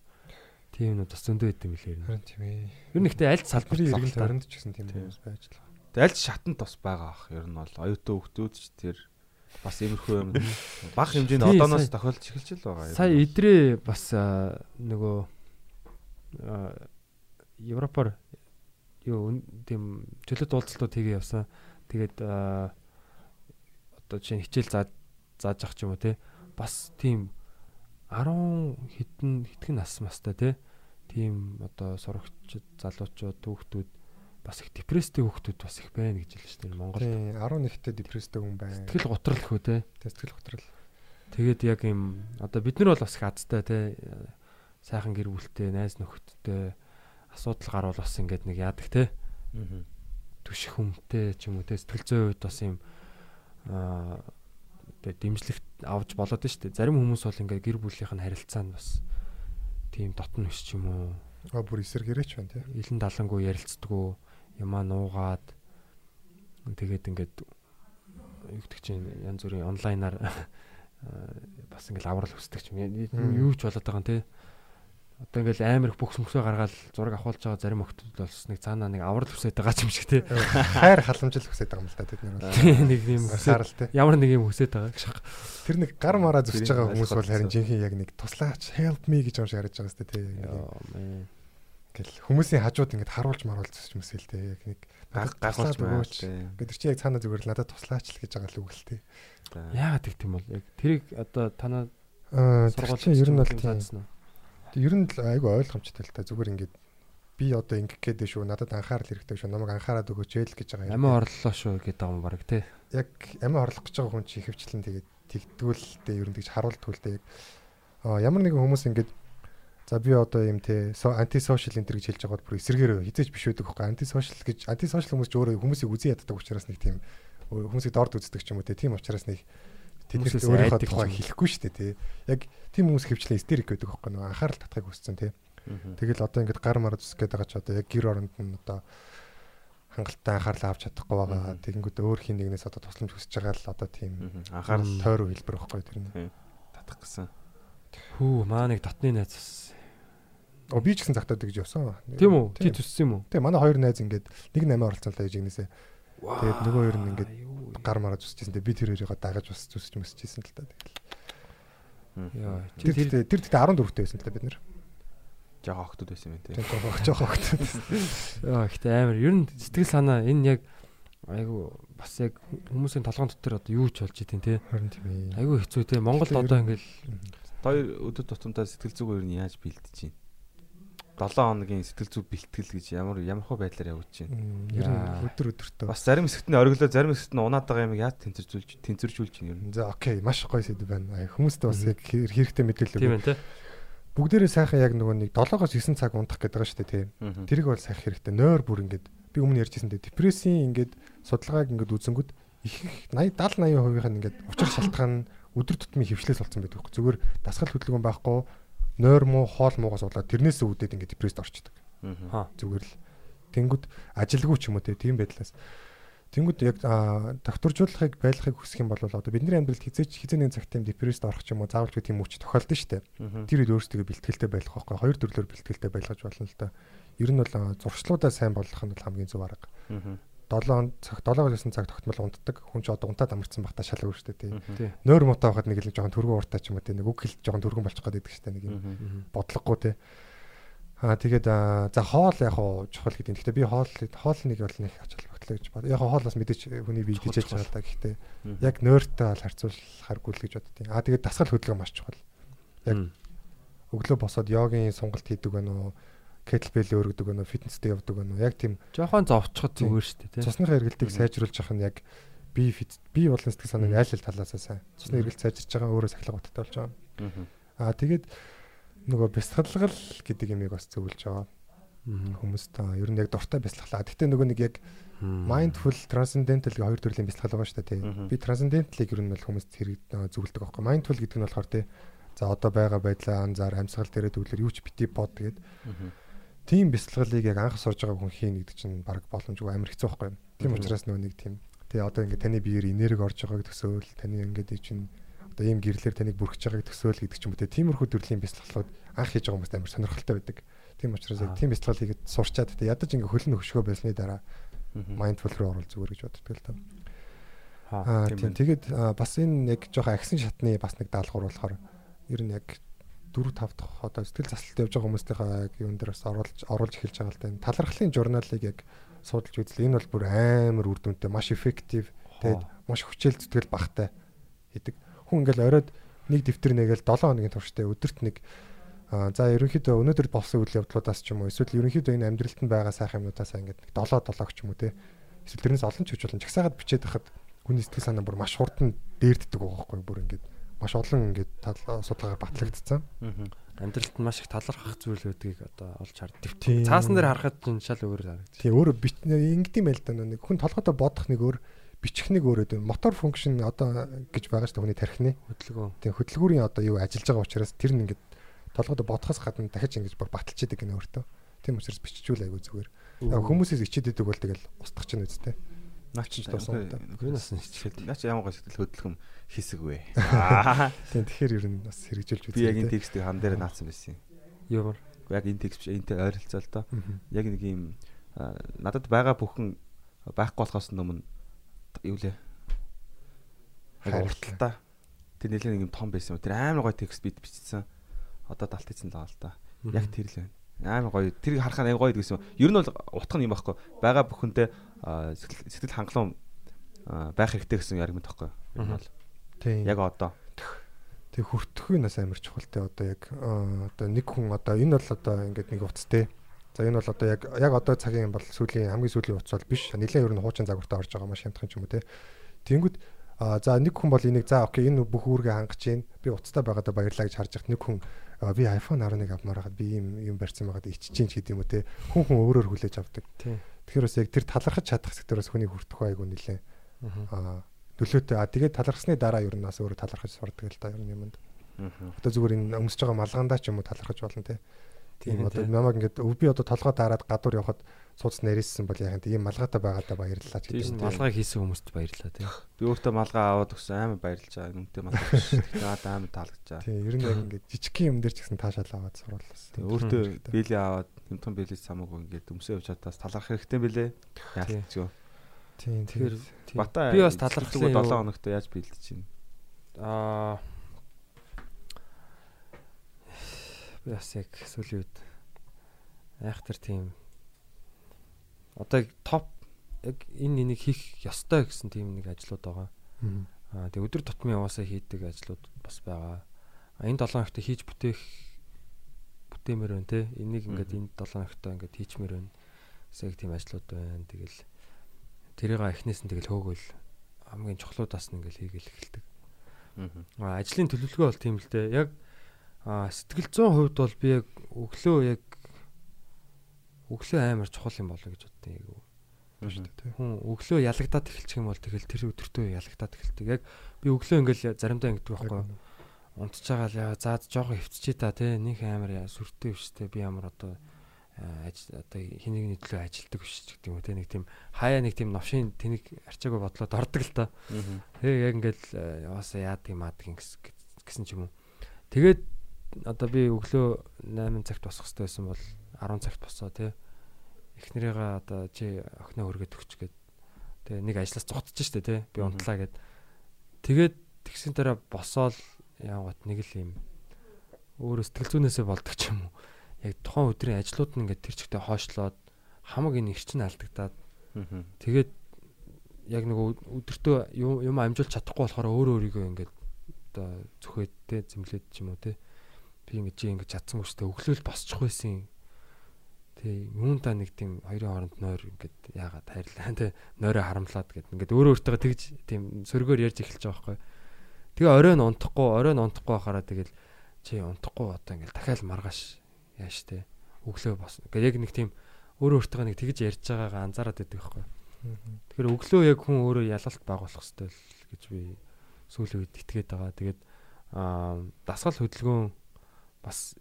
Тийм нүд бас зөндөө идэм билээ. Харин тийм ээ. Нь ихтэй аль салбарын иргэн тойронд ч гэсэн тийм хүмүүс байж л. Аль шатанд бас байгаа ах ер нь бол оюутан хүүхдүүд ч тэр бас иймэрхүү юм бага хэмжээнд одооноос тохиолдож эхэлж л байгаа. Сая идрээ бас нөгөө Европоор юу тийм чөлөөт уулзалтууд хийгээ явсан. Тэгээд одоо чинь хичээл зааж зааж ах ч юм уу те. Бас тийм 10 хэдэн хэдхэн нас мастай те. Тийм одоо сурагчид, залуучууд, хүүхдүүд бас их депресстэй хүүхдүүд бас их байна гэж хэлж байна Монгол. Тийм 11-т депресстэй хүн байна. Сэтгэл готрол хөө те. Сэтгэл готрол. Тэгээд яг юм одоо бид нар бол бас их азтай те сайхан гэр бүлтэй, найз нөхөдтэй асуудал гарвал бас ингээд нэг яадаг те түших хүмтэй ч юм уу те сэтгэл зүйн үед бас юм аа тэгээ дэмжлэгт авч болоод дээ. Зарим хүмүүс бол ингээд гэр бүлийнх нь харилцаа нь бас тийм дотн биш ч юм уу. А бүр эсэргээрээч байна тий. Илэн далангуу ярилцдаггүй ямаа нуугаад тэгээд ингээд юу гэдэг чинь янз бүрийн онлайнаар аа, бас ингээд аврал хүсдэг ч юм. Мм. Юу ч болоод байгаа юм те. Одоо ингээд амар их бөхс мөхсөө гаргаад зураг авахулж байгаа зарим охтууд бол нэг цаанаа нэг аврал хүсээд байгаа юм шиг те. Хайр халамжил хүсэж байгаа юм л та тэд нар бол. нэг юм хүсээд Саарл тий. ямар нэг юм хүсээд байгаа. Тэр нэг гар мараа зүсэж байгаа хүмүүс бол харин жинхэнэ яг нэг туслаач help me гэж юм шиг харагдаж байгаа сте тий. Гэл хүмүүсийн хажууд ингээд харуулж маруулж юм сэл тий. Яг нэг гаг туслаад гагуулж байна. өгөөч. Гэтэл чи яг цаана зүгээр л надад туслаач л гэж байгаа л үг л тий. Яагаад гэх юм бол яг тэрийг одоо танаа сургууль чинь ер нь бол тийм. ер нь л айгүй ойлгомжтой л та зүгээр ингээд би одоо ингэх гээд шүү надад анхаарал хэрэгтэй шүү намайг анхаарад өгөөч ээ л гэж байгаа юм. Амиа орлоо шүү гэдэг юм баг те. яг амиа орлох гэж байгаа хүн чи ихэвчлэн тэгээд тэгдгүүлтэй ер нь тэгж харуулдаг л дээ. Аа ямар нэгэн хүмүүс ингээд За би одоо юм те антисошиал энэ гэж хэлж байгаа бол бүр эсэргээр хизээч биш байдаг хөхгүй антисошиал гэж антисошиал хүмүүс ч өөрөө хүмүүсийг үгүй яддаг учраас нэг тийм хүмүүсийг дорд үздэг ч юм уу те тийм учраас нэг тэднээс өөрийнхөө тухай хэлэхгүй шүү дээ тий. Яг тийм хүмүүс хөвчлэн истерик гэдэг хөхгүй нөгөө анхаарал татахыг хүссэн тий. Тэгэл одоо ингээд гар мард үсэх гэдэг ч одоо яг гэр оронд нь одоо хангалттай анхаарал авч чадахгүй байгаа. Тэгэнгүүт өөр хин нэгнээс одоо тусламж хүсэж байгаа л одоо тийм анхаарал тойр хэлбэр байхгүй тэр нь татах гэсэн. Хүү маа нэг дотны найз Оо би ч гэсэн захтаад гэж явсан. Тийм үү? Ти Тийм. төссөн юм уу? Тэгээ манай хоёр найз ингээд нэг амиа оролцсон л та ежигнээсээ. Тэгээд нөгөө хоёр нь ингээд гар мараа зүсчихсэн. Би тэр хоёроо дагаж бас зүсч мэсчихсэн л та. Яа. Тэр Тэр тэр тэр тэгтээ 14 дэх байсан л та бид нэр. Жага охтууд байсан юм тий. Тэр жоох жоох хогт. яа ихтэй амар. Ер нь сэтгэл санаа энэ яг айгу бас яг хүмүүсийн толгоон дотор одоо юу ч болж идэв те. Харин тийм ээ. Айгу хэцүү те. Монголд одоо ингээл Хоёр өдөр тутамдаа сэтгэл зүг өөр нь яаж бэлдэж чинь? 7 хоногийн сэтгэл зүг бэлтгэл гэж ямар ямар хөө байдлаар явуулж чинь. М, Ер нь Яа. өдөр өдөртөө. Бас зарим хэсэгт нь ориглоо, зарим хэсэгт нь унаад байгаа юм яаж тэнцэржүүлж тэнцэржүүлж чинь ер нь. За окей, маш гоё сэдв байна. Хүмүүстээ бас яг хэр- хэрэгтэй мэдээлэл тийм өгөө. ээ. Бүгдээрээ сайхан яг нөгөө нэг 7-оос 9 цаг унтах гэдэг байгаа шүү дээ тийм. Тэрийг бол сайх хэрэгтэй. Нойр бүр ингээд би өмнө ярьжсэн дээ. Депрессийн ингээд судалгааг ингээд үзэнгүүт их их 80 70 80% нь ингээд учир шалтгаан өдөр тутмын хөвшлээс болсон байдаг байхгүй. Зүгээр дасгал хөдөлгөөн байхгүй, нойр муу, хоол муугаас болоод тэрнээс үүдээд ингээд депресд орчдөг. Ха. Зүгээр л тэнгүүд ажилгүй ч юм уу те тийм байдлаас Тэнгүүд яг аа, докторжуулахыг байлгахыг хүсэх юм бол одоо бидний амьдралд хизээч хизээ нэг цагт тийм депресд орох ч юм уу заавал ч тийм үуч тохиолдсон шүү дээ. Тэр үед өөрсдөө бэлтгэлтэй байх байхгүй хоёр төрлөөр бэлтгэлтэй байлгаж болно л да. Ер нь бол аа, зуршлуудаа сайн болгох нь бол хамгийн зөв арга. Мгм. 7 цаг 7-9 цаг тогтмол унтдаг. Хүн ч одоо унтаад амарсан бахта шал өөр дээ тий. Нойр мутаа байхад нэг л жоохон төргөн уртаа ч юм уу тий. Нэг үг хэлж жоохон төргөн болчих гээд байдаг дээ нэг юм бодлогогүй тий. Аа тэгээд за хоол яг хуу чухал гэдэг. Гэхдээ би хоол хоол нэг бол нэг ач холбогдол гэж бод. Яг хоол бас мэдээч хүний бие дижээж байгаа даа. Гэхдээ Мгм. яг нойртой бол харьцуулахааргүй л гэж боддیں۔ Аа тэгээд дасгал хөдөлгөөн маш чухал. Яг өглөө босоод йогийн сонголт хийдэг байна уу? Кетлбэл өөргөдөг байна уу? Фитнестэй явдаг уу? Яг тийм Жохон зовчход зүгээр шүү дээ цусны эргэлтийг сайжруулж явах нь яг би фит би болон сэтгэл санааны айл ал талаасаа сайн. Цусны эргэлт сайжирч байгаа өөрөө сахилга баттай болж байгаа. Аа тэгээд нөгөө бясалгал гэдэг юмыг бас зөвлөж байгаа. Хүмүүст аа, ер нь яг дуртай бясалгалаа. Гэхдээ нөгөө нэг яг mindful transcendental гэх хоёр төрлийн бясалгал байгаа шүү дээ. Би transcendental-ыг ер нь бол хүмүүст хэрэг аа, зөвлөдөг байхгүй. Mindful гэдэг нь болохоор тий за одоо байгаа байдлаа анзаар амьсгал дээрээ төвлөр юу ч бити бод тэгээд Мгм. Тийм бясалгалыг яг анх сурж байгаа хүн хийн гэдэг чинь баг боломжгүй амар хэцүү байхгүй. Тийм Мгм. учраас нөгөө нэг тийм тэгээ одоо ингээд таны биеэр энерги орж байгааг төсөөл таны ингээд чинь одоо ийм гэрлэлэр таныг бүрхэж байгааг төсөөл гэдэг ч юм уу тиймэрхүү төрлийн бясалгалууд анх хийж байгаа хүмүүст амар сонирхолтой байдаг. Тийм учраас яг тийм бясалгал хийгээд сурчаад тэгээ ядаж ингээд хөлн хөшгөө байсны дараа mindful руу орвол зүгээр гэж боддог л та. Аа тийм тийм тэгээд бас энэ яг жоохон агсан шатны бас нэг даалгавар болохоор ер нь яг 4 5 дахь одоо сэтгэл заслалт явж байгаа хүмүүстийнхээ юун дээр бас оруулж оруулж эхэлж байгаа л. Энэ Талархлын журналыг яг судалж үзлээ. Энэ бол бүр амар үр дүнтэй, маш эффектив. Тэгээд маш хүчил зүтгэл багтай хийдэг. Хүн ингээл оройд нэг дэвтэр нэгээл 7 хоногийн турштай өдөрт нэг за ерөнхийдөө өнөөдөр болсон үйл явдлуудаас ч юм уу эсвэл ерөнхийдөө энэ амьдралд нь байгаа сайхан юмнуудаас ингээд 7 7 ч юм уу те. Эсвэл тэрнээс олон ч хөвч болон чагсаагаад бичээд байхад хүний сэтгэл санаа бүр маш хурдан дээрддэг байгаа байхгүй бүр ингээд маш олон ингээд тал судалгаагаар батлагдсан. Амьдралд маш их талархах зүйл байдгийг одоо олж хардаг. Тийм. Цаасан дээр харахад чинь шал өөр харагдчих. Тийм өөрөө бит ингэдэм байл да нэг хүн толгойдоо бодох нэг өөр бичих нэг өөр өдөө мотор функшн одоо гэж байгаа шүү дээ хүний тархины. Хөдөлгөөн. Тийм хөдөлгүүрийн одоо юу ажиллаж байгаа учраас тэр нь ингээд толгойдоо бодохоос гадна дахиж ингэж идэг гэнэ өөртөө. Тийм учраас биччихвэл айгүй зүгээр. Хүмүүсээс ичээд идэг бол тэгэл устгах чинь үстэй. Наач ч туусан. Энэ бас нэг чихэд. Наач ямар гоо сэтгэл хөдлөхөм хийсэг вэ? Аа. Тийм тэгэхээр ер нь бас хэрэгжүүлж үзье. Би яг энэ текстийг хан дээр наацсан байсан юм. Ямар. Яг энэ текст биш энтэй ойролцоо л доо. Яг нэг юм надад байгаа бүхэн байхгүй болохоос өмнө юу лээ? Урталтаа. Тэр нэлээд нэг юм том байсан юм. Тэр амар гоё текст бид бичсэн. Одоо далт хийсэн л байгаа л да. Яг тэр л байна. Амар гоё. Тэрийг харахаар амар гоё гэсэн. Ер нь бол утга нь юм байхгүй. Бага бүхэндээ сэтгэл хангалуун байх хэрэгтэй гэсэн аргумент байхгүй. Ер нь бол Тийм. яг одоо. Тэг хүртэхгүй нас амар чухалтай одоо яг одоо нэг хүн одоо энэ бол одоо ингээд нэг уцтэй. За энэ бол одоо яг яг одоо цагийн бол сүүлийн хамгийн сүүлийн уц бол биш. Нилээ ер нь хуучин загвартай орж байгаа маш хямдхан ч юм уу те. Тэнгүүд аа за нэг хүн бол энийг за окей энэ бүх үүргээ хангаж гин. Би уцтай байгаадаа баярлаа гэж харж байхад нэг хүн «Аа, би iPhone 11 авмаар хаад би юм юм барьсан байгаад иччихээн ч гэдэг юм уу те. Хүн хүн өөрөөр хүлээж авдаг. Тэгэхээр бас яг тэр талархаж чадах сэдвэр бас хүний хүртэх айгу нилээ. Аа нөлөөтэй. А тэгээд талархсны дараа ер нь бас өөрөө талархаж сурдаг л да ер нь юмд. Одоо зүгээр энэ өмсөж байгаа малгандаа ч юм уу талархаж болно те. Тийм одоо намайг ингээд өв би одоо толгой дараад гадуур явхад сууц нэрсэн бол яг ийм малгайтай байгаадаа баярлалаа Тийм гэдэг. малгай хийсэн хүмүүст баярлалаа тийм. Би өөртөө малгай аваад өгсөн амар баярлж байгаа. Нүнтэй малгай биш. Тэгтээ надад амар таалагдж байгаа. Тийм ер нь яг ингээд жижигхэн юм дээр ч гэсэн таашаал аваад суруулсан. Тэг өөртөө бэлээ аваад юмтан бэлээс самаагүй ингээд өмсөө явж чадаас таларх хэрэгтэй бэлээ. Тийм. Яалтчгүй. Тийм Тэгэхээр тийм. Бата би бас талархсан 7 юу- хоногт яаж бэлдэж чинь. Аа би бас яг сүүлийн үед айхтар тийм одоо яг топ яг энэ энийг хийх ёстой гэсэн тийм нэг ажлууд байгаа. Аа тэг өдөр тутмын яваасаа хийдэг ажлууд бас байгаа. Энэ 7 хоногт хийж бүтээх бүтээмээр байна те. Энийг ингээд энэ 7 хоногт ингээд хийчмээр байна. Яг тийм ажлууд байна. Тэгэл тэрийг эхнээс нь тэгэл хөөгөл хамгийн чухлуудаас нь ингээл хийгээл эхэлдэг. А ажлын төлөвлөгөө бол тийм л дээ. Яг сэтгэл зүйн хувьд бол би яг өглөө яг өглөө амар чухал юм болоо гэж шүү дээ. Хүн өглөө ялагдаад эхэлчих юм бол тэгэл тэр өдөртөө ялагдаад эхэлдэг. Яг би өглөө ингээл заримдаа ингэдэг байхгүй юу? унтж байгаа л яа заад жоохон хөвтчээ та тий нэг амар сүртэй биштэй би ямар одоо аж одоо хэнийг нэтлөө ажилдаг биш ч гэдэг юм тий нэг тийм хаяа нэг тийм новшийн тэнийг арчаагүй бодлоод ордог л та. Тэгээ яг ингээл яваасаа яад юм аад гэсэн ч юм уу. Тэгээд одоо би өглөө 8 цагт босох хэрэгтэй байсан бол 10 цагт босоо тий. Эхнэрийгээ одоо чи охиноо өргөд өгч гээд тэгээ нэг ажлаас зогтож штэ тий. Би унтлаа гээд тэгээд тэгсэн дараа босоол яагаад нэг л юм өөрөө сэтгэл зүйнээсээ болдог ч юм уу. Яг тухайн өдрийн ажлууд нь ингээд тэр чигтээ хойшлоод хамаг энэ их чинь алдагдаад тэгээд яг нэг өдөртөө юм амжуулж чадахгүй болохоор өөрөө өөрийгөө ингээд одоо зүхээд те зэмлээд ч юм уу те би ингэж ингэж чадсан хүчтэй өглөөл босчих байсан Тэ юунда нэг тийм хоёрын хооронд нойр ингээд яагаад хайрлаа тэ нойроо харамлаад гэд ингээд өөрөө өөртөө тэгж тийм сөргөөр ярьж эхэлж байгаа байхгүй. Тэгээ оройн унтахгүй оройн унтахгүй байхаараа тэгэл чи унтахгүй одоо ингээд дахиад маргааш яаш тэ өглөө бас. Ингээд яг нэг тийм өөрөө өөртөө нэг тэгж ярьж байгаагаа анзаараад байдаг байхгүй. Тэгэхээр өглөө яг хүн өөрөө ялалт байгуулах хэрэгтэй л гэж би сүүлийн үед итгээд байгаа. Тэгээд аа дасгал хөдөлгөөн бас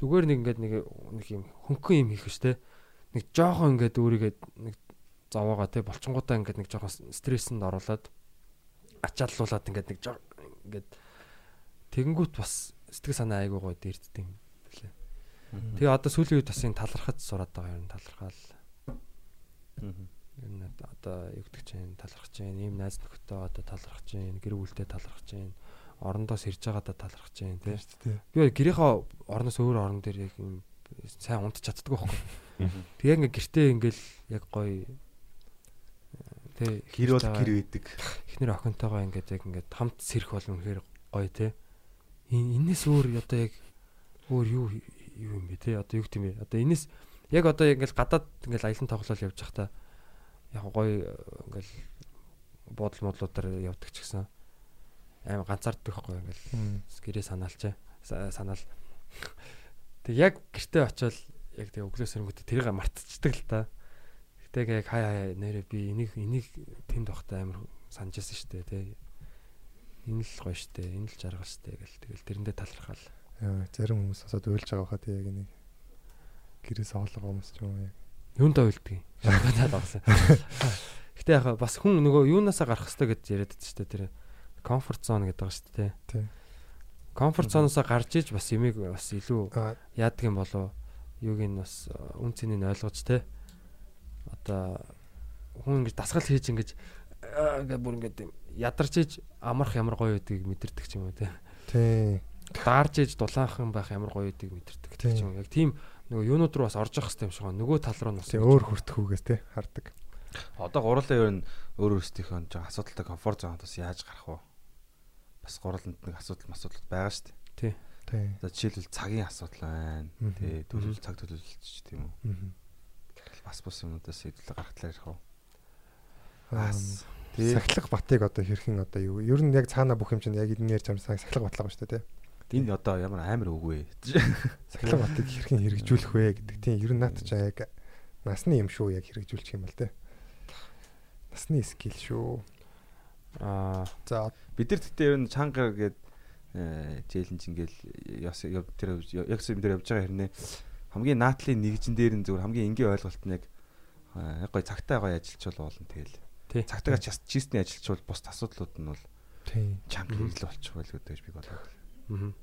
зүгээр нэг ингээд нэг нэг юм хөнгөн юм хийх штэ. Нэг жоохон ингээд өөрийгөө нэг зовоогоо те болчингуудаа ингээд нэг жоохон стресséнд оруулаад ачааллуулаад ингээд нэг ингээд тэгэнгүүт бас сэтгэл санаа айгуу гоо дэрддэг юм билээ. Тэгээ одоо сүүлийн үед бас энэ талархаж сураад байгаа юм талархаал. Ер нь одоо юу гэдэг чинь талархаж чинь ийм найз нөхөдөө одоо талархаж чинь гэр бүлдээ талархаж чинь орондоос ирж байгаадаа талархаж чинь тий. Би гэрийнхаа орноос өөр орон дээр яг юм сайн унтч чаддаг байхгүй. Тэгээ ингээ гэртээ ингээл яг гоё тий Гэр бол гэр байдаг. эхнэр охинтойгоо ингээд яг ингээд хамт сэрэх бол үнэхээр гоё тий. Энээс өөр одоо яг өөр юу юу юм бэ тий одоо юу гэдэм бэ одоо энэс яг одоо ингээл гадаад ингээл аялан тоглол явж байхдаа яг гоё ингээл бодол модлуудаар явдаг ч гэсэн аим ганцаарддаг байхгүй ингээл гэрээ санаалчаа санаал. Тэг яг гэртээ очивол яг тэг өглөө сэрнгүүтээ тэрийг мартчихдаг л та. Гэтээ яг хай хай нэрээ би энийг энийг тэнд бахтай амар санаж байсан шүү дээ тий энэ л гоё шүү дээ энэ л жаргал шүү дээ гэл тэгэл тэрэндээ талархаал. Яа, зарим хүмүүс асууд уйлж байгаа хаа тий яг энийг гэрээс оолго хүмүүс ч юм яг. юунд ойлдгийг? Шалтгаанаад авсан гэтээ яг бас хүн нөгөө юунаасаа гарах хэрэгтэй гэж яриад байдаг шүү дээ тэр комфорт зон гэдэг байгаа шүү дээ Тий. комфорт зоноосоо гарч иж бас ямиг бас илүү яадаг юм болов юуг нь бас үн цэнийг ойлгож те одоо хүн ингэж дасгал хийж ингэж аа ингээд бүр ингээд юм ядарч иж амарх ямар гоё байдгийг мэдэрдэг ч юм уу те тий. даарж иж дулаахан байх ямар гоё байдгийг мэдэрдэг ч юм яг тийм нөгөө юунууд руу бас орж явах хэрэгтэй юм шиг байна. Нөгөө тал руу нь бас Тий өөр хүртэхүүгээс тий хардаг. Одоо гурлаа ер нь өөр өөрсдийнхөө асуудалтай комфорт зонд бас яаж гарах вэ? Бас гурланд нэг асуудал асуудал байгаа шүү дээ. Тий. За жишээлбэл цагийн асуудал байна. Мгм. Тэ төлөв цаг төлөвлөлт тийм үү. Мгм. Бас бус юмудаас сэдвэлээ гаргахлаар ярих уу? Аа, Бас тий. Сахилга батыг одоо хэрхэн одоо юу? Ер нь яг цаана бүх юм чинь яг энэ ярьж байгаа сахилга батлаа ба шүү дээ тий. энэ одоо ямар амар үгүй. Сахилга батыг хэрхэн хэрэгжүүлэх вэ гэдэг тийм ер нь наад чи яг насны юм шүү яг хэрэгжүүлчих юм бол тий. Насны скил шүү. Аа За Бид нар гэхдээ ер нь чанга гээд челленж ингээл яс яв тэр яг юм дээр явж байгаа хэрнээ хамгийн наатлын нэгжин дээр нь зүгээр хамгийн энгийн ойлголт нь яг аа, яг гой цагтаа гой ажилчвал болно тэгэл. Тий. Цагтаа чистний ажилчвал бус асуудлууд нь бол тий. чанга хэрэглэл болчих байлгүй гэж би бодлоо. мгм.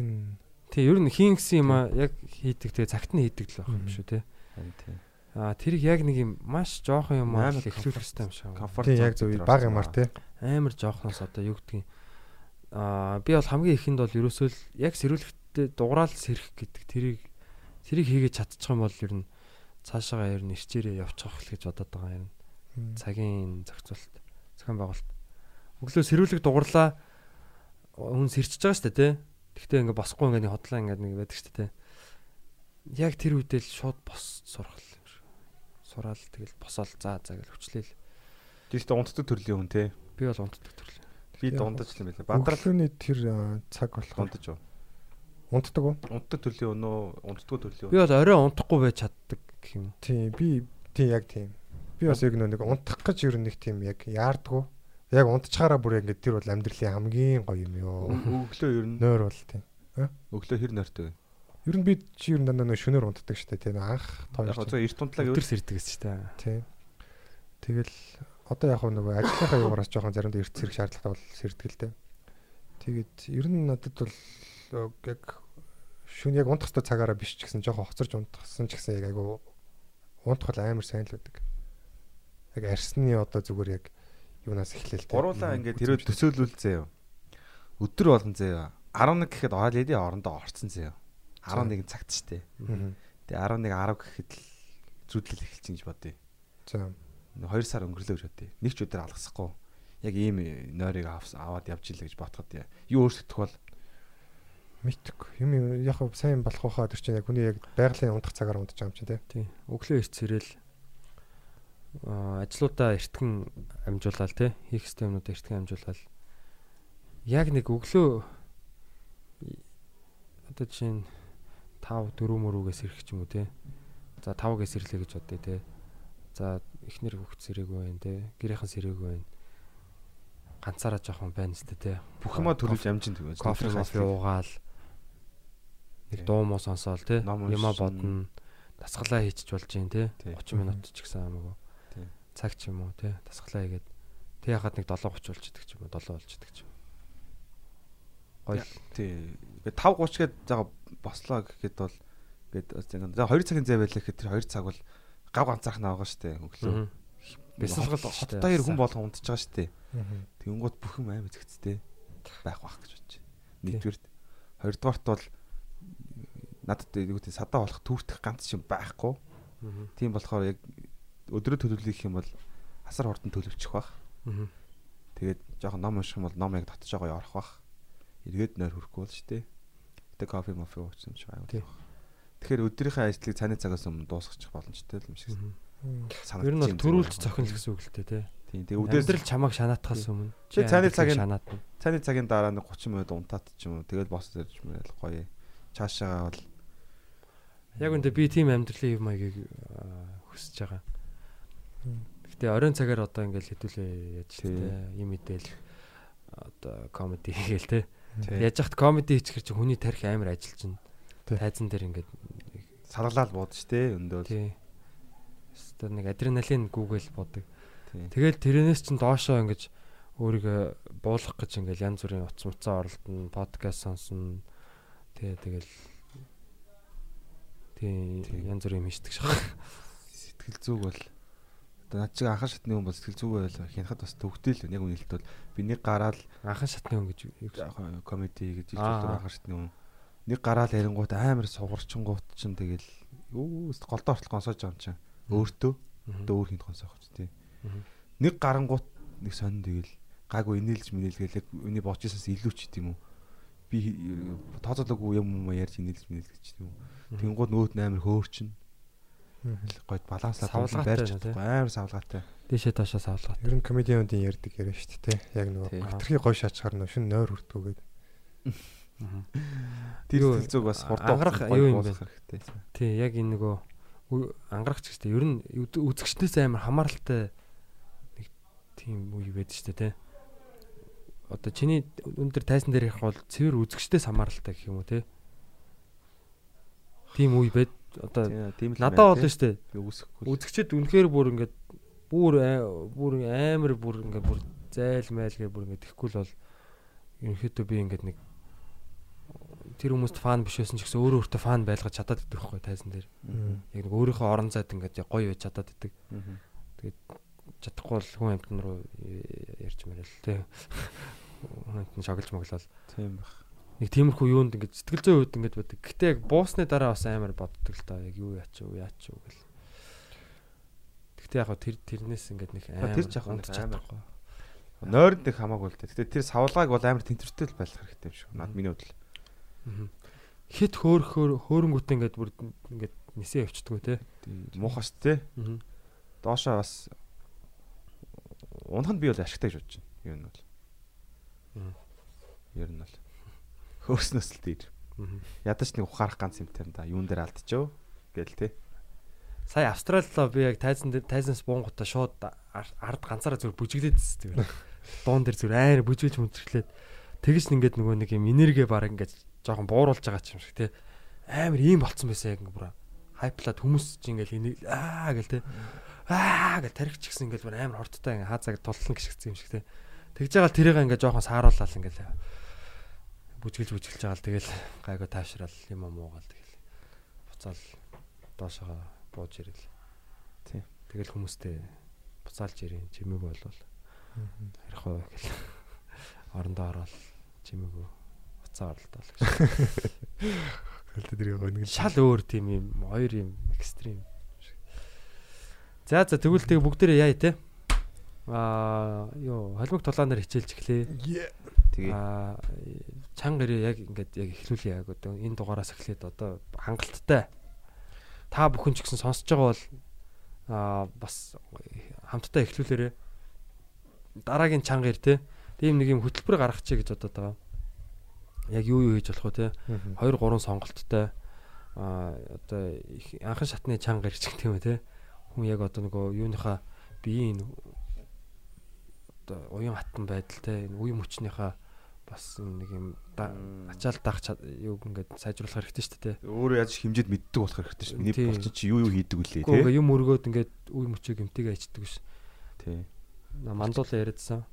Энэ тий ер нь хийн гэсэн юм а яг хийдэг тэгээ цагт нь хийдэг л байх юм шүү те Харин тий. Аа тэрийг яг нэг юм маш жоохон юм аа эхлүүлэх хэрэгтэй юм шиг. Комфорт зон яг зөв баг юмар тий. Амар жоохноос одоо юу гэдгийг аа би бол хамгийн ихэнд бол ерөөсөө л яг сэрүүлэхдээ дуграал сэрэх гэдэг тэрийг тэрийг хийгээд чадчих юм бол ер нь цаашаагаа ер нь ирчээрээ явчих л гэж бодоод байгаа юм. Цагийн зохицуулт, зохион байгуулалт. Өглөө сэрүүлэг дугарлаа хүн сэрчиж байгаа шүү дээ тий. Тэгтээ ингээ босхгүй ингээ нэг хотлоо ингээ нэг байдаг шүү дээ тий. Яг тэр үедээ л шууд бос сурах л юм шиг. Сураал тэгэл босоол заа заа гэж хүчлээл. Жилдээ унтдаг төрлийн хүн те. Би бол унтдаг төрөл. Би дундаж л юм байлаа. Бадрал Өглөөний тэр цаг болохоор дундаж юу? унтдаг уу? Унтдаг төрлийн хүн үү? Унтдаггүй төрлийн Би хүн. бол орой унтахгүй байж чаддаг гэх юм. Тийм би тийм яг тийм. Би бас яг нэг унтах гэж ер нь нэг тийм яг яардггүй. Яг унтчихаараа бүр яг ингээд тэр бол амьдралын хамгийн гоё юм ёо. Өглөө ер нь Нойр бол тийм. өглөө хэр нойртой вэ? Ер нь би чи ер нь дандаа нэг шөнөөр унтдаг штэ тийм анх Яг тоож. зөв эрт унтлаа Өдөр гэвэл сэрдэг гэсэн чинь та. Тийм. Тэгэл одоо яг нөгөө ажлынхаа юугаараас жоохон заримдаа эрт сэрэх шаардлагатай бол сэрдэг л дээ. Тэгээд ер нь надад бол яг шүн яг унтах хэвээр цагаараа биш ч гэсэн жоохон хоцорж унтахсан ч гэсэн яг айгу унтах бол амар сайн л байдаг. Яг арсны одоо зүгээр яг юунаас эхлээл дээ. гуруулаа ингээд тэрөө төсөөлүүл заяа. Өдөр болгон заяа. 11 гэхэд ороод эдийн орондоо орцсон заяа. 11 цагт штэ. Тэгээ 11 10 гэхэд л зүудлэл эхэлчих гэж бодъё. За. 2 сар өнгөрлөө гэж бодъё. Нэг ч өдөр алгасахгүй. Яг ийм нойрыг аваад явж илээ гэж бодоход яа. Юу өөрсдөх бол Мэдтэг. Юм яг сайн болох байхаа тэр чинь яг хүний яг байгалийн унтах цагаар унтаж байгаа юм чинь тий. Тийм. Өглөө сэрэл аа ажлуудаа эртгэн амжуулаад тий. Хийх ёстой юмнуудаа эртгэн амжуулаад яг нэг өглөө одоо жишээ нь 5 4 мөрүүгээс ирэх ч юм уу тий. За 5-ээс ирлээ гэж бодъё тий. За эхнэр хөвгт сэрээгүй байна тий. Гэрийнхэн сэрээгүй байна. Ганцаараа жоохон байна сте тий. бүх юмаа төлөвж амжин тэгвэл кофе кофе уугаал нэг дуу муу сонсоол Ном юма бодно дасгалаа хийчих болж тий Тий. 30 минут ч гэсэн Тий. цаг ч юм уу тий дасгалаа хийгээд тий яхад нэг 7:30 болчихдаг ч юм уу 7 болчихдаг ч юм гоё Тий. Ингээ 5:30 гээд заа бослоо гэхэд бол ингээд за 2 цагийн зай байлаа гэхэд тэр 2 цаг бол гав ганцаарх нь байгаа штэ өглөө. бясалгал Хот- хоёр хүн болгон унтж байгаа штэ. Тэнгууд бүх юм аим зэгцтэй байх бах гэж бодож байна. Нэгдүгээрт хоёрдугаарт бол надад юу гэдэг садаа болох түүртэх ганц юм байхгүй. Тийм болохоор яг өдрөө төлөвлөх юм бол асар хурдан төлөвчих бах. Тэгээд жоохон ном унших юм бол ном яг дотож байгаа орох бах. Эргээд нойр хөрөхгүй бол штэ. Гэтэ кофе мофе уучих юм шиг аюул. Тэгэхээр өдрийнхөө ажлыг цааны цагаас өмнө дуусгачих боломжтой юм шиг санагдаж Ер нь бол байна. төрүүлж зохино л гэсэн үг л дээ тий Тийм. Тэгээ өдөөс Амьдрал чамайг шанаатахаас өмнө Чи цааны цагийн- шанаатна цааны цагийн дараа нэг 30 минут унтаад ч юм уу. Тэгээд босс ирж мөрөл гоё. Цаашаа бол яг үндэ би тийм амьдралын юм аягийг хүсэж байгаа. Гэтэ оройн цагаар одоо ингээл хэдүүлээ яаж тээ юм мэдээл одоо комеди хийгээл те Тий. Яаж яхад комеди хийчихэр чи хүний тарих амар ажиллаж Тий. тайзан дээр ингээд салгалаад бууд штэ өндөө. тий. Өстө нэг адреналин гүгээл бодог. Тийм. тэгэл тэрнээс чинь доошоо ингэж өөрийгөө буулгах гэж ингээл янз бүрийн утас муцаа оролдоно подкаст сонсно тий тэгэл тий янз бүрийн хийдэг шээ Сэтгэл зүг бол одоо над чиг анхан шатны хүн бол сэтгэл зүг байл хянахад бас төвхтэй л яг үнэлт бол би нэг гараал анхан шатны хүн гэж комеди гэж хэлдэг анхан шатны хүн. Нэг гараал ярингууд амар сугарчингууд чинь тэгэл юу голдоо хортол гонсоож байгаа юм чинь. Өөртөө одоо өөр хинт гонсоох ч тий нэг гарангууд нэг сонин тэгэл гайгүй инээлж минээлгээл яг үний боочсоос илүү ч гэдэм үү. Би тооцоолоогүй юм юм ярьж инээлж минээлж гэж тийм үү. Тэнгууд нөөд амар хөөрчин гойд баланслаад Савлгаатай барьж байна, тий. чадахгүй амар савлгаатай дээшээ доошоо савлгаа Ер нь комедиануудын ярьдаг яриа шүү дээ. Яг нөгөө хитрхи гоё шаачгаар нөө шин нойр хүртгүүгээд. тэр зүг бас хурдан ангарах юу юм бэ? хэрэгтэй Тий, яг энэ нөгөө ангарахч гэжтэй. Ер нь үзэгчдээс амар хамааралтай нэг тийм үе байдаг шүү дээ, тий. Одоо чиний өндөр тайзан дээр ярих бол цэвэр үзэгчдээс хамааралтай гэх юм уу, тий. Тийм үе байд. Одоо надад болно шүү дээ. би үсэхгүй Үзэгчд үнэхээр бүр ингээд бүр бүр амар бүр ингээд бүр зайл майл гэ бүр ингээд ихгүй л бол ерөнхийдөө би ингээд нэг тэр хүмүүст фан биш байсан ч гэсэн өөрөө өөртөө фан байлгаж чадаад идэх байхгүй тайзан дээр. Яг нэг өөрийнхөө орон зайд ингээд гоё байж чадаад идэг. Чадахгүй бол хүн амтан руу ярьж мэрэл тий. Хүн амтан шоглож моглол. Тийм байх. Нэг тиймэрхүү юунд ингээд сэтгэл зүйн үед ингээд байдаг. Гэтэ яг буусны дараа бас амар боддог л доо яг юу яач юу яач юу гэл. Гэтэ яг тэр тэрнээс ингээд нэг амар тэр жахын унтж чадахгүй. Нойрон дэх хамаагүй л дээ. Гэтэ тэр савлгааг бол амар тэнцвэртэй л байлгах хэрэгтэй юм шиг. Над миний бодлоо. Мгм. Хит хөөрхөөр хөөрөнгөтэй ингээд бүр ингээд нисээ явчихдггүй те. Муухай ш тэ. Аа. Доошоо бас унах нь би бол ашигтай гэж бодож байна. Юу нь бол. Ер нь бол. Хөөснөөс л дээр. Ядаж нэг ухаарах ганц юмтай да. Юун дээр алдчихв гэл тэ. Сая Австралилоо би яг тайзан тайзанс буунгуудаа шууд ар- ард ганцаараа зүр бүжиглээд зү. Дуун дээр зүр аяар бүжиглж мөнтрлээд тэгэж ингээд нөгөө нэг юм энерги баг ингээд жоохон бууруулж байгаа ч юм шиг те. Амар ийм болцсон байсан яг ингээд хайплаад хүмүүс ч ингээд энийг аа гэл те. Аа гэл тарихч гисэн ингээд бүр амар хорттой ингээд хаазаг туллан гიშгцсэн юм шиг те. Тэгж байгаа тэрийг ингээд жоохон саарууллаа ингээд бүжгэлж бүжгэлж байгаа л тэгэл гайгүй таашрал юм муугаал тэгэл буцаал доошоо бууж ирэл. Тийм. Тэгэл хүмүүстэй буцаалж ирэн чимээгүй болвол ярих уу гэл орондоо ороод чимээгүй буцаа оролдоол гэж. Хэлтэй дэрийг гонг Шал өөр тийм юм хоёр юм экстрим. За за тэгвэл тэг бүгдээрээ яа те. Аа ёо холимог тулаанаар хичээлж эхлэе. Тэгээ. Аа чанга ирээ яг ингээд яг эхлүүлээ яг одоо энэ дугаараас эхлээд одоо хангалттай та бүхэн ч гэсэн сонсож байгаа бол аа бас хамтдаа эхлүүлээрээ дараагийн чанга ир те. Тийм нэг юм хөтөлбөр гаргачих гэж бодоод байгаа. Яг юу юу хийж болох вэ те? 2 3 сонголттой аа одоо анхан шатны чанга ирч гэх юм те. Хүн яг одоо нөгөө юуныхаа биеийн одоо уян хатан байдал те энэ үе мөчнийхаа бас нэг юм ачаал даах юу ингээд сайжруулах хэрэгтэй шүү дээ. Өөрөө яаж хэмжээд мэддэг болох хэрэгтэй шүү. Тийм. булчин чи юу юу хийдэг үлээ тий. ингээд юм өргөөд ингээд үе мөчөө гэмтэйгээ ичдэг ш. Тий. Мандуулаа яриадсан.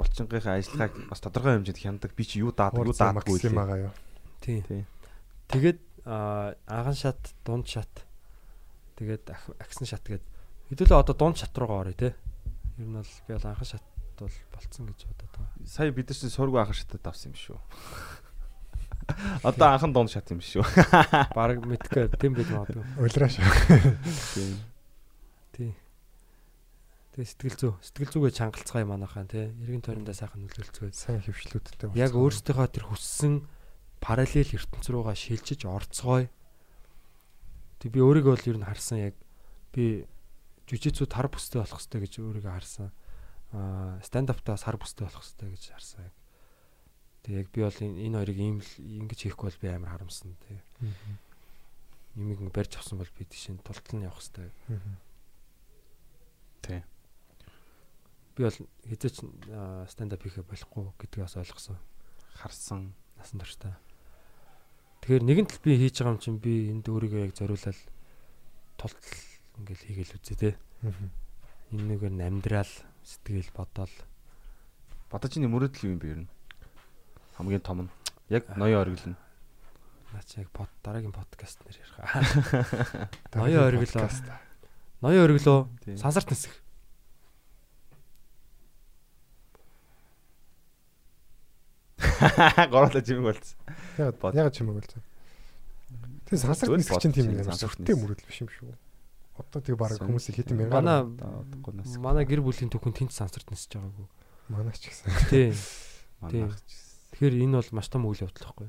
Булчингийнхаа ажиллагааг бас тодорхой хэмжээнд хяндаг. Би чи юу даадаг, юу даадаггүй максим үлээ. байгаа юу. Тий. Тий. Тэгээд аа, анхан шат, дунд шат. Тэгээд агсан шат гээд хэдүүлээ одоо дунд шат руугаа орё те. Ер нь бол би бол анхан шат бол болцсон гэж бодоод байгаа. Сая бид нар чинь сургуу анхан шатад авсан юм шүү. Одоо анхан донд шат юм шүү. Бараг мэдгүй тийм бид магадгүй. Улираш. Тийм. Тий. Тэгээ сэтгэл зүй. Сэтгэл зүгээ чангалцгаая манайхаа тий. Иргэн тойрондоо сайхан нөлөөлцгөөе. Сайн хөвшлүүдтэй. Яг өөрсдийнхөө тэр хүссэн параллел ертөнц руугаа шилжиж орцгоё. Тэг би өөрийгөө бол ер нь харсан яг би жүжигцүү тар бүстэй болох хэрэгтэй гэж өөрийгөө харсан. Stand up-таас хар бүстэй болох хэрэгтэй гэж харсан яг. Тэг яг би бол энэ энэ хоёрыг ийм л ингэж хийхгүй бол би амар харамсан тий. Ингэ барьж авсан бол би тийш тултал нь явах хэрэгтэй. Тий. Би бол хэзээ ч stand up хийхэ болохгүй гэдгийг бас ойлгосон. Харсан. Насан туршдаа. Тэгэхээр нэгэн тал би хийж байгаа юм чинь би энд өөрийгөө яг зориулаад тултал ингээл хийгээл үзье те. Энэ нэгээр амьдрал сэтгэл бодоол Бодож ин мөрөдөл юм бэ ер нь? Хамгийн том нь. Яг ноён ориглон. наа чи яг под дараагийн подкаст нэр ярих. Ноён ориглоо. Ноён ориглоо. Сансарт нисэх. Гороолоо жимэг болцсон. Яг Бод. яг чимэг болсон. Тэгээ сансар Зөв нисэх чинь тийм юм сансар сүртэй мөрөдөл биш юм шүү. Одоо тэгээ баг Сон- хүмүүсийг хитэн Манай мянгаар Одохгүй нас. манай гэр бүлийн түүхэн тэнц сансарт нисэж байгаагүй. манайч ч гэсэн. Тий. Манайх. Тэгэхээр энэ бол маш том үйл явдал байхгүй.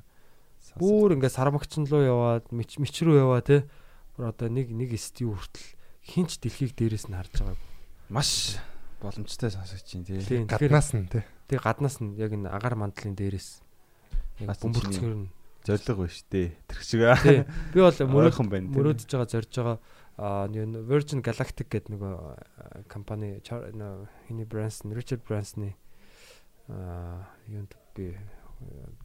Бүр ингээд сармагчин руу яваад мич мич рүү яваа те. Бүр одоо нэг нэг стив хүртэл хинч дэлхийг дээрээс нь харж байгаагүй. маш боломжтой сонсогч чинь тий. Тийм. Гаднаас нь тий. тэг гаднаас нь яг энэ агаар мандлын дээрээс яг бөмбөрцгөр нь Зориг ба штэ. Тэр шиг. тий. Би бол мөрөд Ойрхон байна. тий. мөрөөдөж байгаа зорж байгаа нэг Virgin Galactic гэдэг нэг а, компани хиний Branson Richard Branson-ы юунд би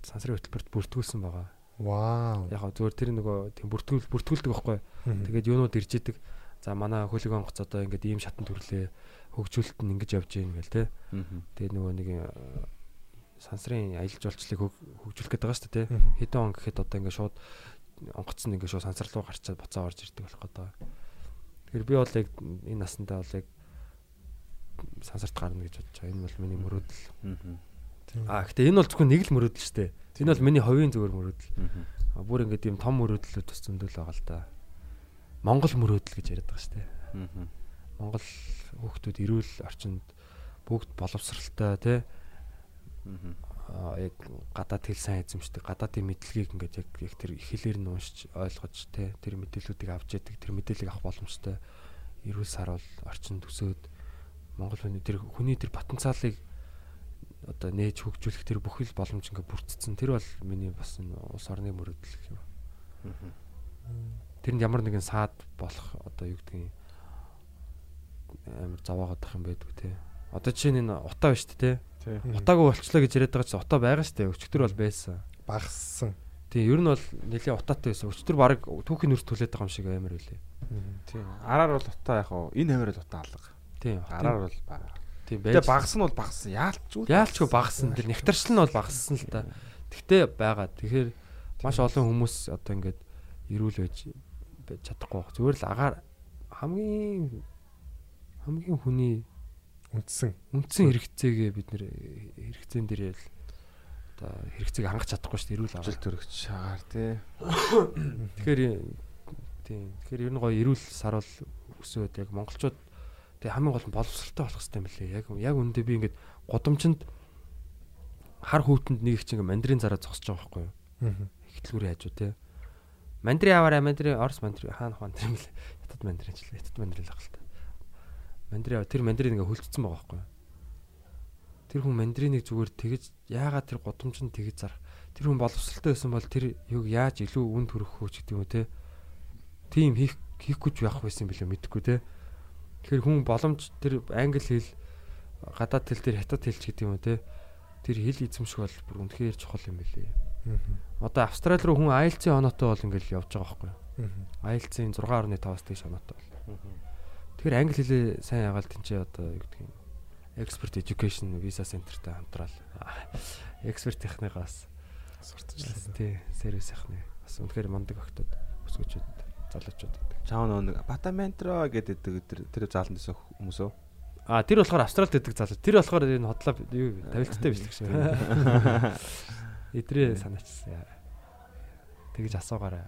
сансрын хөтөлбөрт бүртгүүлсэн байгаа. Вау. Яг зөвөр тэр нөгөө тийм бүртгүүл бүртгүүлдэг байхгүй. Тэгээд юунууд ирж идэг. За манай хөлөг онгоц одоо ингээд ийм шатан төрлөө хөгжүүлэлт нь ингэж явж гин гэл те. Тэгээд нөгөө нэг э, сансрын аялал жуулчлалыг хөг- хөгжүүлэх гээд байгаа шүү дээ. Мгм. Хэдэн он гэхэд одоо ингээ шууд онгоцсон ингээ шууд сансар руу гарчаад буцаа орж ирдэг болох гэдэг. Тэгэхээр би бол яг энэ насандаа бол яг сансарт гарна гэж бодож байгаа. Энэ бол миний мөрөөдөл. Аа гэхдээ энэ бол зөвхөн нэг л мөрөөдөл шүү дээ. Энэ бол миний хувийн зүгээр мөрөөдөл. Бүр ингээд юм том мөрөөдлүүд бас зөндөл байгаа л да. Монгол мөрөөдөл гэж яриад байгаа шүү дээ. Монгол хүүхдүүд эрүүл орчинд бүгд боловсралтай тий яг гадаад хэл сайн эзэмшдэг гадаадын мэдлэгийг ингээд яг яг тэр их хэлээр нь уншиж ойлгож тий тэр мэдээллүүдийг авч яадаг тэр мэдээллийг авах боломжтой эрүүл сар бол орчин төсөөд Монгол хүний тэр хүний тэр потенциалыг одоо нээж хөгжүүлэх тэр бүхэл боломж ингээд бүрдсэн тэр бол миний бас улс орны мөрөөдөл гэх юм. Тэрэнд ямар нэгэн саад болох одоо юу гэдгийг амар ах юм байдгүй те. Одоо чинь энэ утаа биш те. Утаагүй болчлоо гэж яриад байгаа чинь утаа байгаа шүү дээ. Өчтөр бол байсан. багассан. Тийм ер нь бол нэлээ утаатай байсан. Өчтөр баг түүхийн нүрс түлээд байгаа юм шиг амар үлээ. Тий. Араар бол утаа яг хаа энэ хамаар л утаа алга. Тийм. Араар бол бага. тийм Тэгээ байж. багас нь бол багасан. Яалч үл. Яалчгүй багсан. Тэр нэгтаршил нь бол багассан л та. Тэгтээ байгаа. Тэгэхээр маш олон хүмүүс одоо ингээд ирүүл байж чадахгүй баг. Зүгээр л агаар хамгийн хамгийн хүний Үндсэн. үндсэн хэрэгцээгээ бид нэр хэрэгцээн дээр л одоо хэрэгцээг хангах чадахгүй шүү дээ эрүүл Жил аваа. төрөгч шагаар тий. Тэгэхээр тийм тэгэхээр ер нь гоё эрүүл сар бол өсөөд яг монголчууд тэг хамгийн гол нь боловсралтай болох хэрэгтэй юм лээ. Яг яг үндэ би ингээд годомчинд хар хүүтэнд нэг их чинь мандрин зараа зогсож байгаа байхгүй юу? Мгм. Ихтлгүүрийн хажуу те. Мандрин аваарай мандрин орс мандрин хаана мандрин мэл ятад мандрин ч л ятад мандрин л ахalta. Мандрин тэр мандрин ингээ хөлдсөн байгаа байхгүй юу? Тэр хүн мандриныг зүгээр тэгэж яагаад тэр годомчинд тэгэж зарах тэр хүн боловсралтай байсан бол тэр юг яаж илүү үнд хүрэх хөөч гэдэг юм те. Тийм хийх хийхгүй ч яах байсан бэлээ мэдэхгүй те. Тэгэхээр хүн боломж тэр англи хэл гадаад хэл тэр хятад хэлч гэдэг юм те. Тэр хэл эзэмших бол бүр үнэхээр чухал юм билээ. Одоо Австрали руу хүн IELTS-ийн оноотой бол ингээл явж байгаа байхгүй юу? IELTS-ийн 6.5-аас дээш оноотой бол. Тэгэхээр англи хэлээ сайн ягаал тэнцээ одоо юу гэдэг юм. Expert Education Visa Center-тай хамтраал. Expert техникаас Сурталчлаа. тий, сервис техник. Бас үнэхээр мундаг октод өсгөөчүүд залуучууд гэдэг. Чаав нэг батаментро гэдэг тэр тэр заалан дэсэх хүмүүс өө. А тэр болохоор Австралид байдаг залуу. Тэр болохоор энэ хотлоо юу тавилттай биш л гэж. Идрээ санаачсан. Тэгж асуугаарай.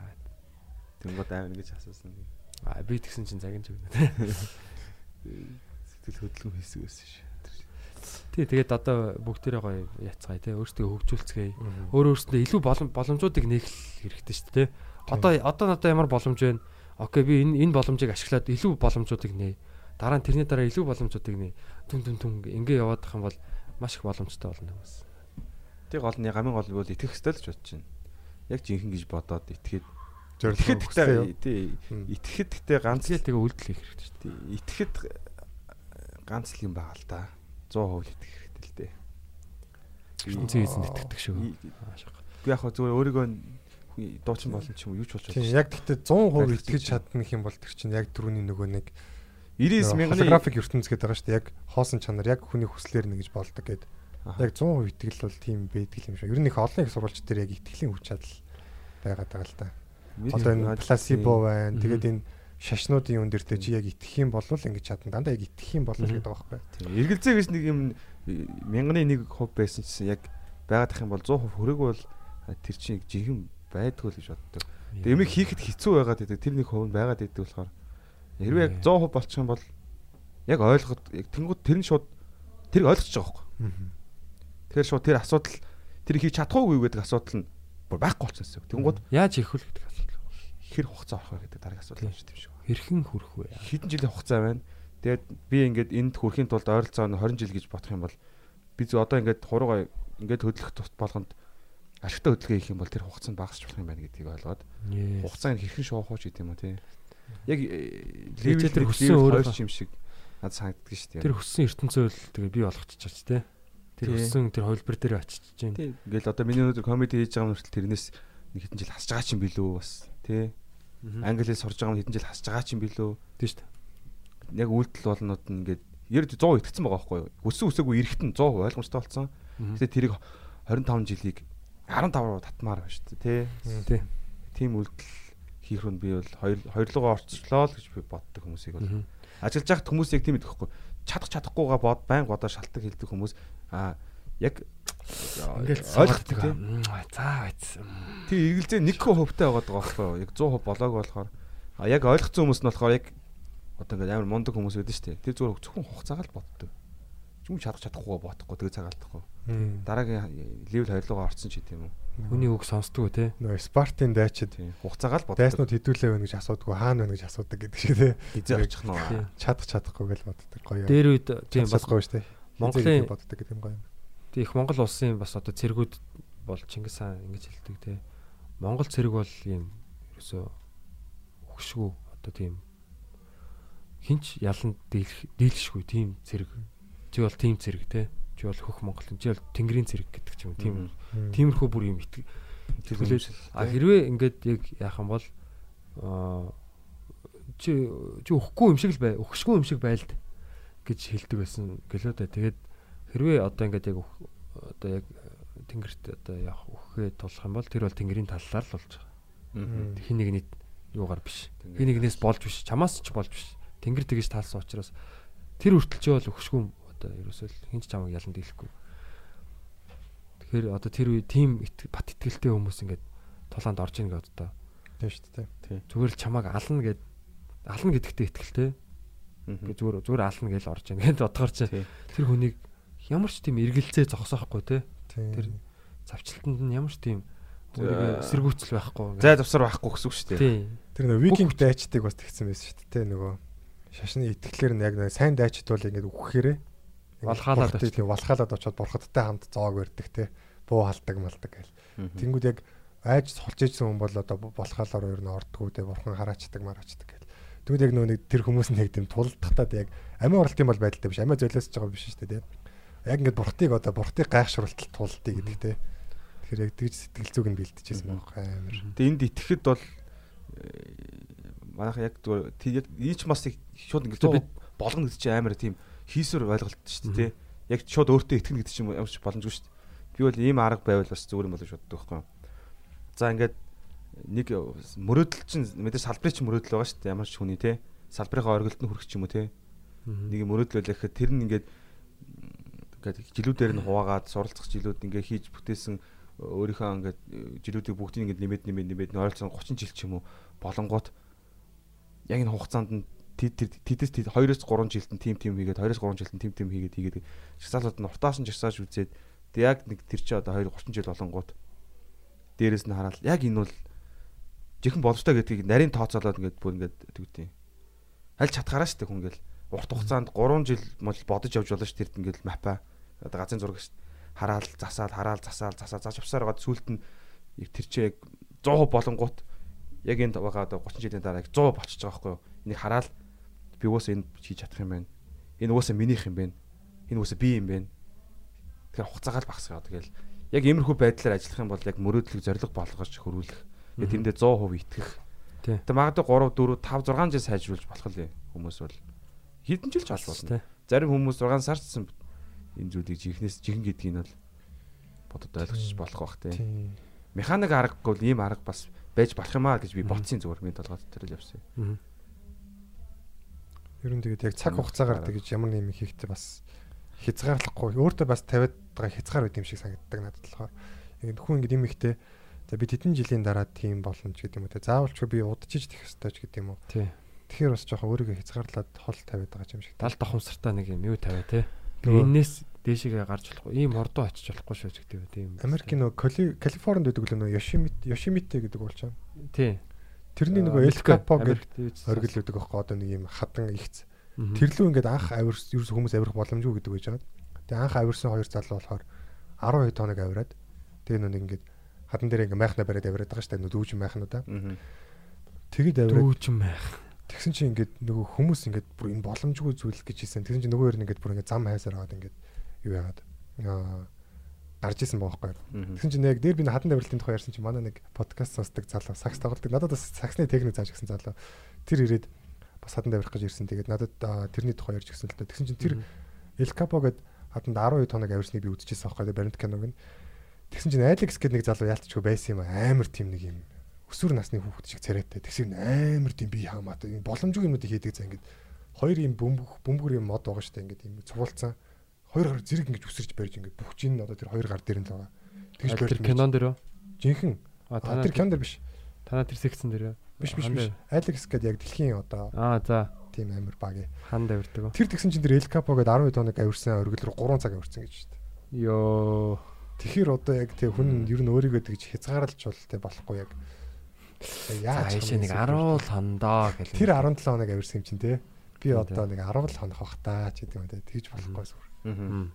Тэнгууд аав ингэж асуусан. А би тэгсэн чинь загинж өгнө. Сэтгэл хөдлөм хийсэг байсан ш. Тий, тэгээд одоо бүгдээрээ гоё яцгаая те өөрсдөө хөгжүүлцгээе. Өөр өөрсөндөө илүү болом боломжуудыг нээх хэрэгтэй шүү дээ те. Одоо одоо надад ямар боломж байна? Окей, би энэ энэ боломжийг ашиглаад илүү боломжуудыг нээ. Дараа нь тэрний дараа илүү боломжуудыг нээ. Түн түн түн ингээ яваад ах юм бол маш их боломжтой болно байна. Тэг гол нь хамгийн гол нь бол итгэх ёстой л гэж бодож байна. Яг жинхэнэ гэж бодоод итгэхэд Зорилго гэхдээ тий итгэхэд гэхдээ ганц Тэгээд тэгээ үйлдэл хийх хэрэгтэй шүү тий итгэхэд ганц л юм байгаа л да. 100% итгэх хэрэгтэй л дээ. дээ. Ертөнцийн эзэнд итгэдэг шүү. Би яг хөө зүгээр өөрийгөө дуучин болно ч юм уу юу ч болж Тийм байна. яг гэхдээ 100% Яг итгэж чадна гэх юм бол тэр чинь яг түрүүний нөгөө нэг 99 мянганы график ертөнц гэдэг байгаа шүү дээ. Яг хоосон чанар яг хүний хүслээр нэгж болдог гэдэг. Яг 100% итгэл бол тийм байдаг юм шиг. Ер нь их олон их сурвалж дээр яг итгэлийн хүч чадал байгаад байгаа л да. Одоо энэ пласибо байна. Тэгээд энэ шашнуудын юун дээр чи яг итгэх юм бол ингэж чадна. Дандаа яг итгэх юм бол гэдэг байгаа байхгүй. Эргэлзээ гэж нэг юм э, мянганы нэг хувь байсан чинь яг байгаад ах юм бол 100% хүрээгүй бол тэр чинь жинхэнэ байдгүй л гэж боддог. Тэгээ юмыг хийхэд хэцүү байгаад байдаг. Тэр нэг хувь нь байгаад байдаг болохоор хэрвээ яг Ээ. 100% болчих юм бол яг ойлгоход яг тэнгууд тэр нь шууд тэрийг ойлгож байгаа байхгүй. Тэгэхээр шууд тэр асуудал тэр хийж чадахгүй гэдэг асуудал нь бүр байхгүй болчихсон юм. Тэнгууд яаж хийх вэ гэдэг. Хэр хугацаа орох вэ гэдэг дараагийн асуудал байна шүү дээ. Хэрхэн хүрэх вэ? Хэдэн жилийн хугацаа байна. Тэгээд би ингээд энд хүрэхийн тулд ойролцоо нь 20 жил гэж бодох юм бол би зөв одоо ингээд хуруугаа ингээд хөдлөх тус болгонд ашигтай хөдөлгөөн хийх юм бол тэр хугацаанд багасч болох юм байна гэдгийг ойлгоод хугацааг хэрхэн шоохоо ч гэдэм үү тий. Яг Левел дээр хүссэн өөрөө юм шиг надад санагддаг шүү дээ. Тэр хүссэн ертөнцөө л тэгээ би болгочих чаач те. Тэр Тий. хүссэн тэр хувилбар дээр очиж чинь. тий. Ингээл одоо миний өнөөдөр комеди хийж байгаа мөртөл тэрнээс нэг хэдэн жил хасж байгаа ч юм билүү бас тий. Англи хэл сурж байгаа юм хэдэн жил хасж байгаа ч юм билүү. Тийм шүү дээ. Яг үйлдэл болнууд нь ингээд 90 100 итгэцэн байгаа байхгүй юу? Өссөн үсээгүй эрэхтэн 100% ойлгомжтой болсон. Гэтэ тэрийг 25 жилийг 15 руу татмаар байна шүү дээ тий. Тий. Тим үйлдэл хийх рүү би бол хоёр хоёрлогоо орцлоо л гэж би боддог хүмүүсийг бол ажиллаж яхад хүмүүс яг тийм идэхгүй чадах чадахгүйгаа бод байн бодоо шалтгаан хэлдэг хүмүүс а яг Ингээл ойлгохдаг тийм За байц. тий эргэлзээ 1% хөвтэй байгаа байгаа байхгүй юу яг 100% болоог болохоор а яг ойлгоцсон хүмүүс нь болохоор яг одоо ингээд амар мундаг хүмүүс байдаг шүү дээ тэр зүгээр зөвхөн хугацаагаар л боддог юм чадах чадахгүй бодохгүй тэгээ цагаалдахгүй дараагийн левел хоёрлогоо орцсон ч гэдэм юм Хүний үг сонсдгоо те. Нөгөө Спартын дайчид хугацаагаар л боддог дайснууд хэдүүлээ байна гэж асуудгүй хаана байна гэж асуудаг гэдэг шиг тий. хизээ очих нь. Чадах чадахгүй гэж боддог гоё. Дээр үед тийм бас чадахгүй шүү дээ. Монголын- боддог гэдэг юм гоё. Тийм их Монгол улсын бас одоо цэргүүд бол Чингис хаан ингэж хэлдэг те. Монгол цэрэг бол ийм ерөөсөө өгшгүй одоо тийм хинч ялан дийлэх дийлшгүй тийм цэрэг. Чи бол тийм цэрэг те. Чи бол хөх Монгол. Чи бол Тэнгэрийн цэрэг гэдэг ч юм уу. Тийм тиймэрхүү бүр юм итг. Тэгвэл а хэрвээ ингээд яг яах юм бол чи чи өгөхгүй юм шиг л бай. Өгшгүй юм шиг байлд гэж хэлдэг байсан гэлөө да. Тэгээд хэрвээ одоо ингээд яг одоо яг тэнгэрт одоо явах өгөхээ тулах юм бол тэр бол тэнгэрийн таллаар л болж байгаа. Хин нэгний юугаар биш. Хин нэгнээс болж биш. Чамаас ч болж биш. Тэнгэр тэгж таалсан учраас тэр хүртэлч бол өгшгүй одоо ерөөсөө хинч чамайг ялан дийлэхгүй. Тэгэхээр одоо тэр үе тийм бат итгэлтэй хүмүүс ингээд тулаанд орж ийн гэдэг одоо Тийм шүү дээ. зүгээр л чамайг ална гэд ална гэдэгтээ итгэлтэй. Гэ зүгээр зүгээр ална гэж орж ийн гэд бодгоор чи Тий. тэр хүнийг ямар ч тийм эргэлзээ зогсоохгүй те. Тийм. Тэр завчлалтанд нь ямар ч тийм өөрийгөө эсэргүүцэл байхгүй. зай завсар байхгүй гэсэн үг шүү дээ тий. Тэр нөгөө викинг дайчдыг бас тэгсэн байсан шүү дээ. Нөгөө шашны итгэлээр нь яг нөгөө сайн дайчд бол ингээд үхэхээрээ Валхаалаад очиж тийм валхаалаад очиод бурхадтай хамт зоог барьдаг те. Буу халдаг малдаг гэл. Тэнгүүд яг айж сулж ижсэн хүн бол одоо болохоолоор ер нь ордгоо те бурхан хараачдаг мараачдаг гэл. Тэгвэл яг нөгөө нэг тэр хүмүүс нь яг тийм тулдахтаад яг амиа оролтын бол байдалтай биш. Амиа золиосж байгаа биш шүү дээ те. Яг ингээд бурхтыг одоо бурхтыг гайхшруултал тулдъя гэдэг те. Тэгэхээр яг тэгж сэтгэл зүг нь бэлдэжсэн байхгүй амар. Тэгээ энд итгэхэд бол э, манайха яг зүгээр яг ийч мас их шууд ингэ Тэгээ бид болгоно гэдэг чинь амар тийм хийсвэр ойлголт шүү дээ тий. Яг шууд өөртөө итгэнэ гэдэг чинь ямар ч боломжгүй шүү дээ. Би бол ийм арга байвал бас зүгээр юм болов шүү дээ байхгүй. За ингээд нэг мөрөөдөл чинь мэдээ салбарын чинь мөрөөдөл байгаа шүү дээ ямар ч хүний тий. Салбарынхаа оргилд нь хүрэх ч юм уу тий. Нэг юм мөрөөдөл байлаа гэхэд тэр нь ингээд ингээд жилүүдээр нь хуваагаад суралцах жилүүд ингээд хийж бүтээсэн өөрийнхөө ингээд жилүүдийг бүгдийг ингээд нэмэд нэмэд нь ойролцоогоо 30 жил ч юм уу болонгууд яг энэ хугацаанд нь тэдэс тэд 2-оос 3 жилд нь тим тим хийгээд 2-оос 3 жилд нь тим тим хийгээд хийгээд жагсаалууд нь уртаас нь жагсааж үзээд тэг яг нэг тэр чи одоо 2 30 жил болонгууд дээрэс нь хараад яг энэ бол жихэн боломжтой гэдгийг нарийн тооцоолоод ингээд бүр ингээд тэгвдیں۔ Аль чадхаараа шүү дээ хүн ингээл урт хугацаанд 3 жил мод бодож явж болно шүү дээ ингээл мапа одоо газрын зураг. Хараал засаал хараал засаал засаа заш авсаар байгаа сүулт нь тэр чи яг 100% болонгууд яг энд байгаа одоо 30 жилийн дараа яг 100 болчихж байгаа байхгүй юу. Энийг хараал би угаасаа энэ хийж чадах юм байна. Энэ угаасаа минийх юм байна. Энэ угаасаа би юм байна. Тэгэхээр хугацаагаа л багасгаа. Тэгэл яг иймэрхүү байдлаар ажиллах юм бол яг мөрөөдлөг зориг болгож хөрвүүлэх. Яг тэндээ 100% итгэх. Тий. Тэг магадгүй 3 4 5 6 жил сайжруулж болох л хүмүүс бол хэдэн жил ч болж болно. Зарим хүмүүс 6 сарцсан энэ зүйлийг жихнээс жихэн гэдгийг нь бол бодод ойлгож болох бах. Тийм. Механик аргагүй л ийм арга бас байж болох юм аа гэж би бодсон зүгээр минь толгойд тэр л явсан. Ер нь тэгээд яг цаг хугацаагаар тэгж ямар нэг юм хийхдээ бас хязгаарлахгүй өөртөө бас тавиад байгаа хязгаар байт юм шиг санагддаг надад болохоор. Яг хүн ингэ юм ихтэй за би тэдэн жилийн дараа тийм боломж гэдэг юм уу те. Заавалчгүй би удажиж тэх ёстой ч гэдэг юм уу. Тэгэхээр бас жоохон өөрийгөө хязгаарлаад хол тавиад байгаа юм шиг. Дал давхамсартаа нэг юм юу тавиа те. Эннээс дээшээгээ гарч болохгүй. Ийм ордоо очиж болохгүй шүү гэдэг тийм. Америкийн нөгөө Кали- Калифорнид байдаг л нөгөө Йошимит Йошимите гэдэг уулчаа. тий. Тэрний нөгөө Эл мэдгүй. Капо гэдэг оргил байдаг аахгүй одоо нэг юм хадан ихц. Мгм. Тэрлүү ингээд анх авирс ерөөс хүмүүс авирах боломжгүй гэдэг байж байгаа. Тэгээ анх авирсан хоёр залуу болохоор 12 тоног авираад тэгээ нүг ингээд хадан дээр ингээд майхна бариад авираад байгаа шүү дээ. Дүүжин майхнуудаа. Аа. Тэгэд авираад дүүжин байх. Тэгсэн чинь ингээд нөгөө хүмүүс ингээд бүр энэ боломжгүй зүйл гэж хэлсэн. Тэгсэн чинь нөгөө хоёр нь ингээд бүр ингээд зам хайсаар аваад ингээд юу яагаад аа гарч исэн баахгүй. Тэгсэн чинь яг дээр би хадан давралтын тухай ярьсан чинь манай нэг подкаст сонсдог залуу сакс тоглодог. Надад бас саксны техник зааж гисэн залуу. Тэр ирээд бас хадан даврах гэж ирсэн. Тэгээд надад тэрний тухай ярьж гисэн л дээ. Тэгсэн чинь тэр Эл Капо гээд хатанд 12 тоног авирсныг би үзчихсэн аахгүй баримт киног нь. Тэгсэн чинь Alex гэдэг нэг залуу яалтчгүй байсан юм амар тийм нэг юм өсвөр насны хүүхэд шиг царайтай. Тэгсэн амар тийм бие хамаатай боломжгүй юмнуудыг хийдэг за ингээд хоёр юм бөмбөг бөмбөр юм мод байгаа штэ ингээд юм цугуулцсан. Хоёр гар зэрэг ингэж үсэрч барьж ингээд бүх чинь одоо тэр хоёр гар дээр нь л байгаа. Тэгж Тэр барьж кинон дээр үү? жинхэнэ А тэр кинон дээр биш. танаа тэр секцэн дээр үү? Биш биш биш. Alex гэдэг яг дэлхийн одоо Аа за тийм амар баг. хан давирдаг. Тэр тэгсэн чинь тэр El Capo гэдэг 12 тоног авирсан өргөл рүү 3 цаг авирсан гэж дээ. Йоо. Тэгэхээр одоо яг тэг хүн ер нь өөрийгөө тэгж хязгаарлаж бол тэг болохгүй яг. Яаж ийшээ нэг 10 хондоо гэл. Тэр 17 хоног авирсан юм чинь те. Би одоо нэг 10 хоног бах та ч гэдэг юм те. Тэгж болохгүй зүгээр. Аа.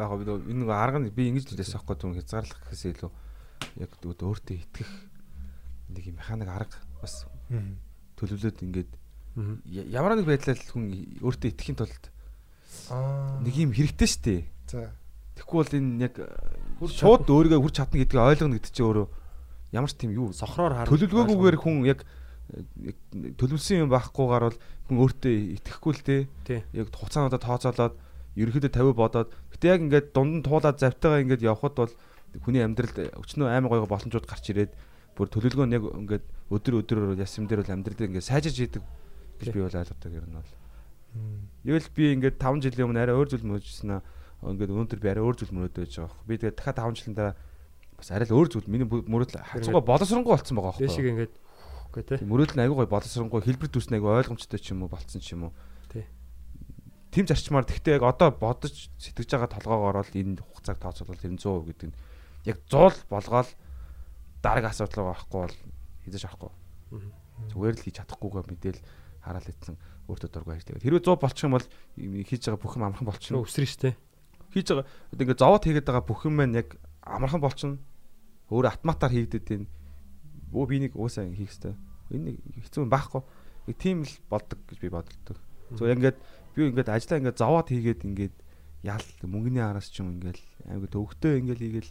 Яг би энэ нэг арга нь би ингэж хэлсэн аахгүй түн хязгаарлах гэхээс илүү яг өөртөө итгэх нэг юм механик арга бас төлөвлөд ингээд ямар нэг байдлаар хүн өөртөө итгэхийн тулд Аа. нэг юм хэрэгтэй шүү дээ. За. Тэгэхгүй бол энэ яг шууд өөрийгөө хүрч чадна гэдгийг ойлгоно гэдэг чинь өөрөө ямар ч тийм юу сохроор харна. төлөвлөгөөгүйгээр хүн яг яг төлөвлөсөн юм байхгүйгээр бол хүн өөртөө итгэхгүй л. Тий. Яг хуцаануудаа тооцоолоод ерөөхдөө 50 бодоод гэтээ яг ингээд дунд нь туулаад завтайгаа ингээд явхад бол хүний амьдралд өчнөө аймаг гоё боломжууд гарч ирээд бүр төлөвлөгөө нь яг ингээд өдөр өдрөөр ясам дээр бол амьдралд ингээд сайжирж идэг гэж би бол ойлгодог юм бол. Явэл би ингээд 5 жилийн өмнө арай өөр зүйл мөрөжсөн аа ингээд өнөөдөр би арай өөр зүйл мөрөөд байж байгаа. Би тэгээд дахиад 5 жилийн дараа бас арай л өөр зүйл миний мөрөөдөл хацгаа боловсронгуй болцсон байгаа байхгүй. Дэшиг ингээд үгүй те. Тийм, Мөрөөдөл нь айгүй гой боловсронгуй хэлбэр төс нь айгүй ойлгомжтой ч юм уу болцсон ч юм уу. Тий. Тим зарчмаар тэгтээ яг одоо бодож сэтгэж байгаа толгоогоор л энэ хугацааг тооцоолол тэр нь 100% гэдэг нь яг 100 болгоол дараагийн асуудал байгаа байхгүй бол хийж авахгүй. Зүгээр л хийж чадахгүйгээ мэдээл хараал ицсэн өөртөө дургүй тэгээд хэрвээ 100 болчих юм бол хийж байгаа бүх юм амархан болчихно. Өсрөн штэ. Хийж байгаа одоо ингээд зовоод хийгээд байгаа бүх юм маань яг амархан болчихно. Өөр автоматар хийгдэд энэ өө би нэг уусаа хийх хэрэгтэй. Энэ хэцүү юм байхгүй. Нэг тийм л болдог гэж би боддог. Зүгээр ингээд би ингээд ажиллаа ингээд зовоод хийгээд ингээд ял мөнгөний араас ч юм ингээд аймаг төвхтөө ингээд хийгээл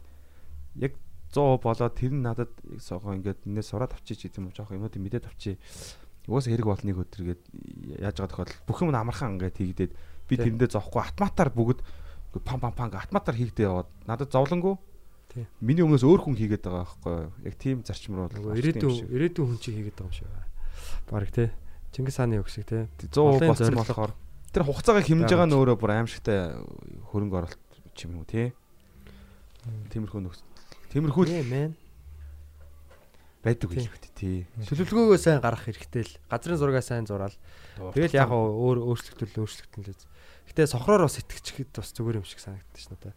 яг 100 болоод тэр нь надад согоо ингээд нэ сураад авчиж гэдэг юм жоох юмнуудыг мэдээд авчи. Угаасаа хэрэг болныг өдргээд яаж байгаа тохиолдол бүх юм амархан ингээд хийгдээд би тэрэндээ зовхгүй автоматар бүгд пам пам пам автоматар хийгдээ яваад надад зовлонгоо Тий. Миний өмнөөс өөр хүн хийгээд байгаа байхгүй? Яг тийм зарчим руу Нөгөө ирээдүйн ирээдүйн хүн чи хийгээд байгаа юм шиг. Бараг те. Чингис хааны шиг те. 100% Олон болсон болохоор тэр хугацаагаа хэмнэж Байгаа нь өөрөө бүр аимшигтай хөрөнгө ч юм уу тий. Тиймэрхүү нөхц. Тиймэрхүү л мэн. байдаг Тий. үйл хөт тий. Төлөвлөгөөгөө сайн гаргах хэрэгтэй л. Газрын зургаа сайн зураал. Тэгэл яг өөр өөрчлөлтөл өөрчлөлтөн л. Гэтэ сохроор бас итгэчихэд бас зүгээр юм шиг санагдчих надаа.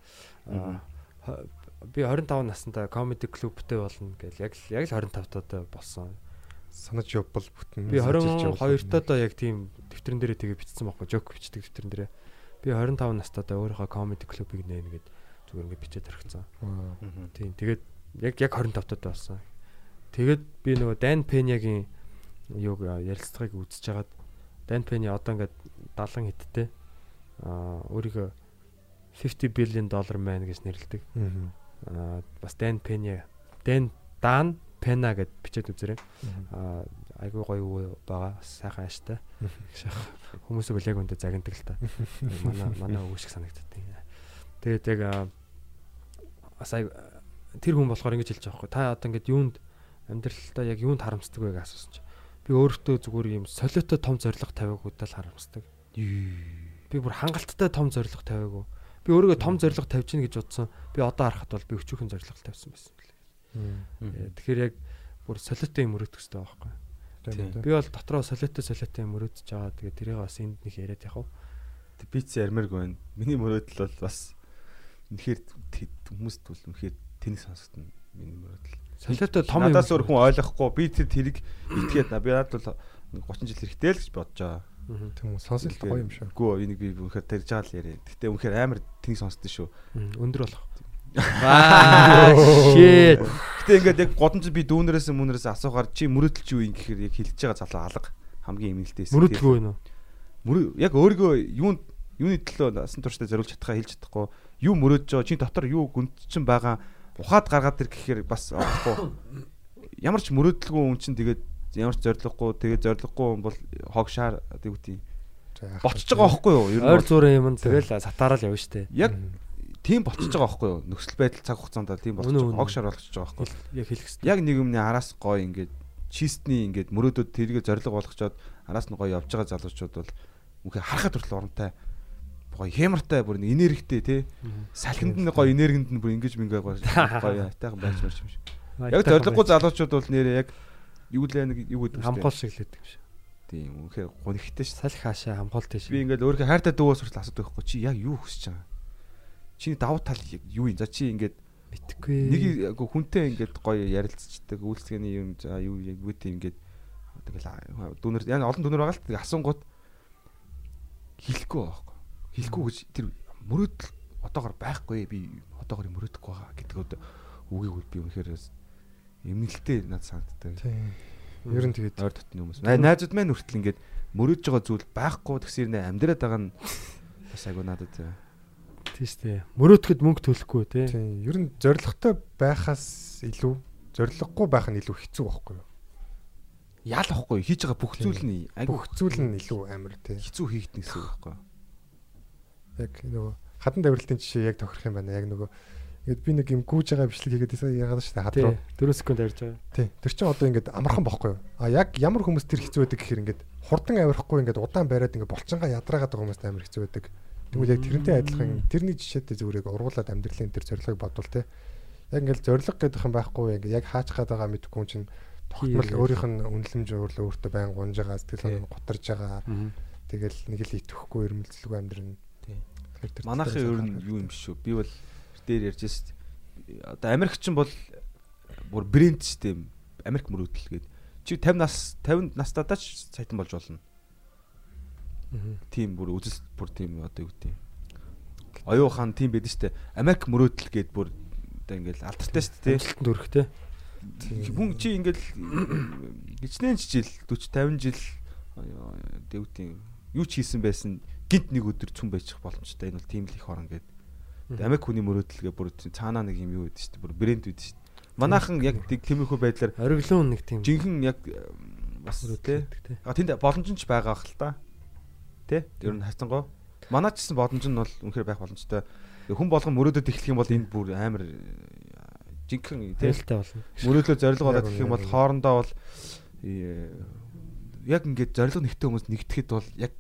Аа би 25 наснда comedy clubтэй болно гэл яг л яг л 25 таатай болсон. Санаж явбал бүтэн. Би санаж 22 явбал. таадаа яг тийм дэвтэрэн дээрээ тэгээ бичсэн байхгүй жок бичдэг дэвтэрэн дээрээ. Би 25 настайдаа өөрийнхөө comedy club-ыг нээн гээд зүгээр ингээд бичээд орхицсан. Аа. Тийм тэгээд яг яг 25 таадаа болсон. Тэгээд би нөгөө Dan Pena-гийн юуг ярилцлагыг үзэж хагаад Dan Pena одоо ингээд 70 хиттэй аа өөрийгөө 50 billion dollar man гэж нэрлэдэг. Аа бас Dan Pena Dan Dan Pena гэд бичээд үзээрэй. Аа айгүй гоё байгаа сайхан ааштай. Хүмүүсийг бол яг өндө загнадаг л та. Манай манай өвөө шиг санагддаг. Тэгээд яг аа, бас ай тэр хүн болохоор ингэж хэлж байгаа байхгүй. Та одоо ингэж юунд амьдралдаа яг юунд харамсдаг вэ гэж асуусан чинь. Би өөртөө зүгээр юм солиотой том зориг тавиагуудаа л харамсдаг. Би бүр хангалттай том зориг тавиагүй. Би өөрийгөө том зориг тавьж гин гэж бодсон. Би одоо харахад бол би өчүүхэн зориг тавьсан байсан. Э, Тэгэхээр яг бүр солиотой юм өрөөдөх хэрэгтэй байхгүй. Би бол дотроо солиотой солиотой юм өрөөдөж байгаа. Тэгээд тэрийг бас энд нэг яриад явах. Биц ярмэрг байна. Миний мөрөөдөл бол бас үнэхээр хүмүүст бол үнэхээр тэнэг сонсогдно. Миний мөрөөдөл. Солиотой том юм. Надаас өөр хүн ойлгохгүй би тэр тэрийг итгээд би надад бол 30 жил хэрэгтэй л гэж бодож байгаа. Тийм үү сонсолт гоё юм шүү. Үгүй энийг би үнэхээр тарьж байгаа л яриа. Гэтэ үнэхээр амар тэнэг сонсдсон шүү. Өндөр болох. Аа shit. Гэтэ ингээд яг годомж би дүүнерээс мөнерээс асуугаар чи мөрөөдөл чи юу юм гэхээр яг хэлж байгаа залуу алга хамгийн эмгэлтэйсэн. Мөрөдөлгүй уу? мөрөө яг өөрийгөө юунд юуны төлөө насан туршдаа зориулж чадхаа хэлж чадахгүй юу мөрөөдж байгаа чи дотор юу гүнтчин байгаа ухаад гаргаад ир гэхээр бас орохгүй ямар ч мөрөөдөлгүй хүн чинь тэгээд ямар ч зориггүй тэгээд зориггүй хүн бол хог шаар гэдэг үгүй Ботж байгаа байхгүй юу? Ер нь ойр зуурын юм тэгэл сатаарал явна штэ. яг тийм ботж байгаа байхгүй юу? Нөхцөл байдал цаг хугацаанд тийм Үнэн, байгаа. Огшор болгож байгаа байхгүй юу? Яг хэлэх хэрэгтэй. Яг нэг юмны араас гоё ингээд чистний ингээд мөрөөдөд тэргээ зориг болгочоод араас нь гоё явж байгаа залуучууд бол үнхээр харахад хүртэл урамтай гоё хямартай бүр нэг энергитэй тий салхинд нь гоё энергинд нь бүр ингэж мингээ гоё гоё айтайхан байж марч юм шиг. Яг зориггүй залуучууд бол нэрээ яг юу лээ нэг юу гэдэг хамгаал шиг л гэдэг юм шиг. Тийм үнхээр гонхтой ш. Салхи хаашаа хамгаалт тийш. Би ингээд өөрөө хайртай дүүээс хүртэл асуудаг байхгүй чи яг юу хүсэж байгаа. Чиний давуу тал юу юм? За чи ингээд мэдхгүй. нэг хүнтэй ингээд гоё ярилцдаг үйлчлэгээний юм за юу яг юу тийм ингээд тэгэл дүүнер яг олон дүүнер байгаа л тэг асуунгууд хэлэхгүй байхгүй. Хэлэхгүй гэж тэр мөрөөдөл одоогор байхгүй би одоогор мөрөөдөхгүй байгаа гэдэг үгийг би үнэхээр эмнэлтэй над санагддаг. Тийм. Ер нь тэгээд ойр дотны хүмүүс. Най- Найзууд маань хүртэл ингээд мөрөөдж байгаа зүйл байхгүй тэгсэр нэ амьдраад байгаа нь бас айгу надад э, тийш дээ. Мөрөөдөхөд мөнгө төлөхгүй те. тийм. Ер нь зоригтой байхаас илүү зориггүй байх нь илүү хэцүү байхгүй юу? яал ахгүй хийж байгаа бүх зүйл нь Бүх зүйл нь илүү амар тийм. хэцүү хийгдэн гэсэн үг байхгүй. Яг нөгөө хатан давирлтын жишээ яг тохирох юм байна. Яг нөгөө ингээд би нэг юм гүүж байгаа бичлэг хийгээд байсан яагаад шүү дээ хад руу. Тий. 4 секунд ярьж байгаа. Тий. Тэр чинь одоо ингээд амархан бохгүй юу? А яг ямар хүмүүс тэр хэцүү байдаг гэхээр ингээд хурдан авирахгүй ингээд удаан байраад ингээд болцонгаа ядраагаад байгаа хүмүүст амар хэцүү байдаг. Тэгвэл яг тэрнтэй адилхан тэрний жишээтэй зүгээр яг ургуулад амьдралын тэр зорилгыг бодвол тий. Яг ингээд зорилго гэдэг юм байхгүй ингээд яг хаач гад байгаа мэдгүй юм чинь тогтмол өөрийнх нь үнэлэмж өөрлөө өөртөө байн гунж байгаа сэтгэл гутарж байгаа. Тэгэл нэг л итгэхгүй ирмэлцэлгүй амьдрын. Тий. Тэгэхээр Манайхын ер нь юу юм шүү. Би бол дээр ярьж шít. Одоо Америкчин бол бүр брэнд систем Америк мөрөөдөл гээд чи 50 нас 50 настайдаа ч сайтан болж болно. Тийм бүр үзэл бүр тийм одоо юу гэдэг. Оюу хаан тийм байдаг штэ. Америк мөрөөдөл гээд бүр одоо ингээл алдартай штэ тий. Амжилтанд хүрэх те. Хүн чи ингээл гिचнэн жил 40 50 жил дэвтийн юу ч хийсэн байсан гинт нэг өдөр цүн байж боломжтой. Энэ бол тийм л их орон гээд. Америк хүний мөрөөдөлгээ бүр цаанаа нэг юм юу гэдэг чинь бүр брэнд шүү дээ. Манайхан яг тиймэрхүү байдлаар Ориглон нэг тийм жинхэнэ яг бас тий. А тэнд боломж нь ч байгаа хэл та. Тэ? Ер нь хайцангой. Манай ч гэсэн боломж нь бол үнэхээр байх боломжтой. Хүн болгон мөрөөдөд эхлэх юм бол энэ бүр амар э, жинхэнэ. Аюултай болно. Мөрөөдлөө зориг болоод гэх юм бол хоорондоо бол э, яг ингээд зориг нэгтэй хүмүүс нэгтгэхэд бол яг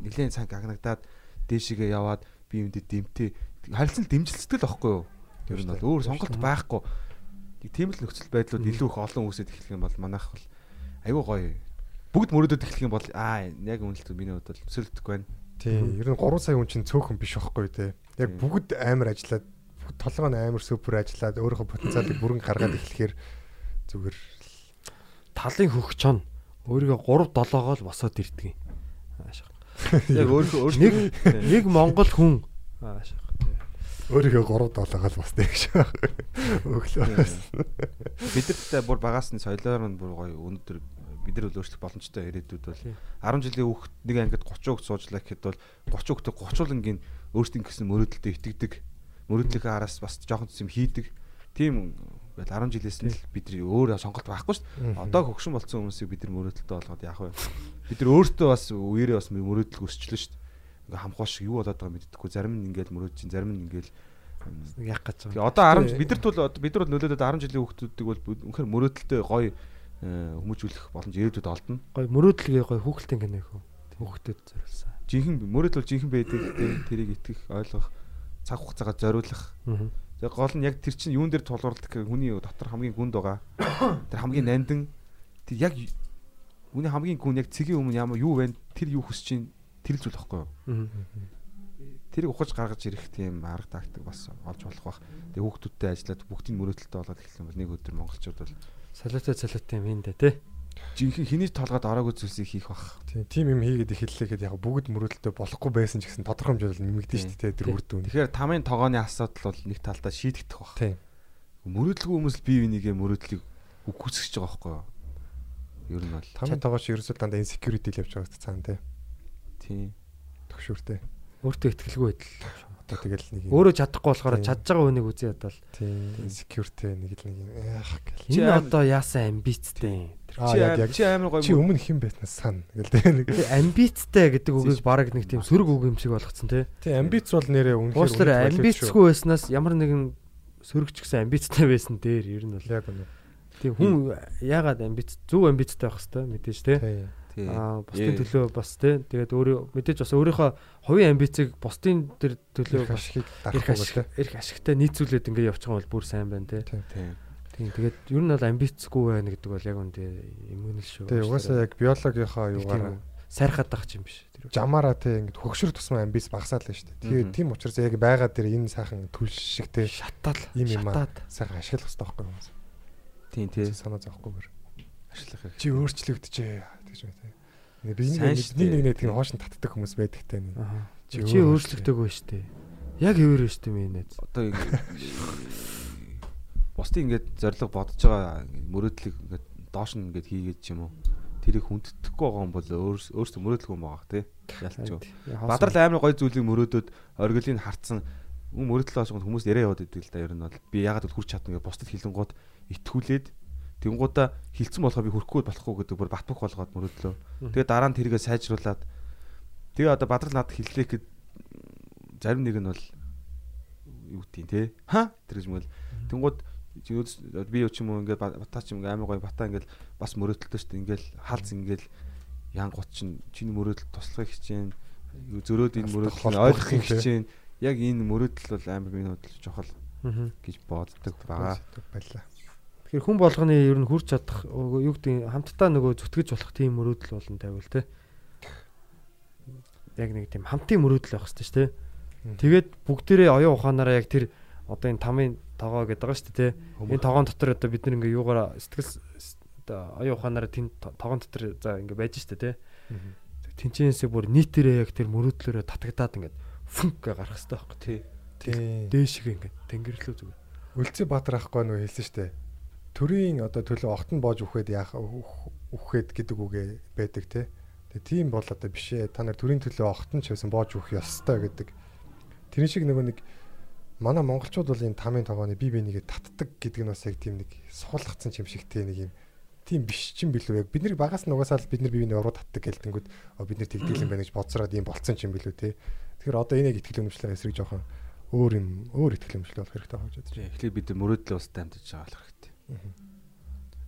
нэлээд цаг агнагдаад дээшигээ яваад би юмд дэмтэй харилцан дэмжилсдэг л байхгүй юу? Ер нь бол өөр сонголт байхгүй. Тийм л нөхцөл байдлууд илүү их олон үсэд эхлэх юм бол манайх бол айгүй гоё. Бүгд мөрөөдөд эхлэх юм бол аа яг үнэлт миний хувьд бол өсөлдөхгүй байна. Тийм. Ер нь 3 сая хүн чинь цөөхөн биш байхгүй тий. Яг бүгд амар ажиллаад толгой нь амар супер ажиллаад өөрийнхөө потенциалыг бүрэн гаргаад эхлэхээр зүгээр Талын хөх чон өөрийгөө 3 7-гоо л босоод ирдэг юм. Аашаа. Яг өөрөө Нэг нэг Монгол хүн аашаа. Өөрийнхөө 3 долоогаал бас тэг шүү. Өглөө. бидэртээ бүр багаас нь соёлоор нь бүр гоё өнөөдөр бид нар өөрчлөх боломжтой ирээдүйд бол Тийм. 10 жилийн хүүхэд нэг ангид 30 хүүхэд суучлаа гэхэд бол 30 хүүхдээ 30 улангийн өөртөө гэсэн мөрөөдөлтөд итгэдэг. Мөрөөдлийнхээ араас бас жоохон юм хийдэг. Тийм байл 10 жилээс нь л бид нар өөр сонголт байхгүй шүү дээ. Одоо хөгшин болсон хүмүүсийг бид нар мөрөөдөлтөд болгоод яах вэ? Бид нар өөртөө бас үерээ бас мөрөөдөл өсчлөө шүү дээ. Ингээ хамхоо шиг юу болоод байгааг мэддэггүй. Зарим нь ингээл мөрөөдж чинь, зарим нь ингээл Яг гэж Тэгээ байгаа. одоо 10 бидэрт бол одоо- бид нар бол нөлөөдөд 10 жилийн хүүхдүүдийг бол үнэхээр мөрөөдөлтөй гоё э, хүмүүжүүлэх боломж ирээдүйд олдно. Гой мөрөөдлөгээ гой хүүхэлтийн кино хөө. Хүүхдэд зориулсан. Жинхэнэ мөрөөдөл бол жинхэнэ байдаг тэгээ тэрийг итгэх, ойлгох, цаг хугацаагаа зориулах. Тэгээ гол нь яг тэр чинь юун дээр тулгуурлах гэхээр хүний дотор хамгийн гүнд байгаа. Тэр хамгийн нандин тэр яг хүний хамгийн гүн яг цэгийн өмнө ямар юу вэ? Тэр юу хүсэж чинь тэр зүйл байхгүй юу? Тэрийг ухаж гаргаж ирэх тийм арга тактик бас олж болох бах. Тэгээ хүүхдүүдтэй ажиллаад бүгдийн мөрөөдөлтөй болоод эхлэх юм бол нэг өдөр монголчууд бол Солиотой солиотой юм энэ те. жинхэнэ хэний толгойд ороогүй зүйлсийг хийх бах. Тийм юм хийгээд эхэллээхэд яг бүгд мөрөөдөлтөй болохгүй байсан ч гэсэн тодорхой хэмжээнд нэмэгдэн шүү дээ тэр үр дүн. Тэгэхээр тамийн тогооны асуудал бол нэг талдаа шийдэгдэх бах. Тийм. Мөрөөдлгүй хүмүүс л бие бинийгээ мөрөөдлийг үгүйсгэж байгаа байхгүй юу? Ер нь бол Тамийн тоогооч ерөөсөө дандаа insecurity л явж байгаа хэвчээ цаана тий. Тийм. Төгшүүртэй. Өөртөө ихтгэлгүй байдал. одоо тэгэл нэг юм Өөрөө чадахгүй болохоор чадж байгаа хүнийг үзье одоо л тийм security нэг л нэг яах гэл. Чи одоо яасан амбицтэй. Чи чи амар гоё чи өмнө хэн байснаас сан гэл тэ нэг. Амбицтэй гэдэг үгийг баг нэг тийм сөрөг үг юм шиг болгоцсон тий. Тийм амбиц бол нэрээ үнэхээр Уучлаарай амбицгүй байснаас ямар нэгэн сөрөгч гэсэн амбицтай байсан дээр ер нь бол яг үнэ. тийм хүн яагаад амбиц зөв амбицтай байх хэвээр мэдээж тий. Тийм. Тий. Аа бусдын төлөө бас тий. Тэгээд өөрөө мэдээж бас өөрийнхөө хувийн амбицыг бусдын тэр төлөө Их бас дарахгүй ашиг эрх ашигтай нийцүүлээд ингээд явж байгаа бол бүр сайн байна тий. Тий. Тийм тэгээд ер нь бол амбицгүй байна гэдэг бол яг үндэ эмгэнэл шүү. Тийм угаасаа яг биологийнхаа юугаар сайрхаад байгаа юм биш. Тэр жамаараа тий ингээд хөгшөр тусмаа амбиц багасаад л шүү дээ. Мгм. Тэгээ тийм учраас яг байгаа дээр энэ сайхан түлш шиг тий шатаал Ийм юм аа. сайхан ашиглах хэрэгтэй байхгүй юм. Тийм тий. Санаа зовхгүйгээр. Ашиглах хэрэг. Чи өөрчлөгдөжээ гэж байна. Нэг би нэг нэг нэг тийм хоошин татдаг хүмүүс байдаг те. Чи Чи өөр өөрчлөгдөөгүй шүү дээ. Яг хэвээр шүү дээ минь. Одоо бусдын ингээд зориг бодож байгаа мөрөөдлийг ингээд доош нь ингээд хийгээд ч юм уу тэрийг хүндэтгэхгүй байгаа юм бол өөр- өөрсдөө мөрөөдлгүй юм байгаа тий. Ялч юу. Бадрал амар гой зүйлийг мөрөөдөд оргилыг харцсан юм мөрөдлөө хашгууд хүмүүс яриа яваад идэг л да ер нь бол би ягаад гэвэл хүрч чадна гэж бусдад хилэнгууд итгүүлээд тэнгуудаа хилцэн болохоо би хүрхгүй болохгүй гэдэг бүр батбах болгоод мөрөдлөө. Тэгээ дараа нь тэргээ сайжруулад. Тэгээ одоо бадрал надад хиллээ гэд зарим нэг нь бол юу гэдгийг те? Ха? Тэр гэж мэл тэнгууд би юу ч юм уу ингээд батаа ч юм амар гоё батаа ингээд бас мөрөөдөлтөө шүү дээ. Ингээд халз ингээд янгууд чинь чиний мөрөөдөл туслахыг хичээн зөрөөд энэ мөрөөдөл нь ойлгохыг хичээн яг энэ мөрөөдөл бол амар миний бодлоо чухал гэж боддог байгаа. байлаа. Тэгэхээр хүн болгоны ер нь хүрч чадах юу гэдэг хамтдаа нөгөө зүтгэж болох тийм мөрөөдөл болон тавил те. Яг нэг тийм хамтын мөрөөдөл байх хэрэгтэй шүү дээ. Тэгээд бүгдээрээ оюун ухаанаараа яг тэр одоо энэ тамийн тоогоо гэдэг байгаа шүү дээ те. Энэ тоогоон дотор одоо бид нэг юугаараа сэтгэл одоо оюун ухаанаараа тэн тоогоон дотор за ингээ байж штэ те. Тинчэнээсээ бүр нийтээрээ яг тэр мөрөөдлөөрөө татагдаад ингээд фүнк гэ гарах хэрэгтэй байхгүй тий. Дээшиг ингээд тэнгэрлүү зүгээр. Үлцэн Баатар ахгүй нөө хэлсэн штэ. Төрийн одоо төлөө огт нь боож үхээд яах үхээд гэдэг үгээ байдаг те. Тэгээ тийм бол одоо биш ээ. Та нар төрийн төлөө огт нь ч байсан боож үхэх ёстой гэдэг. Тэрэн шиг нөгөө нэг манай монголчууд бол энэ тамийн тогооны бие бинийгээ татдаг гэдэг нь бас яг тийм нэг суулгацсан юм шиг те нэг юм тийм биш ч юм билүү яг бид нар багаас нь угаасаа л бид нар бие биенээ уруу татдаг гэлтэнгүүд бид нар тэгдээл юм байна гэж бодсороод ийм болцсон ч юм билүү те. Тэгэхээр одоо энэ яг ихтгэл өмчлөө эсрэг жоохон өөр юм өөр ихтгэл өмчлөө болох хэрэгтэй гэж бодож байна. Эхлээд бид мөрөөдлөө ус дамжиж байгаа болох.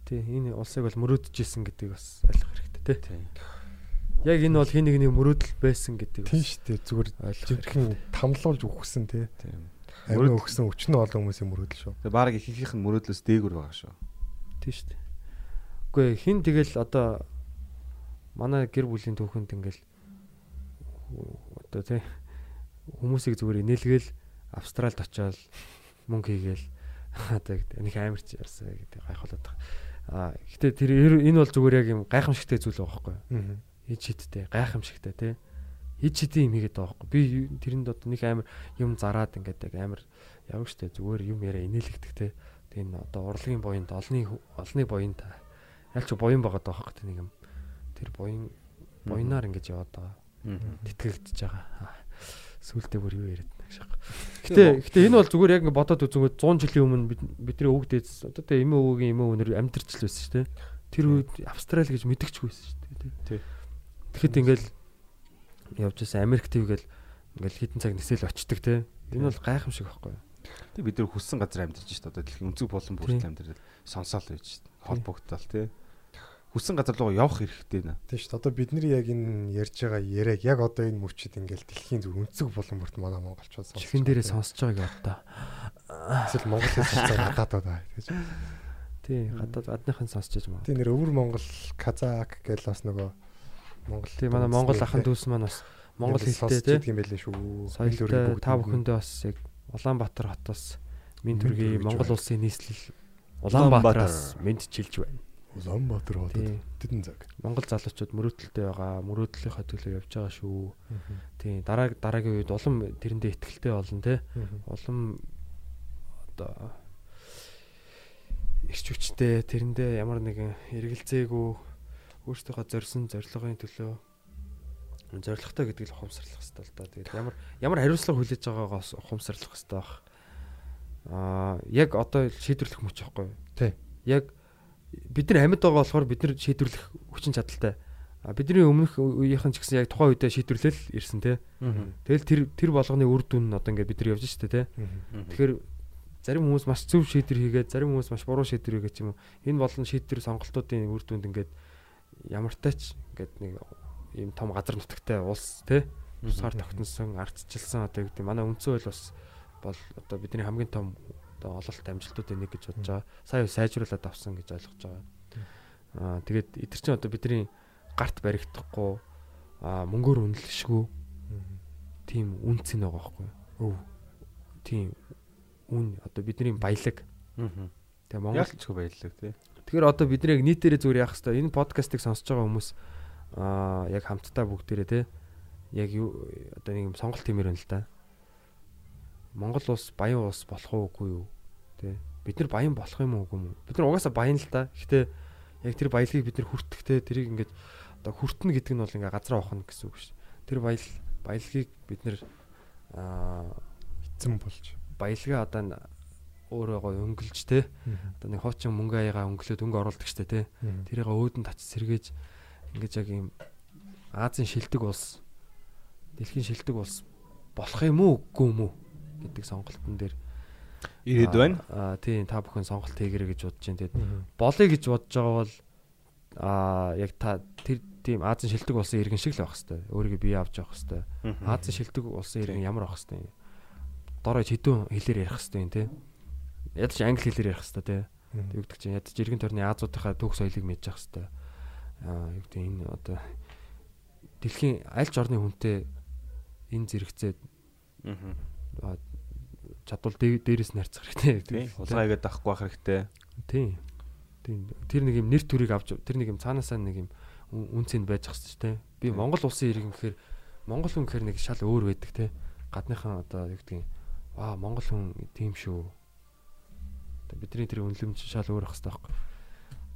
Тий энэ улсыг бол мөрөөдөжсэн гэдгийг бас ойлгох хэрэгтэй тий. Тийм. Яг энэ бол хин нэгний мөрөөдөл байсан гэдгийг Тийм шүү дээ зүгээр жинхэнэ тамлуулж үхсэн те. Тийм. Амин өгсөн өчнөө олон хүмүүсийн мөрөөдөл шүү. Тэгээ баг их ихийнх нь мөрөөдлөөс дээгүр байгаа шүү. тий шүү дээ. Үгүй хин тэгэл одоо манай гэр бүлийн түүхэнд ингээл одоо тий хүмүүсийг зүгээр инээлгээл Австралид очиод мөнгө хийгээл одоо нэг амарч ярьсан гэдэг гайхуулаад байгаа. Аа гэтээ тэр энэ бол зүгээр яг юм гайхамшигтай зүйл байгаа байхгүй юу? Аа. Ид шидтэй гайхамшигтай тий. Ид шидийн юм хийгээд байгаа байхгүй. Би тэрэнд одоо нэг амар юм зараад ингээд яг амар явах штэ зүгээр юм яриа инээлэгдэх тий. Тэг энэ одоо урлагийн боёнд олны олны боёнд ялч боён байгаа даа байхгүй нэг юм. Тэр боён боёнаар ингэж яваад байгаа. Тэтгэгдэж байгаа. Аа, Сүүлдээ бүр юу яриад. Гэтэ гэтэ энэ бол зүгээр яг ингэ бодоод үзэнгүүт 100 жилийн өмнө бид- бидний өвөг дээдс одоо тэ эмээ өвөгийн эмээ өнөр амьдарч л байсан шүү дээ. Тэр үед Австрали гэж мэдэгчгүй байсан шүү дээ. Тэгэхэд ингээл явж байсан Америк твгээл ингээл хитэн цаг нисэл очдөг те. Энэ бол гайхамшиг байхгүй юу? Тэг бид нар хүссэн газар амьдарч шүү дээ. Одоо дэлхийн өнцөг болон бүртэл амьдрал сонсоол байж шүү дээ. Холбогдтал тий. Хүссэн газар руу явах хэрэгтэй нэ. Тийм шүү. Одоо бид нар яг энэ ярьж байгаа яриаг яг одоо энэ мөчид ингээл дэлхийн зөв өнцөг болон бүрт манай монголчууд сонсож Чихэн дээрээ сонсож байгааг одоо. Эсвэл Монголын сонсож гадаад байна гэж. Тий, гадаад гадныхан сонсож байж маа. Тийм нэр өвөр Монгол казак гэл бас нөгөө Монгол Тий, манай Монгол ахын дүүс маань бас монгол хэлтэй те. юм байлээ шүү. Соёлтой та бүхэндээ бас яг Улаанбаатар хотоос хүргэж Монгол улсын нийслэл Улаанбаатараас мэдчилж байна. Улаанбаатар хотод Тий. тэдэн цаг. Монгол залуучууд мөрөөдөлтэй байгаа, мөрөөдлийнхөө төлөө явж байгаа шүү. Тий, дараа дараагийн үед улам тэрэндээ ихтгэлтэй болно те. Улам одоо ирч хүчтэй тэрэндээ ямар нэгэн эргэлзээгүй өөрсдийнхөө зорьсон зорилгын төлөө зоригтой гэдэг л ухамсарлах хэрэгтэй л да. Тэгээд ямар ямар хариуцлага хүлээж байгаагаас ухамсарлах хэрэгтэй байх. Аа яг одоо шийдвэрлэх мөч байхгүй юу? Тий. Яг бид нар амьд байгаа болохоор бид нар шийдвэрлэх хүчин чадалтай. Бидний өмнөх үеийнхэн ч гэсэн яг тухайн үедээ шийдвэрлэл ирсэн те. Тэгэл тэр тэр болгоны үр дүн нь одоо ингээд бид нар явж штэ те. Тэгэхээр зарим хүмүүс маш зөв шийдвэр хийгээд зарим хүмүүс маш буруу шийдвэр хийгээд юм уу энэ болон шийдвэр сонголтуудын үр дүнд ингээд ямартай ч ингээд нэг ийм том газар нутагтай улс те тусгаар тогтносон ардчилсан одоо юу гэдэг манай үндсэн хууль бас бол одоо бидний хамгийн том одоо ололт амжилтуудын нэг гэж бодож байгаа. Сая сайжруулад авсан гэж ойлгож байгаа. Аа тэгээд эдгэр чинь одоо бидний гарт баригдахгүй аа мөнгөөр үнэлшгүй тийм үнц нь байгаа байхгүй юу? Өв. Тийм үн одоо бидний баялаг. Тэгээ Монгол Ялчгүй баялаг тий. Тэгэхээр одоо бид нэг нийтээрээ зүгээр яах хэвээр энэ подкастыг сонсож байгаа хүмүүс аа яг хамтдаа бүгдээрээ те яг юу одоо нэг юм сонголт тиймэр байна л да. Монгол улс баян улс болох уугүй юу? Тэ бид нар баян болох юм уу үгүй юм? Бид нар угаасаа баян л да. Гэхдээ яг тэр баялагийг бид нар хүртэхтэй тэрийг ингээд одоо хүртэнэ гэдэг нь бол ингээ газар авах гэсэн үг шүү. Тэр баял баялагийг бид нар аа эзэн болж. баялгаа одоо н- өөрөө гой өнгөлж те одоо нэг хуучин мөнгө аяга өнгөлөөд өнгө оруулдаг штэ те тэрийг өөдөн тач сэргээж ингэж яг юм Азийн шилдэг улс дэлхийн шилдэг улс болох юм уу үгүй юм уу гэдэг сонголтын дээр Ирээд байна. аа тийм та бүхэн сонголт хийгэрэй гэж бодож байна. Тэгээд болъё гэж бодож байгаа бол аа яг та тэр тийм Азийн шилдэг улсын иргэн шиг л байх хэвээр. Өөрийгөө бие авч явах хэвээр. Азийн шилдэг улсын иргэн ямар байх хэвээр дорой хэдэн хэлээр ярих хэвээр те. Ядаж англи хэлээр ярих хэвээр те. Тэг үгдэг чинь ядаж иргэн тойрны Азуудынхаа түүх соёлыг мэдж явах хэвээр. Аа юу гэдэг энэ одоо дэлхийн аль ч орны хүнтэй энэ зэрэгцээ аа, чадвал дэ- дээрээс нь харьцах хэрэгтэй Тий. гэдэг. Авахгүй байх хэрэгтэй. Тийм. Тийм. Тэр нэг юм нэр төрийг авч тэр нэг юм цаанаасаа нэг юм үн- үнцэнд байж хэвчээ шүү дээ. Би Монгол улсын иргэн гэхээр Монгол хүн гэхээр нэг шал өөр байдаг те. Гадныхан одоо юу гэдгийг аа Монгол хүн тийм шүү. Бидний тэр үнэлэмж шал өөр ах хэвээр байхгүй.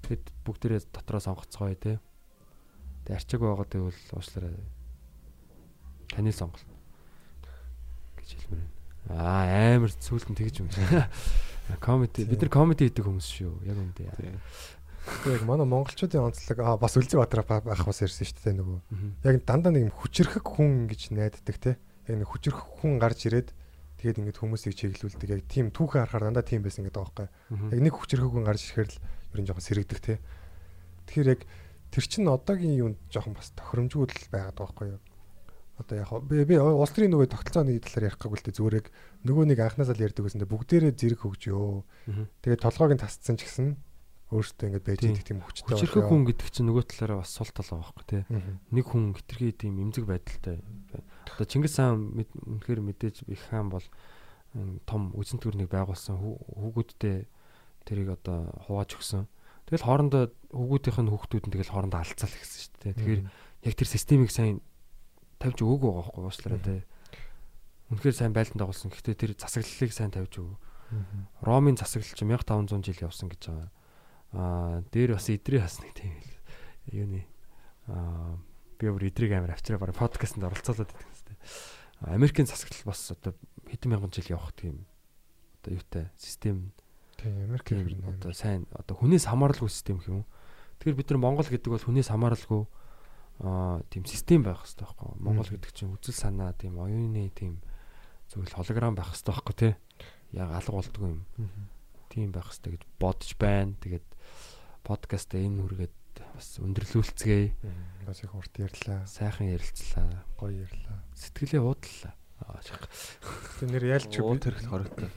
Тэгэд бүгдээрээ дотроо сонгоцгоё те. Тэг арчиг байгаа тэгвэл уушлаарай. Таны сонголт гэж хэлмээр байна. Аа амар сүултэн тэгж юм. Комеди бид нар комеди хийдэг хүмүүс шүү. Яг үндэ. Яг манай монголчуудын онцлог аа бас Үлзий Баатар байх бас ирсэн шүү дээ нөгөө. Яг дандаа нэг юм хүчрхэг хүн гэж найддаг те. Яг нэг хүчрхэг хүн гарч ирээд тэгээд ингээд хүмүүсийг чиглүүлдэг. Яг тийм түүхэн харахаар дандаа тийм байсан гэдэг байгаа байхгүй. Мгм. Яг нэг хүчрхэг хүн гарч ирэхээр л ер нь жоохон сэрэгдэг те. Тэгэхээр яг тэр чин одоогийн юунд жоохон бас тохиромжгүй л байгаад байгаа байхгүй юу? Одоо яг би би улс төрийн нөгөө тогтолцооны талаар ярих гэвэл зүгээр яг нөгөө нэг анхнаасаа л ярьдаг гэсэн бүгдээрээ зэрэг хөгжөө. Тэгээд толгойг нь тасцсан ч гэсэн өөртөө ингээд байж идэх тийм хүчтэй Хүчрхэг хүн гэдэг чинь нөгөө талаараа бас сул тал байгаа байхгүй тий. Нэг хүн хитрхи тийм эмзэг байдалтай. байна. Одоо Чингис хаан үнэхээр мэдээж их хаан бол том үзэн төрнийг байгуулсан хүү- хүүгүүдтэй тэрийг одоо хувааж өгсөн. Тэгэл хоорондоо хүүгүүдийнх нь хүүхдүүд нь тэгэл хоорондоо алцал гэсэн шүү дээ. Тэгэхээр яг тэр системийг сайн тавьж өгөөгүй байгаа байхгүй уучлаарай тий. Үнэхээр сайн байлдан дагуулсан. Гэхдээ тэр засаглалыг сайн тавьж өгөө. Ромын засаглал чинь 1500 жил явсан гэж байгаа. Аа дээр бас идрээ бас нэг тийм л юуны аа би өөр идрийг амар авчраа бараг подкастт оролцоолоод байдаг юм тест. Америкийн засаглал бас одоо хэдэн мянган жил явах тийм одоо юутай систем Тийм Америк хэрнээ. одоо сайн одоо хүнээс хамааралгүй систем юм. Тэгэхээр бид нар Монгол гэдэг бол хүнээс хамааралгүй аа тийм систем байх хэрэгтэй байхгүй. юу? Монгол гэдэг чинь үзэл санаа тийм оюуны тийм зөвхөн холограм байх хэрэгтэй байхгүй тий. Яг алга болдгоо юм. Тийм байх хэрэгтэй гэж бодож байна. Тэгээд подкаст энэ хүргээд бас өндөрлүүлцгээе. Бас их урт ярьлаа. Сайхан ярилцлаа. Гоё ярьлаа. Сэтгэлээ уудлаа. Тэр нэр ялч Уу би тэрх хоригтой.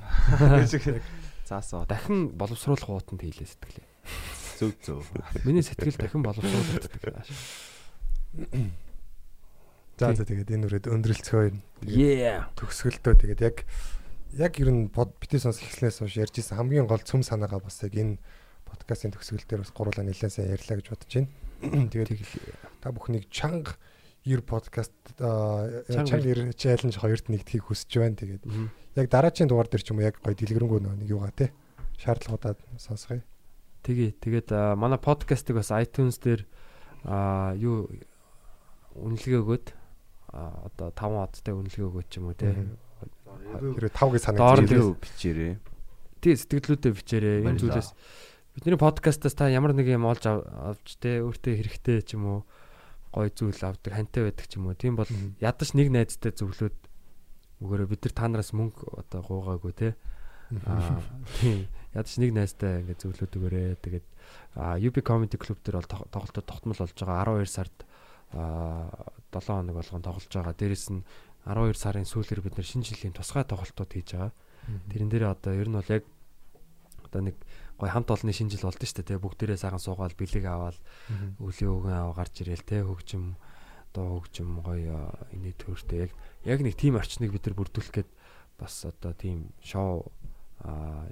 Заасаа Дахин боловсруулах уутанд хийлээ сэтгэлээ. зөв зөв. Миний сэтгэл дахин боловсруулагддаг. За за тэгээд энэ үрээд өндөрлцгөө Yeah. төгсгөлдөө тэгээд яг яг ер нь под битээ сонс эхлэнээс хойш ярьж исэн хамгийн гол цөм санаагаа бас яг энэ подкастын төгсгөл дээр бас гурлаа нэлээд сайн ярьлаа гэж бодож байна. Тэгээд та бүхнийг чанга 90 подкаст Чанга чанга 90 чаленж хоёрт нэгдхийг хүсэж байна. Тэгээд яг дараачийн дугаар дээр ч юм уу яг гоё дэлгэрэнгүй нэг юугаа те шаардлагуудаа сонсгоё. Тэгээ тэгээд манай подкастыг бас iTunes дээр юу үнэлгээ өгөөд одоо 5 одтай үнэлгээ өгөөч ч юм уу те. Хэрэв 5 гэж Доор санагдаж нь Илүү бичээрээ. Тий сэтгэлдээ бичээрэй. Энэ зүйлээс бидний подкастаас та ямар нэг юм олж ав- авч те өөртөө хэрэгтэй ч юм уу гой зүйл авдаг хантай байдаг ч юм уу. Тийм бол ядаж нэг найзтай зөвлөөд өгөөрэй бид нар та нараас мөнгө одоо гуугаагүй те. Аа тийм ядаж нэг найзтай ингээд зөвлөөд өгөөрэй. Тэгээд UB Comedy Club дээр бол тог- тоглолтод тогтмол болж байгаа 12 сард 7 хоног болгон тоглож байгаа. Дээрэс нь 12 сарын сүүлээр бид нар шинэ жилийн тусгай тоглолтууд хийж байгаа. Тэрэн дээр одоо ер нь бол яг одоо нэг гой хамт олонны шинэ жил болдсон шүү дээ. Бүгдээрээ сайхан суугаал бэлэг аваад өлийн өгөн аваа гарч ирээл те хөгжим одоо хөгжим гоё инээ төөртэй яг яг нэг тим орчныг бид нар бүрдүүлэх гээд бас одоо тийм шоу а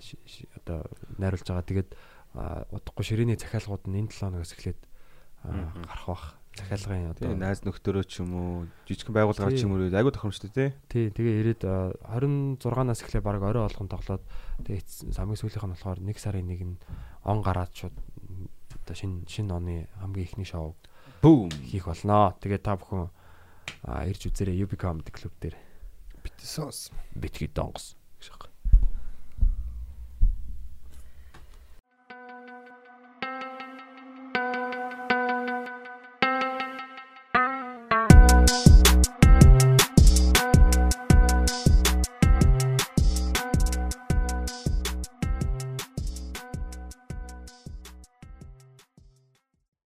одоо найруулж байгаа. Тэгээд удахгүй ширээний захиалгууд нь энэ 7 хоногоос эхлээд гарах бах. Захиалгын одоо найз нөхдөөрөө ч юм уу жижигхэн байгууллагаар ч юм уу айгуу тохиромжтой тий. Тий, тэгээ ирээд а, 26-наас эхлээ баг орой болгон тоглоод тэгээ хамгийн сүүлийнх нь болохоор 1 сарын 1 нь он гараад шууд одоо шинэ шинэ оны хамгийн ихний шоу Бүүм. хийх болноо. Тэгээ та бүхэн ирж үзээрэй UB Comedy Club дээр Битсоос. битгий донгос.